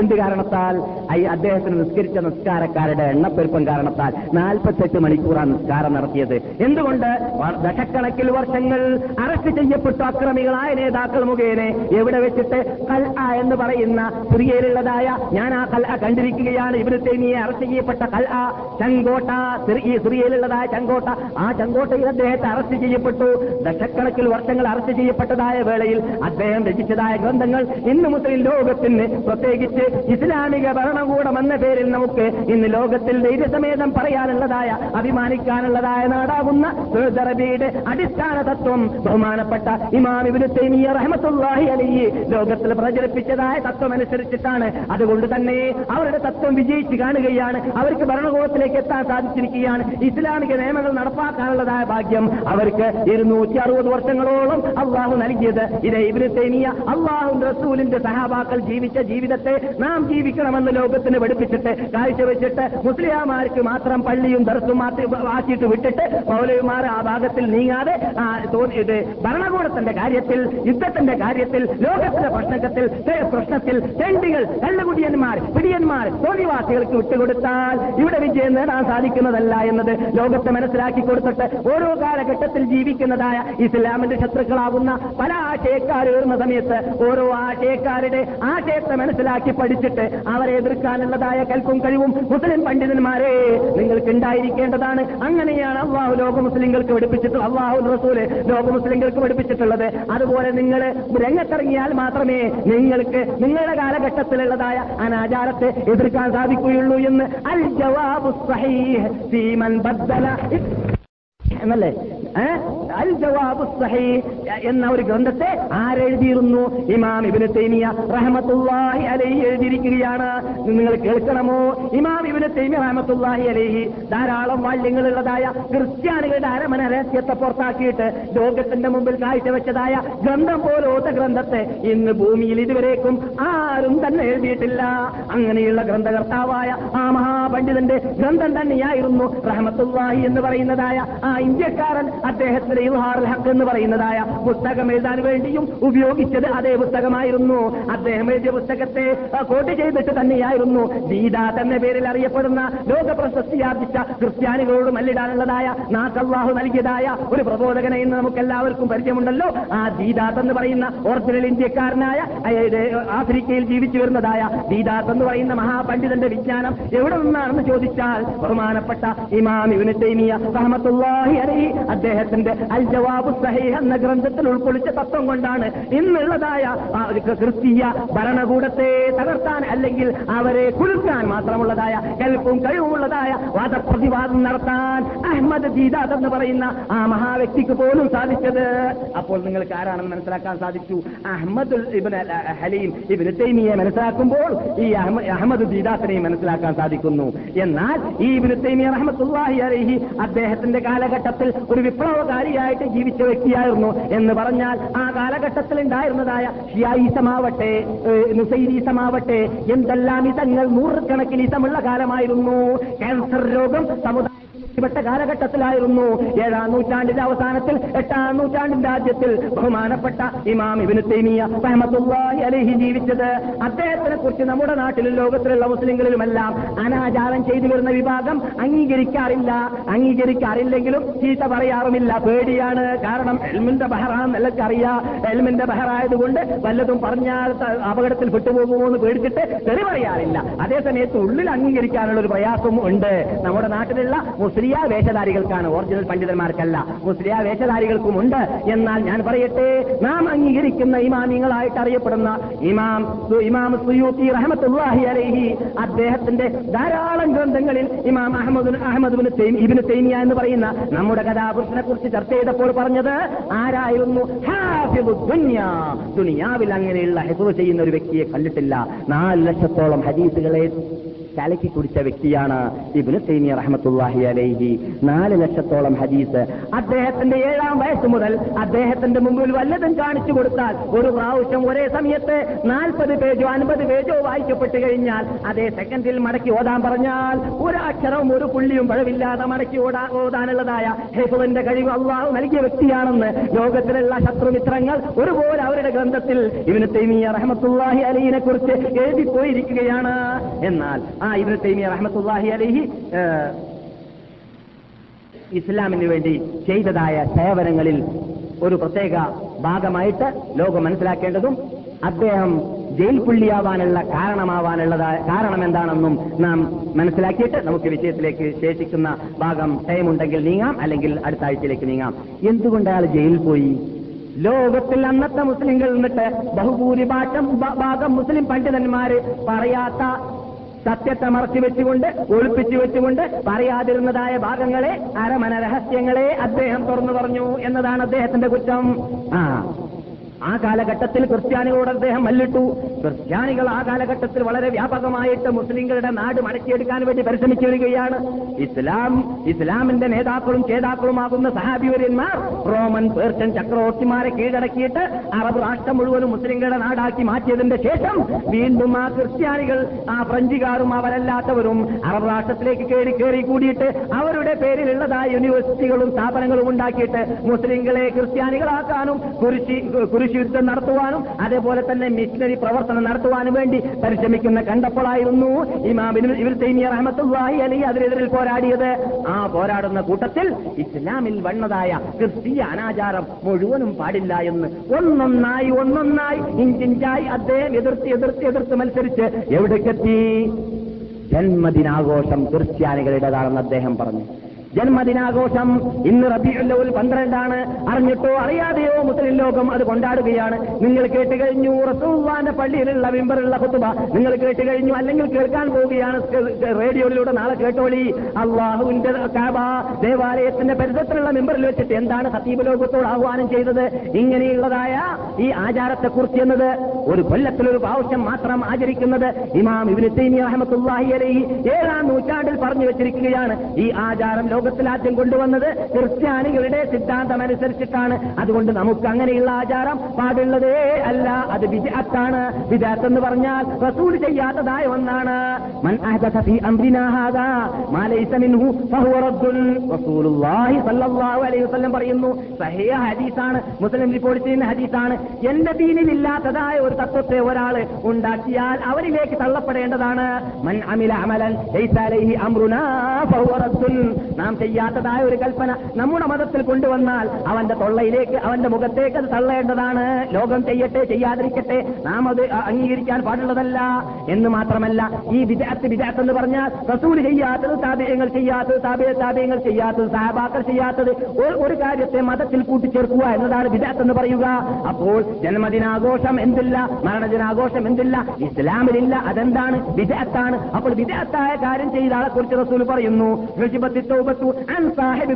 എന്ത് കാരണത്താൽ? ഐ അദ്ദേഹത്തിന് നിസ്കരിച്ച നിസ്കാരക്കാരുടെ എണ്ണപ്പെരുപ്പം കാരണത്താൽ നാൽപ്പത്തെട്ട് മണിക്കൂറാണ് നിസ്കാരം നടത്തിയത്. എന്തുകൊണ്ട്? ദശക്കണക്കിൽ വർഷങ്ങൾ അറസ്റ്റ് ചെയ്യപ്പെട്ട അക്രമികളായ നേതാക്കൾ മുഖേന എവിടെ വെച്ചിട്ട് കൽ എന്ന് പറയുന്ന സിറിയയിലുള്ളതായ ഞാൻ ആ കൽ കണ്ടിരിക്കുകയാണ്. ഇവർ നീ അറസ്റ്റ് ചെയ്യപ്പെട്ട കൽ ചങ്കോട്ട സിറി- ഈ സിറിയയിലുള്ളതായ ചങ്കോട്ട ആ ചങ്കോട്ടയിൽ അദ്ദേഹത്തെ അറസ്റ്റ് ചെയ്യപ്പെട്ടു. ദശക്കണക്കിൽ വർഷങ്ങൾ അറസ്റ്റ് ചെയ്യപ്പെട്ടതായ വേളയിൽ അദ്ദേഹം രചിച്ചതായ ഗ്രന്ഥങ്ങൾ ഇന്ന് മുസ്ലിം ലോകത്തിന് പ്രത്യേകിച്ച് ഇസ്ലാമിക ഭരണകൂടം എന്ന പേരിൽ നമുക്ക് ഇന്ന് ലോകത്തിൽ ധൈര്യസമേതം പറയാനുള്ളതായ അഭിമാനിക്കാനുള്ളതായ നാടാകുന്ന സൗദി അറേബ്യയുടെ അടിസ്ഥാന തത്വം ബഹുമാനപ്പെട്ട ഇമാം ഇബ്നു തൈമിയ റഹ്മത്തുള്ളാഹി അലൈഹി ലോകത്തിൽ പ്രചരിപ്പിച്ചതായ തത്വം അനുസരിച്ചിട്ടാണ് അതുകൊണ്ട് തന്നെ അവരുടെ തത്വം വിജയിച്ചു കാണുകയാണ്. അവർക്ക് ഭരണകൂടത്തിലേക്ക് എത്താൻ സാധിച്ചിരിക്കുകയാണ്. ഇസ്ലാമിക നിയമങ്ങൾ നടപ്പാക്കാനുള്ളതായ ഭാഗ്യം അവർക്ക് ഇരുന്നൂറ്റി അറുപത് വർഷങ്ങളോളം അള്ളാഹു നൽകിയത്. ഇത് ഇബ്നു അള്ളാഹു റസൂലിന്റെ സഹാബാക്കൾ ജീവിച്ച ജീവിതത്തെ നാം ജീവിക്കണമെന്ന് ലോകത്തിന് പഠിപ്പിച്ചിട്ട് കാഴ്ചവെച്ചിട്ട് മുസ്ലിയാമാർക്ക് മാത്രം പള്ളിയും ദർസും ആക്കിയിട്ട് വിട്ടിട്ട് മൗലവിമാർ ആ ഭാഗത്തിൽ നീങ്ങാതെ ഇത് ഭരണകൂടത്തിന്റെ കാര്യത്തിൽ യുദ്ധത്തിന്റെ കാര്യത്തിൽ ലോകത്തിന്റെ പ്രശ്നത്തിൽ പ്രശ്നത്തിൽ ചെണ്ടികൾ കള്ളുകുടിയന്മാർ പിടിയന്മാർ തോന്നിവാസികൾക്ക് വിട്ടുകൊടുത്താൽ ഇവിടെ വിജയം നേടാൻ സാധിക്കുന്നതല്ല എന്നത് ലോകത്തെ മനസ്സിലാക്കി കൊടുത്തിട്ട് ഓരോ കാലഘട്ടത്തിൽ ജീവിക്കുന്നതായ ഇസ്ലാമിന്റെ ശത്രുക്കളാകുന്ന പല ആശയക്കാർ സമയത്ത് ഓരോ ആശയക്കാരുടെ ആശയത്തെ മനസ്സിലാക്കി പഠിച്ചിട്ട് അവരെ എതിർക്കാനുള്ളതായ കൽപ്പും കഴിവും മുസ്ലിം പണ്ഡിതന്മാരെ നിങ്ങൾക്ക് ഉണ്ടായിരിക്കേണ്ടതാണ് അങ്ങനെയാണ് അള്ളാഹു ലോക മുസ്ലിങ്ങൾക്ക് പഠിപ്പിച്ചിട്ടുള്ളത് അള്ളാഹു റസൂൽ ലോക മുസ്ലിങ്ങൾക്ക് പഠിപ്പിച്ചിട്ടുള്ളത്. അതുപോലെ നിങ്ങൾ രംഗത്തിറങ്ങിയാൽ മാത്രമേ നിങ്ങൾക്ക് നിങ്ങളുടെ കാലഘട്ടത്തിലുള്ളതായ അനാചാരത്തെ എതിർക്കാൻ സാധിക്കുകയുള്ളൂ എന്ന് അൽ ജവാബു സഹീഹ് സീമൻ ബദ്ദല എന്നല്ലേ? എന്ന ഒരു ഗ്രന്ഥത്തെ ആരെഴുതിയിരുന്നു? ഇമാം ഇബിന് തൈമിയ റഹമത്തുല്ലാഹി അലൈഹി എഴുതിയിരിക്കുകയാണ്. നിങ്ങൾ കേൾക്കണമോ? ഇമാം ഇബിന് തൈമിയ റഹമത്തുല്ലാഹി അലൈഹി ധാരാളം വാല്യങ്ങളുള്ളതായ ക്രിസ്ത്യാനികളുടെ അരമന രഹസ്യത്തെ പുറത്താക്കിയിട്ട് ലോകത്തിന്റെ മുമ്പിൽ കാഴ്ചവെച്ചതായ ഗ്രന്ഥം പോലോത്ത ഗ്രന്ഥത്തെ ഇന്ന് ഭൂമിയിൽ ഇതുവരേക്കും ആരും തന്നെ എഴുതിയിട്ടില്ല. അങ്ങനെയുള്ള ഗ്രന്ഥകർത്താവായ ആ മഹാപണ്ഡിതന്റെ ഗ്രന്ഥം തന്നെയായിരുന്നു റഹമത്തുല്ലാഹി എന്ന് പറയുന്നതായ ആ ഇന്ത്യക്കാരൻ അദ്ദേഹത്തിന്റെ ഇൽഹാറുൽ ഹക്ക് എന്ന് പറയുന്നതായ പുസ്തകം എഴുതാൻ വേണ്ടിയും ഉപയോഗിച്ചത് അതേ പുസ്തകമായിരുന്നു. അദ്ദേഹം എഴുതിയ പുസ്തകത്തെ കോട്ട് ചെയ്തിട്ട് തന്നെയായിരുന്നു. ദീദാത്ത് എന്ന പേരിൽ അറിയപ്പെടുന്ന ലോക പ്രശസ്തിയാർജിച്ച ക്രിസ്ത്യാനികളോട് മല്ലിടാനുള്ളതായ നാക്കല്ലാഹു നൽകിയതായ ഒരു പ്രബോധകനെ ഇന്ന് നമുക്ക് എല്ലാവർക്കും പരിചയമുണ്ടല്ലോ. ആ ദീദാത്ത് എന്ന് പറയുന്ന ഒറിജിനൽ ഇന്ത്യക്കാരനായ ആഫ്രിക്കയിൽ ജീവിച്ചു വരുന്നതായ ദീദാത്ത് എന്ന് പറയുന്ന മഹാപണ്ഡിതന്റെ വിജ്ഞാനം എവിടെ നിന്നാണെന്ന് ചോദിച്ചാൽ ബഹുമാനപ്പെട്ട ഇമാം ഇബ്നു തൈമിയ അലൈഹി അദ്ദേഹത്തിന്റെ അൽ ജവാബ് സഹീഹ് എന്ന ഗ്രന്ഥത്തിൽ ഉൾക്കൊള്ളിച്ച തത്വം കൊണ്ടാണ് ഇന്നുള്ളതായ ക്രിസ്തീയ ഭരണകൂടത്തെ തകർത്താൻ അല്ലെങ്കിൽ അവരെ കുലുക്കാൻ മാത്രമുള്ളതായ കൽപ്പും കഴിവുള്ളതായ വാദപ്രതിവാദം നടത്താൻ അഹമ്മദ് ദീദാദ് എന്ന് പറയുന്ന ആ മഹാവ്യക്തിക്ക് പോലും സാധിച്ചത്. അപ്പോൾ നിങ്ങൾക്ക് ആരാണെന്ന് മനസ്സിലാക്കാൻ സാധിച്ചു? അഹമ്മദ് ഹലീം ഇബിന് തൈമിയെ മനസ്സിലാക്കുമ്പോൾ ഈ അഹമ്മ- അഹമ്മദ് ദീദാത്തിനെയും മനസ്സിലാക്കാൻ സാധിക്കുന്നു. എന്നാൽ ഈ ഇബിന് തൈമിയ റഹ്മത്തുള്ളാഹി അലൈഹി അദ്ദേഹത്തിന്റെ കാലഘട്ടത്തിൽ ഒരു വിപ്ലവകാരിയായിട്ട് ജീവിച്ച വ്യക്തിയായിരുന്നു എന്ന് പറഞ്ഞാൽ ആ കാലഘട്ടത്തിൽ ഉണ്ടായിരുന്നതായ ഷിയായിസമാവട്ടെ നുസൈരീസമാവട്ടെ എന്തെല്ലാം ഇതങ്ങൾ നൂറുകണക്കിന് ഇതമുള്ള കാലമായിരുന്നു. ക്യാൻസർ രോഗം സമുദായ പ്പെട്ട കാലഘട്ടത്തിലായിരുന്നു ഏഴാം നൂറ്റാണ്ടിന്റെ അവസാനത്തിൽ എട്ടാം നൂറ്റാണ്ടിന്റെ ആദ്യത്തിൽ ബഹുമാനപ്പെട്ട ഇമാം ഇബിന് തൈമിയ റഹ്മത്തുള്ളാഹി അലൈഹി ജീവിച്ചത്. അദ്ദേഹത്തിനെ കുറിച്ച് നമ്മുടെ നാട്ടിലും ലോകത്തിലുള്ള മുസ്ലിങ്ങളിലുമെല്ലാം അനാചാരം ചെയ്തു വരുന്ന വിഭാഗം അംഗീകരിക്കാറില്ല. അംഗീകരിക്കാറില്ലെങ്കിലും ചീത്ത പറയാറുമില്ല. പേടിയാണ്. കാരണം എൽമിന്റെ ബഹറാൻ അറിയാം എൽമിന്റെ ബഹറായതുകൊണ്ട് വല്ലതും പറഞ്ഞാൽ അപകടത്തിൽ വിട്ടുപോകുമോ എന്ന് പേടിച്ചിട്ട് തെറി പറയാറില്ല. അതേസമയത്ത് ഉള്ളിൽ അംഗീകരിക്കാനുള്ള ഒരു പ്രയാസവും ഉണ്ട്. നമ്മുടെ നാട്ടിലുള്ള മുസ്ലിയ വേഷധാരികൾക്കാണ് ഒറിജിനൽ പണ്ഡിതന്മാർക്കല്ല. മുസ്ലിയ വേഷധാരികൾക്കും ഉണ്ട്. എന്നാൽ ഞാൻ പറയട്ടെ നാം അംഗീകരിക്കുന്ന ഇമാമിങ്ങളായിട്ട് അറിയപ്പെടുന്ന ഇമാം ഇമാം സുയൂത്തി റഹമത്തുല്ലാഹി അലൈഹി അദ്ദേഹത്തിന്റെ ധാരാളം ഗ്രന്ഥങ്ങളിൽ ഇമാം അഹമ്മദ് അഹമ്മദ് ഇബിന് തൈമിയ എന്ന് പറയുന്ന നമ്മുടെ കഥാപുരുഷനെ കുറിച്ച് ചർച്ച ചെയ്തപ്പോൾ പറഞ്ഞത് ആരായിരുന്നു? ദുനിയാവിൽ അങ്ങനെയുള്ള ഹെസു ചെയ്യുന്ന ഒരു വ്യക്തിയെ കണ്ടിട്ടില്ല. നാല് ലക്ഷത്തോളം ഹദീസുകളെ കലക്കി കുടിച്ച വ്യക്തിയാണ് ഇബിന് തൈമിയ റഹമത്തുല്ലാഹി അലൈഹി. നാല് ലക്ഷത്തോളം ഹദീസ്. അദ്ദേഹത്തിന്റെ ഏഴാം വയസ്സ് മുതൽ അദ്ദേഹത്തിന്റെ മുമ്പിൽ വല്ലതും കാണിച്ചു കൊടുത്താൽ ഒരു പ്രാവശ്യം ഒരേ സമയത്ത് നാൽപ്പത് പേജോ അൻപത് പേജോ വായിക്കപ്പെട്ട് കഴിഞ്ഞാൽ അതേ സെക്കൻഡിൽ മടക്കി ഓതാൻ പറഞ്ഞാൽ ഒരു അക്ഷരവും ഒരു പുള്ളിയും പഴവില്ലാതെ മടക്കി ഓടാ ഓതാനുള്ളതായ ഹെഫുവിന്റെ കഴിവ് അള്ളാഹു നൽകിയ വ്യക്തിയാണെന്ന് ലോകത്തിലുള്ള ശത്രുമിത്രങ്ങൾ ഒരുപോലെ അവരുടെ ഗ്രന്ഥത്തിൽ ഇവന് തൈമിയ റഹമത്തുല്ലാഹി അലൈഹിനെ കുറിച്ച് എഴുതിപ്പോയിരിക്കുകയാണ്. എന്നാൽ ആ ഇബ്നു തൈമിയ റഹ്മത്തുള്ളാഹി അലഹി ഇസ്ലാമിന് വേണ്ടി ചെയ്തതായ സേവനങ്ങളിൽ ഒരു പ്രത്യേക ഭാഗമായിട്ട് ലോകം മനസ്സിലാക്കേണ്ടതും അദ്ദേഹം ജയിൽ പുള്ളിയാവാനുള്ള കാരണമാവാനുള്ളതായ കാരണം എന്താണെന്നും നാം മനസ്സിലാക്കിയിട്ട് നമുക്ക് വിഷയത്തിലേക്ക് ശേഷിക്കുന്ന ഭാഗം ടൈമുണ്ടെങ്കിൽ നീങ്ങാം അല്ലെങ്കിൽ അടുത്ത ആഴ്ചയിലേക്ക് നീങ്ങാം. എന്തുകൊണ്ട് അയാൾ ജയിലിൽ പോയി? ലോകത്തിൽ അന്നത്തെ മുസ്ലിങ്ങൾ നിന്നിട്ട് ബഹുഭൂരിഭാഷം ഭാഗം മുസ്ലിം പണ്ഡിതന്മാര് പറയാത്ത സത്യത്തെ മറച്ചു വെച്ചുകൊണ്ട് ഒളിപ്പിച്ചു വെച്ചുകൊണ്ട് പറയാതിരുന്നതായ ഭാഗങ്ങളെ അരമന രഹസ്യങ്ങളെ അദ്ദേഹം തുറന്നു പറഞ്ഞു എന്നതാണ് അദ്ദേഹത്തിന്റെ കുറ്റം. ആ. ആ കാലഘട്ടത്തിൽ ക്രിസ്ത്യാനികളോട് അദ്ദേഹം മല്ലിട്ടു. ക്രിസ്ത്യാനികൾ ആ കാലഘട്ടത്തിൽ വളരെ വ്യാപകമായിട്ട് മുസ്ലിങ്ങളുടെ നാട് മടക്കിയെടുക്കാൻ വേണ്ടി പരിശ്രമിച്ചു വരികയാണ് ഇസ്ലാം ഇസ്ലാമിന്റെ നേതാക്കളും ചേതാക്കളുമാകുന്ന സഹാബിവര്യന്മാർ റോമൻ പേർഷ്യൻ ചക്രവർത്തിമാരെ കീഴടക്കിയിട്ട് അറബ് രാഷ്ട്രം മുഴുവനും മുസ്ലിങ്ങളുടെ നാടാക്കി മാറ്റിയതിന്റെ ശേഷം വീണ്ടും ആ ക്രിസ്ത്യാനികൾ ആ ഫ്രഞ്ചുകാരും അവരല്ലാത്തവരും അറബ് രാഷ്ട്രത്തിലേക്ക് കയറി കയറി കൂടിയിട്ട് അവരുടെ പേരിലുള്ളതായ യൂണിവേഴ്സിറ്റികളും സ്ഥാപനങ്ങളും ഉണ്ടാക്കിയിട്ട് മുസ്ലിങ്ങളെ ക്രിസ്ത്യാനികളാക്കാനും കുരിശി കുരിശ് യുദ്ധം നടത്തുവാനും അതേപോലെ തന്നെ മിഷനറി പ്രവർത്തനം നടത്തുവാനും വേണ്ടി പരിശ്രമിക്കുന്ന കണ്ടപ്പോഴായിരുന്നു ഇമാം ഇബ്നു- ഇബ്നു തൈമിയ റഹ്മത്തുള്ളാഹി അലി അതിനെതിരിൽ പോരാടിയത്. ആ പോരാടുന്ന കൂട്ടത്തിൽ ഇസ്ലാമിൽ വന്നതായ ക്രിസ്തീയ അനാചാരം മുഴുവനും പാടില്ല എന്ന് ഒന്നൊന്നായി ഒന്നൊന്നായി ഇഞ്ചിഞ്ചായി അദ്ദേഹം എതിർത്ത് എതിർത്ത് എതിർത്ത് മത്സരിച്ച് എവിടേക്കെത്തി? ജന്മദിനാഘോഷം ക്രിസ്ത്യാനികളുടേതാണെന്ന് അദ്ദേഹം പറഞ്ഞു. ജന്മദിനാഘോഷം ഇന്ന് റബിയുല്ലവൽ പന്ത്രണ്ടാണ്. അറിഞ്ഞിട്ടോ അറിയാതെയോ മുസ്ലിം ലോകം അത് കൊണ്ടാടുകയാണ്. നിങ്ങൾ കേട്ട് കഴിഞ്ഞു റസൂവാന്റെ പള്ളിയിലുള്ള വിമ്പറുള്ള കുത്തുബ നിങ്ങൾ കേട്ട് കഴിഞ്ഞു അല്ലെങ്കിൽ കേൾക്കാൻ പോവുകയാണ് റേഡിയോയിലൂടെ നാളെ കേട്ടോളി. അള്ളാഹുവിന്റെ കാബ ദേവാലയത്തിന്റെ പരിസരത്തിലുള്ള മെമ്പറിൽ വെച്ചിട്ട് എന്താണ് ഹത്തീബ് ലോകത്തോട് ആഹ്വാനം ചെയ്തത്? ഇങ്ങനെയുള്ളതായ ഈ ആചാരത്തെക്കുറിച്ച് എന്നത് ഒരു കൊല്ലത്തിലൊരു പ്രാവശ്യം മാത്രം ആചരിക്കുന്നത് ഇമാം തൈമിയ റഹ്മത്തുള്ളാഹി അലൈഹി ഏഴാം നൂറ്റാണ്ടിൽ പറഞ്ഞു വെച്ചിരിക്കുകയാണ്. ഈ ആചാരം ലോകത്തിൽ ആദ്യം കൊണ്ടുവന്നത് ക്രിസ്ത്യാനികളുടെ സിദ്ധാന്തം അനുസരിച്ചിട്ടാണ് അതുകൊണ്ട് നമുക്ക് അങ്ങനെയുള്ള ആചാരം പാടുള്ളതേ അല്ല. അത് വിജയത്താണ്. വിജാത്ത് എന്ന് പറഞ്ഞാൽ റസൂൽ ചെയ്യാത്തതായ ഒന്നാണ്. പറയുന്നു സഹിയ ഹദീസാണ് മുസ്ലിം റിപ്പോർട്ട് ചെയ്യുന്ന ഹദീസാണ്. എന്റെ ദീനിൽ ഇല്ലാത്തതായ ഒരു തത്വത്തെ ഒരാൾ ഉണ്ടാക്കിയാൽ അവരിലേക്ക് തള്ളപ്പെടേണ്ടതാണ്. മൻ അമില അമലൻ നാം നാം ചെയ്യാത്തതായ ഒരു കൽപ്പന നമ്മുടെ മതത്തിൽ കൊണ്ടുവന്നാൽ അവന്റെ തൊള്ളയിലേക്ക് അവന്റെ മുഖത്തേക്ക് അത് തള്ളേണ്ടതാണ്. ലോകം ചെയ്യട്ടെ ചെയ്യാതിരിക്കട്ടെ. നാം അത് അംഗീകരിക്കാൻ പാടുള്ളതല്ല. എന്ന് മാത്രമല്ല ഈ വിദഗ്ധ വിദഗ്ധ എന്ന് പറഞ്ഞാൽ റസൂൽ ചെയ്യാത്തത് താപേയങ്ങൾ ചെയ്യാത്തത് താപേ താപേയങ്ങൾ ചെയ്യാത്തത് സഹബാക്കൾ ചെയ്യാത്തത് ഒരു- കാര്യത്തെ മതത്തിൽ കൂട്ടിച്ചേർക്കുക എന്നതാണ് വിദഗ്ധ എന്ന് പറയുക. അപ്പോൾ ജന്മദിനാഘോഷം എന്തില്ല മരണദിനാഘോഷം എന്തില്ല ഇസ്ലാമിലില്ല അതെന്താണ്? വിജയത്താണ് അപ്പോൾ വിജയത്തായ കാര്യം ചെയ്ത ആളെ കുറിച്ച് റസൂൽ പറയുന്നു. തൗബത്തു അൻ സാഹിബ്.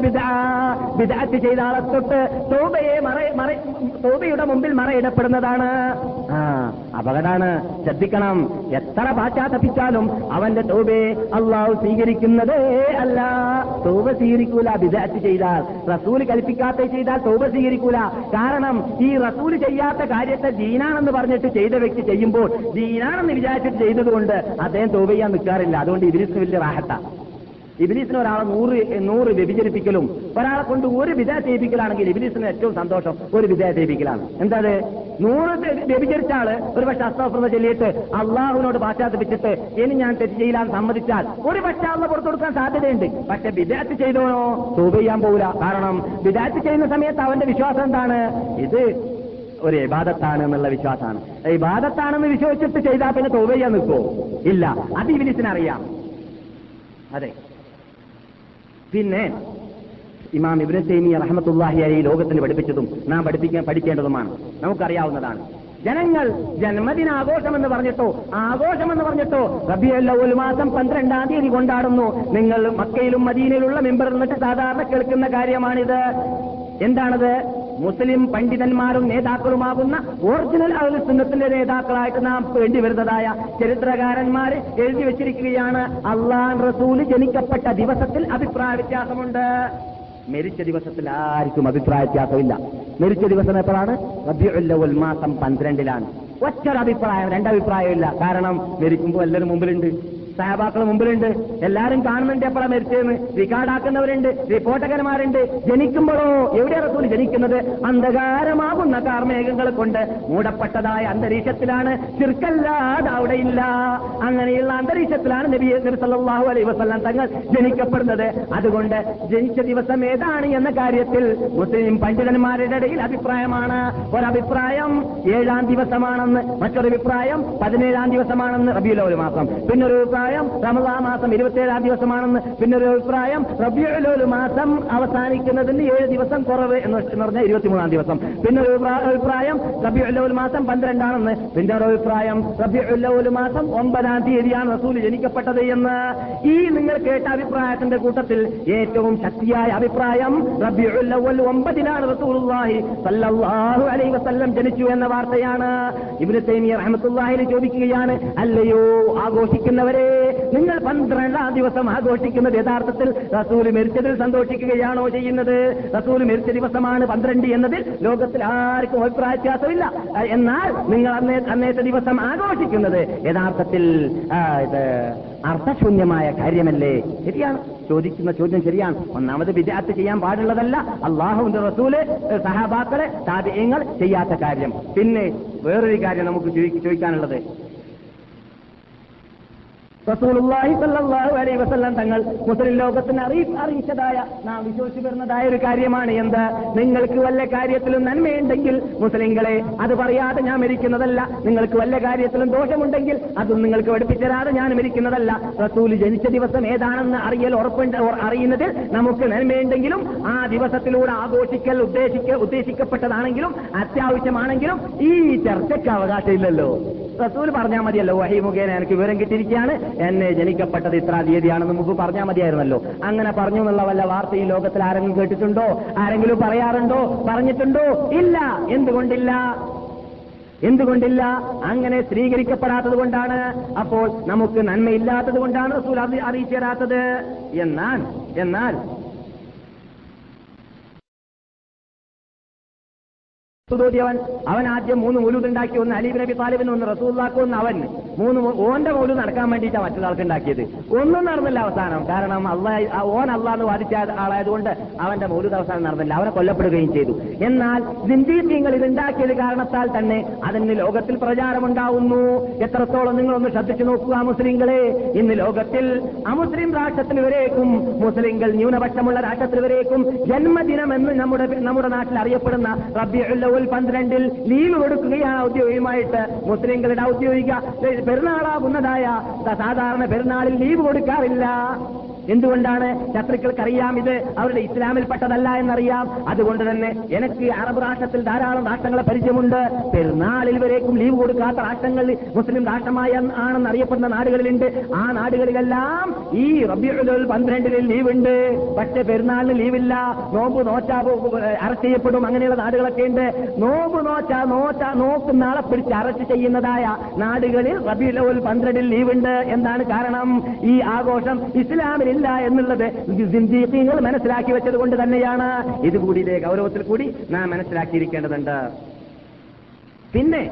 ബിദ്അത്ത് ചെയ്ത ആളെ തൊട്ട് തൗബയെ മറ മറ തൗബയുടെ മുമ്പിൽ മറയിടപ്പെടുന്നതാണ്. അപകടാണ്. ശ്രദ്ധിക്കണം. എത്ര പാശ്ചാത്തപ്പിച്ചാലും അവന്റെ തൗബയെ അള്ളാഹു സ്വീകരിക്കുന്നതേ അല്ല. തൗബ സ്വീകരിക്കൂല ബിദാറ്റ് ചെയ്താൽ. റസൂൽ കൽപ്പിക്കാത്ത ചെയ്താൽ തൗബ സ്വീകരിക്കൂല. കാരണം ഈ റസൂൽ ചെയ്യാത്ത കാര്യത്തെ ദീനാണെന്ന് പറഞ്ഞിട്ട് ചെയ്ത വ്യക്തി ചെയ്യുമ്പോൾ ദീനാണെന്ന് വിചാരിച്ചിട്ട് ചെയ്തതുകൊണ്ട് അദ്ദേഹം തൗബ ചെയ്യാൻ നിൽക്കാറില്ല. അതുകൊണ്ട് ഇബിലിസിന് വലിയ റാഹത്ത. ഇബിലീസിന് ഒരാളെ നൂറ് നൂറ് വ്യഭിചരിപ്പിക്കലും ഒരാളെ കൊണ്ട് ഒരു വിധ ചെയ്യിപ്പിക്കലാണെങ്കിൽ ഇബിലീസിന് ഏറ്റവും സന്തോഷം ഒരു വിധ ചെയ്യിപ്പിക്കലാണ്. എന്താത് നൂറ് വ്യ- വ്യഭിചരിച്ച ആൾ ഒരു പക്ഷെ അസ്താഫ്രത ചൊല്ലിയിട്ട് അള്ളാഹുവിനോട് പാശ്ചാത്തപിച്ചിട്ട് ഇനി ഞാൻ തെറ്റ് ചെയ്യാൻ സമ്മതിച്ചാൽ ഒരു പക്ഷെ അള്ള പുറത്തു കൊടുക്കാൻ സാധ്യതയുണ്ട്. പക്ഷെ വിദാറ്റ് ചെയ്തോണോ തൂബ് ചെയ്യാൻ പോകില്ല കാരണം വിദാറ്റ് ചെയ്യുന്ന സമയത്ത് അവന്റെ വിശ്വാസം എന്താണ്? ഇത് ഒരു ഇബാദത്താണ് എന്നുള്ള വിശ്വാസമാണ്. ഇബാദത്താണെന്ന് വിശ്വസിച്ചിട്ട് ചെയ്താൽ പിന്നെ തൗബ ചെയ്യാൻ നിൽക്കുമോ ഇല്ല. അത് ഇബിലിസിനറിയാം. അതെ. പിന്നെ ഇമാം ഇബ്നു തൈമിയ റഹമത്തുല്ലാഹി അലി ലോകത്തിന് പഠിപ്പിച്ചതും നാം പഠിപ്പിക്കാൻ പഠിക്കേണ്ടതുമാണ്. നമുക്കറിയാവുന്നതാണ്. ജനങ്ങൾ ജന്മദിന ആഘോഷമെന്ന് പറഞ്ഞിട്ടോ ആഘോഷമെന്ന് പറഞ്ഞിട്ടോ റബിയല്ല ഒരു മാസം പന്ത്രണ്ടാം തീയതി കൊണ്ടാടുന്നു. നിങ്ങൾ മക്കയിലും മദീനയിലുള്ള മെമ്പർ എന്നിട്ട് സാധാരണ കേൾക്കുന്ന കാര്യമാണിത്. എന്താണത്? മുസ്ലിം പണ്ഡിതന്മാരും നേതാക്കളുമാകുന്ന ഒറിജിനൽ അഹ്ലു സുന്നത്തിന്റെ നേതാക്കളായിട്ട് നാം വേണ്ടി വരുന്നതായ ചരിത്രകാരന്മാർ എഴുതി വെച്ചിരിക്കുകയാണ്. അള്ളാൻ റസൂൽ ജനിക്കപ്പെട്ട ദിവസത്തിൽ അഭിപ്രായ വ്യത്യാസമുണ്ട് മരിച്ച ദിവസത്തിൽ ആർക്കും അഭിപ്രായ വ്യത്യാസമില്ല മരിച്ച ദിവസം എപ്പോഴാണ്? റബിയുൽ മാസം പന്ത്രണ്ടിലാണ്. ഒറ്റൊരഭിപ്രായം രണ്ടഭിപ്രായമില്ല. കാരണം മരിക്കുമ്പോൾ എല്ലാവരും മുമ്പിലുണ്ട്. സഹബാക്കൾ മുമ്പിലുണ്ട്. എല്ലാരും കാണുന്നുണ്ട് എപ്പോഴാ മരിച്ചതെന്ന് റിക്കാർഡാക്കുന്നവരുണ്ട് റിപ്പോർട്ടകന്മാരുണ്ട് ജനിക്കുമ്പോഴോ എവിടെ റസൂൽ ജനിക്കുന്നത്? അന്ധകാരമാകുന്ന കാർമേഘങ്ങൾ കൊണ്ട് മൂടപ്പെട്ടതായ അന്തരീക്ഷത്തിലാണ്. ചിർക്കല്ലാതെ അവിടെയില്ല. അങ്ങനെയുള്ള അന്തരീക്ഷത്തിലാണ് നബി സല്ലല്ലാഹു അലൈഹി വസല്ലം തങ്ങൾ ജനിക്കപ്പെടുന്നത്. അതുകൊണ്ട് ജനിച്ച ദിവസം ഏതാണ് എന്ന കാര്യത്തിൽ മുസ്ലിം പണ്ഡിതന്മാരുടെ ഇടയിൽ അഭിപ്രായമാണ്. ഒരഭിപ്രായം ഏഴാം ദിവസമാണെന്ന് മറ്റൊരു അഭിപ്രായം പതിനേഴാം ദിവസമാണെന്ന് റബിയുലോൽ മാസം പിന്നൊരു ഒരു അഭിപ്രായം റമദാ മാസം ഇരുപത്തിയേഴാം ദിവസമാണെന്ന് പിന്നെ ഒരു അഭിപ്രായം റബിയുലോൽ മാസം അവസാനിക്കുന്നതിന് ഏഴ് ദിവസം കുറവ് എന്ന് പറഞ്ഞാൽ ഇരുപത്തിമൂന്നാം ദിവസം. പിന്നെ ഒരു അഭിപ്രായം റബിയുലോൽ മാസം പന്ത്രണ്ടാണെന്ന്. പിന്നെ ഒരു അഭിപ്രായം റബിയുലോൽ മാസം ഒമ്പതാം തീയതിയാണ് റസൂൽ ജനിക്കപ്പെട്ടത് എന്ന്. ഈ നിങ്ങൾ കേട്ട അഭിപ്രായത്തിന്റെ കൂട്ടത്തിൽ ഏറ്റവും ശക്തിയായ അഭിപ്രായം റബിയുൽ അവ്വൽ ഒമ്പതിനാണ് റസൂലുള്ളാഹി സല്ലല്ലാഹു അലൈഹി വസല്ലം ജനിച്ചു എന്ന വാർത്തയാണ്. ഇബ്നു തൈമിയ ചോദിക്കുകയാണ് അല്ലയോ ആഘോഷിക്കുന്നവരെ? നിങ്ങൾ പന്ത്രണ്ടാം ദിവസം ആഘോഷിക്കുന്നത് യഥാർത്ഥത്തിൽ റസൂൽ മരിച്ചതിൽ സന്തോഷിക്കുകയാണോ ചെയ്യുന്നത്? റസൂൽ മരിച്ച ദിവസമാണ് പന്ത്രണ്ട് എന്നതിൽ ലോകത്തിൽ ആർക്കും അഭിപ്രായ വ്യത്യാസമില്ല എന്നാൽ നിങ്ങൾ അന്നേ അന്നേത്തെ ദിവസം ആഘോഷിക്കുന്നത് യഥാർത്ഥത്തിൽ അർത്ഥശൂന്യമായ കാര്യമല്ലേ? ശരിയാണ്. ചോദിക്കുന്ന ചോദ്യം ശരിയാണ്. ഒന്നാമത് വിദ്യാർത്ഥി ചെയ്യാൻ പാടുള്ളതല്ല അള്ളാഹുവിന്റെ റസൂൽ സഹാബാക്കളെ താപ്യങ്ങൾ ചെയ്യാത്ത കാര്യം. പിന്നെ വേറൊരു കാര്യം നമുക്ക് ചോദി- ചോദിക്കാനുള്ളത്. റസൂലുള്ളാഹി അലൈഹി വസല്ലം തങ്ങൾ മുസ്ലിം ലോകത്തിന് അറിയി അറിയിച്ചതായ നാം വിശ്വസിച്ചു വരുന്നതായ ഒരു കാര്യമാണ് എന്ത്? നിങ്ങൾക്ക് വല്ല കാര്യത്തിലും നന്മയുണ്ടെങ്കിൽ മുസ്ലിങ്ങളെ അത് പറയാതെ ഞാൻ മരിക്കുന്നതല്ല. നിങ്ങൾക്ക് വല്ല കാര്യത്തിലും ദോഷമുണ്ടെങ്കിൽ അതും നിങ്ങൾക്ക് പഠിപ്പിച്ചരാതെ ഞാൻ മരിക്കുന്നതല്ല. റസൂൽ ജനിച്ച ദിവസം ഏതാണെന്ന് അറിയൽ ഉറപ്പുണ്ട് അറിയുന്നതിൽ നമുക്ക് നന്മയുണ്ടെങ്കിലും ആ ദിവസത്തിലൂടെ ആഘോഷിക്കൽ ഉദ്ദേശിക്ക ഉദ്ദേശിക്കപ്പെട്ടതാണെങ്കിലും അത്യാവശ്യമാണെങ്കിലും ഈ ചർച്ചയ്ക്ക് അവകാശമില്ലല്ലോ. റസൂൽ പറഞ്ഞാൽ മതിയല്ലോ വഹി മുഖേന എനിക്ക് വിവരം കിട്ടിയിരിക്കുകയാണ്. എന്നെ ജനിക്കപ്പെട്ടത് ഇത്ര തീയതിയാണെന്ന് മുമ്പ് പറഞ്ഞാൽ മതിയായിരുന്നല്ലോ. അങ്ങനെ പറഞ്ഞു എന്നുള്ള വല്ല വാർത്ത ഈ ലോകത്തിൽ ആരെങ്കിലും കേട്ടിട്ടുണ്ടോ? ആരെങ്കിലും പറയാറുണ്ടോ? പറഞ്ഞിട്ടുണ്ടോ? ഇല്ല. എന്തുകൊണ്ടില്ല? എന്തുകൊണ്ടില്ല? അങ്ങനെ സ്ത്രീകരിക്കപ്പെടാത്തത് കൊണ്ടാണ്. അപ്പോൾ നമുക്ക് നന്മയില്ലാത്തത് കൊണ്ടാണ് റസൂൽ അറി- അറിയിച്ചു തരാത്തത് എന്നാൽ എന്നാൽ ഓതിയവൻ അവൻ ആദ്യം മൂന്ന് മൗലൂദ് ഉണ്ടാക്കി ഒന്ന് അലീബ് നബി താലിബിന് ഒന്ന് റസൂല്ലാക്കും ഒന്ന് അവൻ. മൂന്ന് ഓന്റെ മൗലൂദ് നടക്കാൻ വേണ്ടിയിട്ടാണ് മറ്റൊരാൾക്ക് ഉണ്ടാക്കിയത്. ഒന്നും നടന്നില്ല അവസാനം. കാരണം അള്ളാഹ് ആ ഓൻ അള്ളാന്ന് വാദിച്ച ആളായതുകൊണ്ട് അവന്റെ മൗലൂദ് അവസാനം നടന്നില്ല. അവനെ കൊല്ലപ്പെടുകയും ചെയ്തു. എന്നാൽ സിന്ദീഖ്യങ്ങൾ ഇതുണ്ടാക്കിയത് കാരണത്താൽ തന്നെ അതിന് ലോകത്തിൽ പ്രചാരമുണ്ടാവുന്നു. എത്രത്തോളം നിങ്ങളൊന്ന് ശ്രദ്ധിച്ചു നോക്കുക മുസ്ലിങ്ങളെ. ഇന്ന് ലോകത്തിൽ അമുസ്ലിം രാഷ്ട്രത്തിന് വരേക്കും മുസ്ലിങ്ങൾ ന്യൂനപക്ഷമുള്ള രാഷ്ട്രത്തിന് വരേക്കും. ജന്മദിനം എന്ന് നമ്മുടെ നമ്മുടെ നാട്ടിൽ അറിയപ്പെടുന്ന റബിയുൽ പന്ത്രണ്ടിൽ ലീവ് കൊടുക്കുകയാണ് ഔദ്യോഗികമായിട്ട്. മുസ്ലിങ്ങളുടെ ഔദ്യോഗിക പെരുന്നാളാകുന്നതായ സാധാരണ പെരുന്നാളിൽ ലീവ് കൊടുക്കാറില്ല. എന്തുകൊണ്ടാണ് ശത്രുക്കൾക്കറിയാം ഇത്? അവരുടെ ഇസ്ലാമിൽപ്പെട്ടതല്ല എന്നറിയാം. അതുകൊണ്ട് തന്നെ എനിക്ക് അറബ് രാഷ്ട്രത്തിൽ ധാരാളം രാഷ്ട്രങ്ങളെ പരിചയമുണ്ട്. പെരുന്നാളിൽ വരേക്കും ലീവ് കൊടുക്കാത്ത രാഷ്ട്രങ്ങൾ മുസ്ലിം രാഷ്ട്രമായ ആണെന്ന് അറിയപ്പെടുന്ന നാടുകളിലുണ്ട്. ആ നാടുകളിലെല്ലാം ഈ റബിയുൽ പന്ത്രണ്ടിൽ ലീവ് ഉണ്ട് പക്ഷെ പെരുന്നാളിന് ലീവില്ല. നോമ്പ് നോച്ചാ അറസ്റ്റ് ചെയ്യപ്പെടും. അങ്ങനെയുള്ള നാടുകളൊക്കെ ഉണ്ട്. നോമ്പ് നോച്ചാ നോച്ചാ നോക്കുന്ന ആളെ പിടിച്ച് അറസ്റ്റ് ചെയ്യുന്നതായ നാടുകളിൽ റബിയുൽ പന്ത്രണ്ടിൽ ലീവുണ്ട്. എന്താണ് കാരണം? ഈ ആഘോഷം ഇസ്ലാമിലില്ല എന്നുള്ളത് സിന്ദീഖീങ്ങൾ മനസ്സിലാക്കി വെച്ചത് കൊണ്ട് തന്നെയാണ്. ഇതുകൂടി ഗൗരവത്തിൽ കൂടി നാം മനസ്സിലാക്കിയിരിക്കേണ്ടതുണ്ട്. പിന്നെ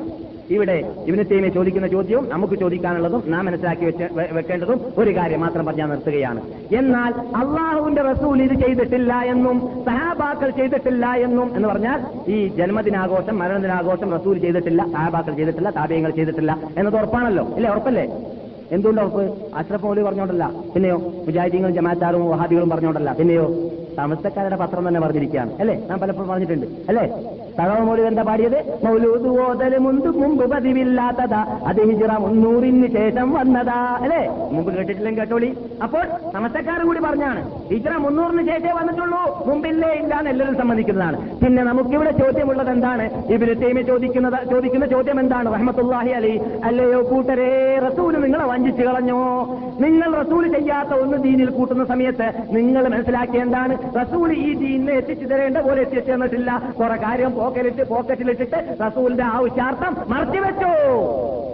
ഇവിടെ ഇവന് തേമെ ചോദിക്കുന്ന ചോദ്യവും നമുക്ക് ചോദിക്കാനുള്ളതും നാം മനസ്സിലാക്കി വെച്ച് വെക്കേണ്ടതും ഒരു കാര്യം മാത്രം പറഞ്ഞാൽ നിർത്തുകയാണ്. എന്നാൽ അള്ളാഹുവിന്റെ റസൂൽ ഇത് ചെയ്തിട്ടില്ല എന്നും സഹാബാക്കൾ ചെയ്തിട്ടില്ല എന്നും എന്ന് പറഞ്ഞാൽ ഈ ജന്മദിനാഘോഷം മരണദിനാഘോഷം റസൂൽ ചെയ്തിട്ടില്ല സഹാബാക്കൾ ചെയ്തിട്ടില്ല താപയങ്ങൾ ചെയ്തിട്ടില്ല എന്നത് ഉറപ്പാണല്ലോ. അല്ലേ ഉറപ്പല്ലേ? എന്തുകൊണ്ട് ഉറപ്പ്? അഷ്റഫ് മൗലി പറഞ്ഞോണ്ടല്ല. പിന്നെയോ മുജാഹിദീങ്ങളും ജമാഅത്താറും വഹാബികളും പറഞ്ഞോണ്ടല്ല. പിന്നെയോ താമസക്കാരുടെ പത്രം തന്നെ പറഞ്ഞിരിക്കുകയാണ്. അല്ലേ? ഞാൻ പലപ്പോഴും പറഞ്ഞിട്ടുണ്ട്. അല്ലേ? തഴവ മൗലി എന്താ പാടിയത് മൗലൂദ് ഓതൽ മുൻപ് മുമ്പ് പതിവില്ലാത്തതാ. അത് ഹിജറ മുന്നൂറിന് ശേഷം വന്നതാ. അല്ലേ? മുമ്പ് കേട്ടിട്ടില്ലെങ്കിൽ കേട്ടോളി. അപ്പോൾ സമസ്തക്കാരും കൂടി പറഞ്ഞാണ് ഹിജറ മുന്നൂറിന് ശേഷമേ വന്നിട്ടുള്ളൂ. മുമ്പില്ലേ ഇല്ല എന്ന് എല്ലാവരും സമ്മതിക്കുന്നതാണ്. പിന്നെ നമുക്കിവിടെ ചോദ്യമുള്ളത് എന്താണ്? ഇവർ തേമി ചോദിക്കുന്നത് ചോദിക്കുന്ന ചോദ്യം എന്താണ്? റഹ്മത്തുല്ലാഹി അലി അല്ലയോ കൂട്ടരേ റസൂൽ നിങ്ങളെ വഞ്ചിച്ചു കളഞ്ഞോ? നിങ്ങൾ റസൂൽ ചെയ്യാത്ത ഒന്ന് ദീനിൽ കൂട്ടുന്ന സമയത്ത് നിങ്ങൾ മനസ്സിലാക്കിയ എന്താണ്? റസൂൽ ഈ ദീനിനെ എത്തിച്ചു തരേണ്ട പോലെ എത്തിച്ചു തന്നിട്ടില്ല. കുറെ കാര്യം പോക്കറ്റിട്ട് പോക്കറ്റിലിട്ടിട്ട് റസൂലിന്റെ ആവശ്യാർത്ഥം മറച്ചുവെച്ചു.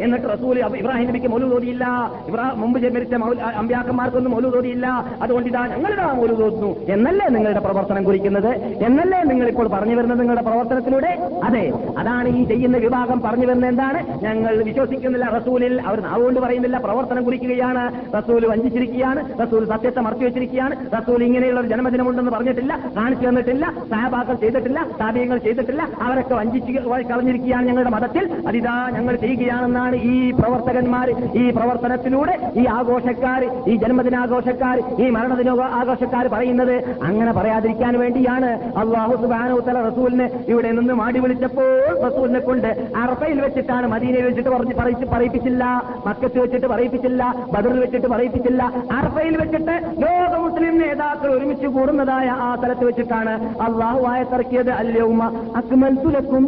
എന്നിട്ട് റസൂൽ ഇബ്രാഹിം നബിക്ക് മൗലു തോതിയില്ല ഇബ്രാഹിം മുമ്പ് ജന്മരിച്ച അമ്പ്യാക്കന്മാർക്കൊന്നും മൗലു തോതിയില്ല അതുകൊണ്ട് ഇതാ ഞങ്ങളിതാ മൗലു തോന്നുന്നു എന്നല്ലേ നിങ്ങളുടെ പ്രവർത്തനം കുറിക്കുന്നത്? എന്നല്ലേ നിങ്ങൾ ഇപ്പോൾ പറഞ്ഞു വരുന്നത് നിങ്ങളുടെ പ്രവർത്തനത്തിലൂടെ? അതെ അതാണ് ഈ ചെയ്യുന്ന വിഭാഗം പറഞ്ഞു വരുന്നത് എന്താണ്? ഞങ്ങൾ വിശ്വസിക്കുന്നില്ല റസൂലിൽ. അവർ നാവുകൊണ്ട് പറയുന്നില്ല പ്രവർത്തനം കുറിക്കുകയാണ്. റസൂൽ വഞ്ചിച്ചിരിക്കുകയാണ്. റസൂൽ സത്യത്തെ മറച്ചു വെച്ചിരിക്കുകയാണ്. റസൂൽ ഇങ്ങനെയുള്ള ഒരു ജന്മദിനമുണ്ടെന്ന് പറഞ്ഞിട്ടില്ല കാണിച്ചു തന്നിട്ടില്ല സഹബാക്കൾ ചെയ്തിട്ടില്ല താപീയങ്ങൾ ചെയ്തിട്ടില്ല. അവരൊക്കെ വഞ്ചിച്ച് കളഞ്ഞിരിക്കുകയാണ് ഞങ്ങളുടെ മതത്തിൽ. അതിതാ ഞങ്ങൾ ചെയ്യുകയാണെന്നാണ് ഈ പ്രവർത്തകന്മാർ ഈ പ്രവർത്തനത്തിലൂടെ ഈ ആഘോഷക്കാർ ഈ ജന്മദിനാഘോഷക്കാർ ഈ മരണദിന ആഘോഷക്കാർ പറയുന്നത്. അങ്ങനെ പറയാതിരിക്കാൻ വേണ്ടിയാണ് അള്ളാഹു സുബാനോത്തല റസൂലിനെ ഇവിടെ നിന്ന് മാടി വിളിച്ചപ്പോൾ റസൂലിനെ കൊണ്ട് അറഫയിൽ വെച്ചിട്ടാണ് മദീനയിൽ വെച്ചിട്ട് പറഞ്ഞ് പറയിച്ച് പറയിപ്പിച്ചില്ല മക്കത്ത് വെച്ചിട്ട് പറയിപ്പിച്ചില്ല ബദറിൽ വെച്ചിട്ട് പറയിപ്പിച്ചില്ല. അറഫയിൽ വെച്ചിട്ട് ലോക മുസ്ലിം നേതാക്കൾ ഒരുമിച്ച് കൂടുന്നതായ ആ സ്ഥലത്ത് വെച്ചിട്ടാണ് അള്ളാഹു ആയത്തിറക്കിയത് അല്യവുമ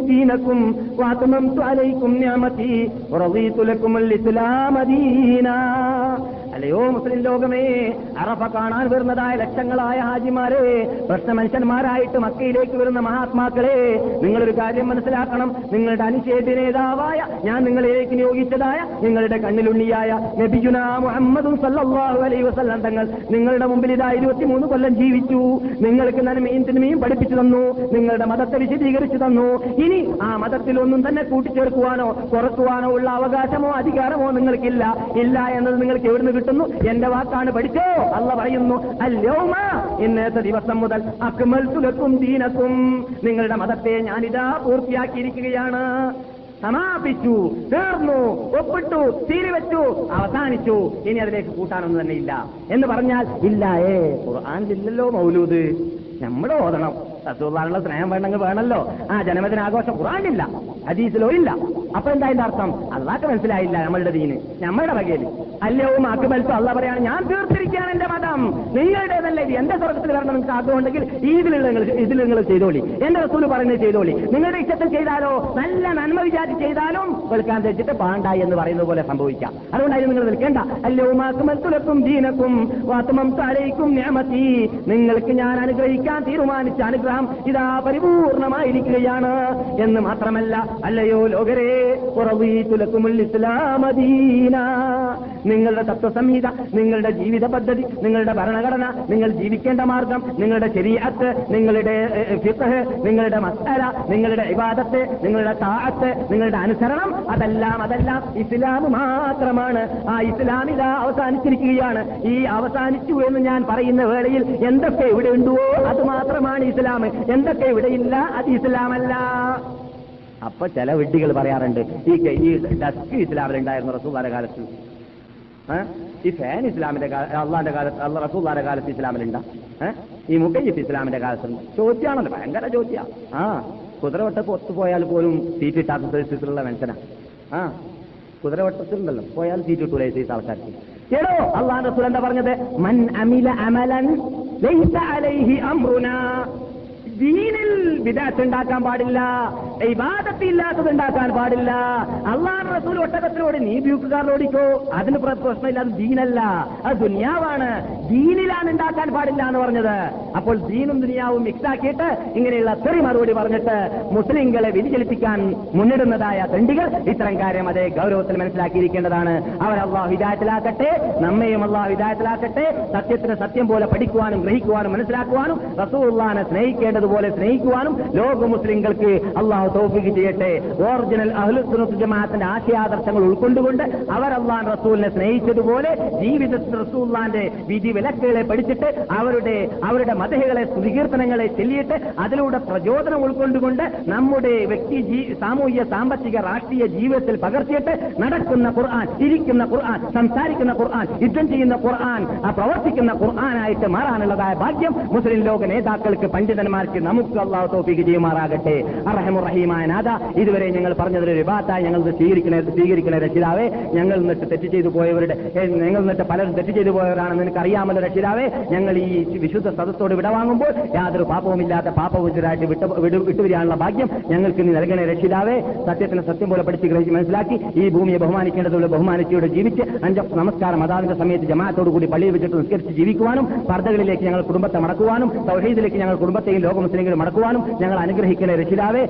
ദീനക്കും വാത്മംതു അലൈക്കും നിഅമതി വറദീതു ലക്കും അൽ ഇസ്ലാമ ദീനാ അല്ലയോ മുസ്ലിം ലോകമേ അറഫ കാണാൻ വരുന്നതായ ലക്ഷങ്ങളായ ഹാജിമാരെ പ്രശ്ന മനുഷ്യന്മാരായിട്ട് മക്കയിലേക്ക് വരുന്ന മഹാത്മാക്കളെ നിങ്ങളൊരു കാര്യം മനസ്സിലാക്കണം. നിങ്ങളുടെ അനുശേഷ നേതാവായ ഞാൻ നിങ്ങളിലേക്ക് നിയോഗിച്ചതായ നിങ്ങളുടെ കണ്ണിലുണ്ണിയായ നബിജുന മുഹമ്മദും സല്ലാഹു അലൈ വസല്ലം തങ്ങൾ നിങ്ങളുടെ മുമ്പിൽ ഇതാ ഇരുപത്തിമൂന്ന് കൊല്ലം ജീവിച്ചു. നിങ്ങൾക്ക് നന്മയും തിന്മയും പഠിപ്പിച്ചു തന്നു. നിങ്ങളുടെ മതത്തെ വിശദീകരിച്ചു തന്നു. ഇനി ആ മതത്തിൽ ഒന്നും തന്നെ കൂട്ടിച്ചേർക്കുവാനോ കുറക്കുവാനോ ഉള്ള അവകാശമോ അധികാരമോ നിങ്ങൾക്കില്ല. ഇല്ല എന്നത് നിങ്ങൾക്ക് എവിടുന്ന് കിട്ടുന്നു? എന്റെ വാക്കാണ് പഠിച്ചോ? അല്ല പറയുന്നു. അല്ലോമ ഇന്നത്തെ ദിവസം മുതൽ അക്മൽ തുലക്കും ദീനക്കും. നിങ്ങളുടെ മതത്തെ ഞാനിതാ പൂർത്തിയാക്കിയിരിക്കുകയാണ്. സമാപിച്ചു തീർന്നു ഒപ്പിട്ടു തീരുവെച്ചു അവസാനിച്ചു. ഇനി അതിലേക്ക് കൂട്ടാനൊന്നും തന്നെ ഇല്ല. എന്ന് പറഞ്ഞാൽ ഇല്ല ഏ ഖുർആാനില്ലല്ലോ മൗലൂദ്. നമ്മൾ ഓതണം. റസൂള്ളാനുള്ള സ്നേഹം വേണമെങ്കിൽ വേണമല്ലോ. ആ ജന്മദിനാഘോഷം ഖുറാനില്ല ഹദീസിലോ ഇല്ല. അപ്പൊ എന്താ അതിന്റെ അർത്ഥം? അള്ളാക്ക് മനസ്സിലായില്ല നമ്മളുടെ ദീന്. നമ്മളുടെ വകയിൽ. അല്ലയോ മാക്ക് ബൽസോ അള്ള പറയാണ് ഞാൻ തീർത്തിരിക്കുകയാണ് എന്റെ മതം. നിങ്ങളുടേതല്ലേ ഇത്? എന്റെ സ്വർഗത്തിൽ വരണം നിങ്ങൾക്ക് ആഗ്രഹമുണ്ടെങ്കിൽ ഇതിലുള്ള നിങ്ങൾ ഇതിൽ നിങ്ങൾ ചെയ്തോളി. എന്റെ റസൂൽ പറയുന്നത് ചെയ്തോളി. നിങ്ങളുടെ ഇഷ്ടത്തിൽ ചെയ്താലോ? നല്ല നന്മ വിചാരിച്ച് ചെയ്താലും വെൽക്കാൻ തെച്ചിട്ട് പാണ്ട എന്ന് പറയുന്നത് പോലെ സംഭവിക്കാം. അതുകൊണ്ടായിരുന്നു നിങ്ങൾ നിൽക്കേണ്ട. അല്ലയോ മാക്കുമൽത്തുലക്കും ദീനക്കും വാത്തുമം തലയിക്കും നിയമത്തി നിങ്ങൾക്ക് ഞാൻ അനുഗ്രഹിക്കാൻ തീരുമാനിച്ച അനുഗ്രഹം ഇതാ പരിപൂർണമായിരിക്കുകയാണ്. എന്ന് മാത്രമല്ല അല്ലയോ ലോകരെ ഇസ്ലാമദീന നിങ്ങളുടെ തത്വസംഹിത നിങ്ങളുടെ ജീവിത പദ്ധതി നിങ്ങളുടെ ഭരണഘടന നിങ്ങൾ ജീവിക്കേണ്ട മാർഗം നിങ്ങളുടെ ശരീഅത്ത് നിങ്ങളുടെ ഫിത്തഹ് നിങ്ങളുടെ മസ്അല നിങ്ങളുടെ ഇബാദത്ത് നിങ്ങളുടെ താഴത്ത് നിങ്ങളുടെ അനുസരണം അതെല്ലാം അതെല്ലാം ഇസ്ലാം മാത്രമാണ്. ആ ഇസ്ലാമിത അവസാനിച്ചിരിക്കുകയാണ്. ഈ അവസാനിച്ചു എന്ന് ഞാൻ പറയുന്ന വേളയിൽ എന്തൊക്കെ ഇവിടെ ഉണ്ടോ അത് മാത്രമാണ് ഇസ്ലാം. എന്തൊക്കെ ഇവിടെ ഇല്ല അത് ഇസ്ലാമല്ല. അപ്പൊ ചില വിഡ്ഢികൾ പറയാറുണ്ട് ഈ ഈ ഡസ്ക് ഇസ്ലാമിലുണ്ടായിരുന്നു റസൂദാന്റെ കാലത്ത്. ഈ ഫാൻ ഇസ്ലാമിന്റെ അള്ളാന്റെ കാലത്ത് അള്ള റസൂദാന്റെ കാലത്ത് ഇസ്ലാമിലുണ്ടാ? ഈ മുക്കയ്യത്ത് ഇസ്ലാമിന്റെ കാലത്തുണ്ട്. ചോദ്യമാണല്ലോ ഭയങ്കര ചോദ്യ. ആ കുതിരവട്ടത്ത് ഒത്തുപോയാൽ പോലും സീറ്റ് കിട്ടാത്ത സ്ഥിതിയിലുള്ള മനുഷ്യനാ. ആ കുതിരവട്ടത്തിലുണ്ടല്ലോ പോയാൽ സീറ്റ് കിട്ടൂല ഈ ആൾക്കാർക്ക്. എടോ അള്ളാഹ് റസൂൽ എന്താ പറഞ്ഞത്? മൻ അമില അമലൻ ലൈസ അലൈഹി അംറുനാ. ദീനിൽ വിദാത്ത് ഉണ്ടാക്കാൻ പാടില്ല ഇബാദത്ത് ഇല്ലാത്തത് ഉണ്ടാക്കാൻ പാടില്ല. അള്ളാഹ് റസൂൽ ഒട്ടകത്തിലോട് നീ ബ്യൂക്കുകാരോടിക്കോ അതിന് പ്രശ്നമില്ല അത് ദീനല്ല. അത് ദുനിയാവാണ്. ദീനിലാണ് ഉണ്ടാക്കാൻ പാടില്ല എന്ന് പറഞ്ഞത്. അപ്പോൾ ദീനും ദുനിയാവും മിക്സ് ആക്കിയിട്ട് ഇങ്ങനെയുള്ള തെറി മറുപടി പറഞ്ഞിട്ട് മുസ്ലിങ്ങളെ വ്യതിചലിപ്പിക്കാൻ മുന്നിടുന്നതായ തെണ്ടികൾ ഇത്തരം കാര്യം അതേ ഗൗരവത്തിൽ മനസ്സിലാക്കിയിരിക്കേണ്ടതാണ്. അവർ അള്ളാഹ് ഹിദായത്തിലാക്കട്ടെ നമ്മയും അള്ളാഹ് ഹിദായത്തിലാക്കട്ടെ. സത്യത്തിന് സത്യം പോലെ പഠിക്കുവാനും ഗ്രഹിക്കുവാനും മനസ്സിലാക്കുവാനും റസൂള്ളാനെ സ്നേഹിക്കേണ്ടതുപോലെ സ്നേഹിക്കുവാനും ലോക മുസ്ലിങ്ങൾക്ക് അള്ളാഹു തോഫിക്ക് ചെയ്യട്ടെ. ഓറിജിനൽ അഹ്ലുസുനത്ത് ജമാഅത്തിന്റെ ആശയാദർശങ്ങൾ ഉൾക്കൊണ്ടുകൊണ്ട് അവർ അള്ളാൻ റസൂലിനെ സ്നേഹിച്ചതുപോലെ ജീവിതത്തിൽ റസൂള്ളാന്റെ വിധി വിലക്കുകളെ പഠിച്ചിട്ട് അവരുടെ അവരുടെ മതഹികളെ സ്തുതികീർത്തനങ്ങളെ ചെല്ലിയിട്ട് അതിലൂടെ പ്രചോദനം ഉൾക്കൊണ്ടുകൊണ്ട് നമ്മുടെ വ്യക്തി സാമൂഹ്യ സാമ്പത്തിക രാഷ്ട്രീയ ജീവിതത്തിൽ പകർത്തിയിട്ട് നടക്കുന്ന ഖുർആൻ ഇരിക്കുന്ന ഖുർആൻ സംസാരിക്കുന്ന ഖുർആൻ യുദ്ധം ചെയ്യുന്ന ഖുർആൻ പ്രവർത്തിക്കുന്ന ഖുർആനായിട്ട് മാറാനുള്ളതായ ഭാഗ്യം മുസ്ലിം ലോക നേതാക്കൾക്ക് പണ്ഡിതന്മാർക്ക് നമുക്ക് അള്ളാഹു തോപ്പിക്ക് ചെയ്യുമാറാകട്ടെ. അറഹമുറഹീമായ നാഥ ഇതുവരെ ഞങ്ങൾ പറഞ്ഞതൊരു വിഭാഗത്തായി ഞങ്ങൾ സ്വീകരിക്കണ സ്വീകരിക്കണ രക്ഷിതാവേ. ഞങ്ങൾ നിന്നിട്ട് തെറ്റ് ചെയ്തു പോയവരുടെ ഞങ്ങൾ നിന്നിട്ട് പലരും തെറ്റ് ചെയ്തു പോയവരാണെന്ന് നിനക്ക് അറിയാമല്ലോ രക്ഷിതാവേ. ഞങ്ങൾ ഈ വിശുദ്ധ സദസ്സോട് വിടവാങ്ങുമ്പോൾ യാതൊരു പാപവുമില്ലാത്ത പാപവിദ്യരായിട്ട് വിട്ടു വിടു- വിട്ടുവരികയാനുള്ള ഭാഗ്യം ഞങ്ങൾക്ക് നീ നൽകണേ രക്ഷിതാവേ. സത്യത്തിന് സത്യം പോലെ പഠിച്ച് ഗ്രഹിച്ച് മനസ്സിലാക്കി ഈ ഭൂമിയെ ബഹുമാനിക്കേണ്ടതുള്ള ബഹുമാനിച്ചോട് ജീവിച്ച് അഞ്ച് നമസ്കാരം അതാവിന്റെ സമയത്ത് ജമാത്തോടുകൂടി പള്ളിയിൽ വെച്ചിട്ട് നിസ്കരിച്ച് ജീവിക്കുവാനും പർദ്ദകളിലേക്ക് ഞങ്ങൾ കുടുംബത്തെ മടക്കുവാനും സൗഹീദിലേക്ക് ഞങ്ങൾ കുടുംബത്തെയും ലോക മുസ്ലിങ്ങളും മടക്കുവാനും ഞങ്ങൾ അനുഗ്രഹിക്കണേ രക്ഷിതാവേ.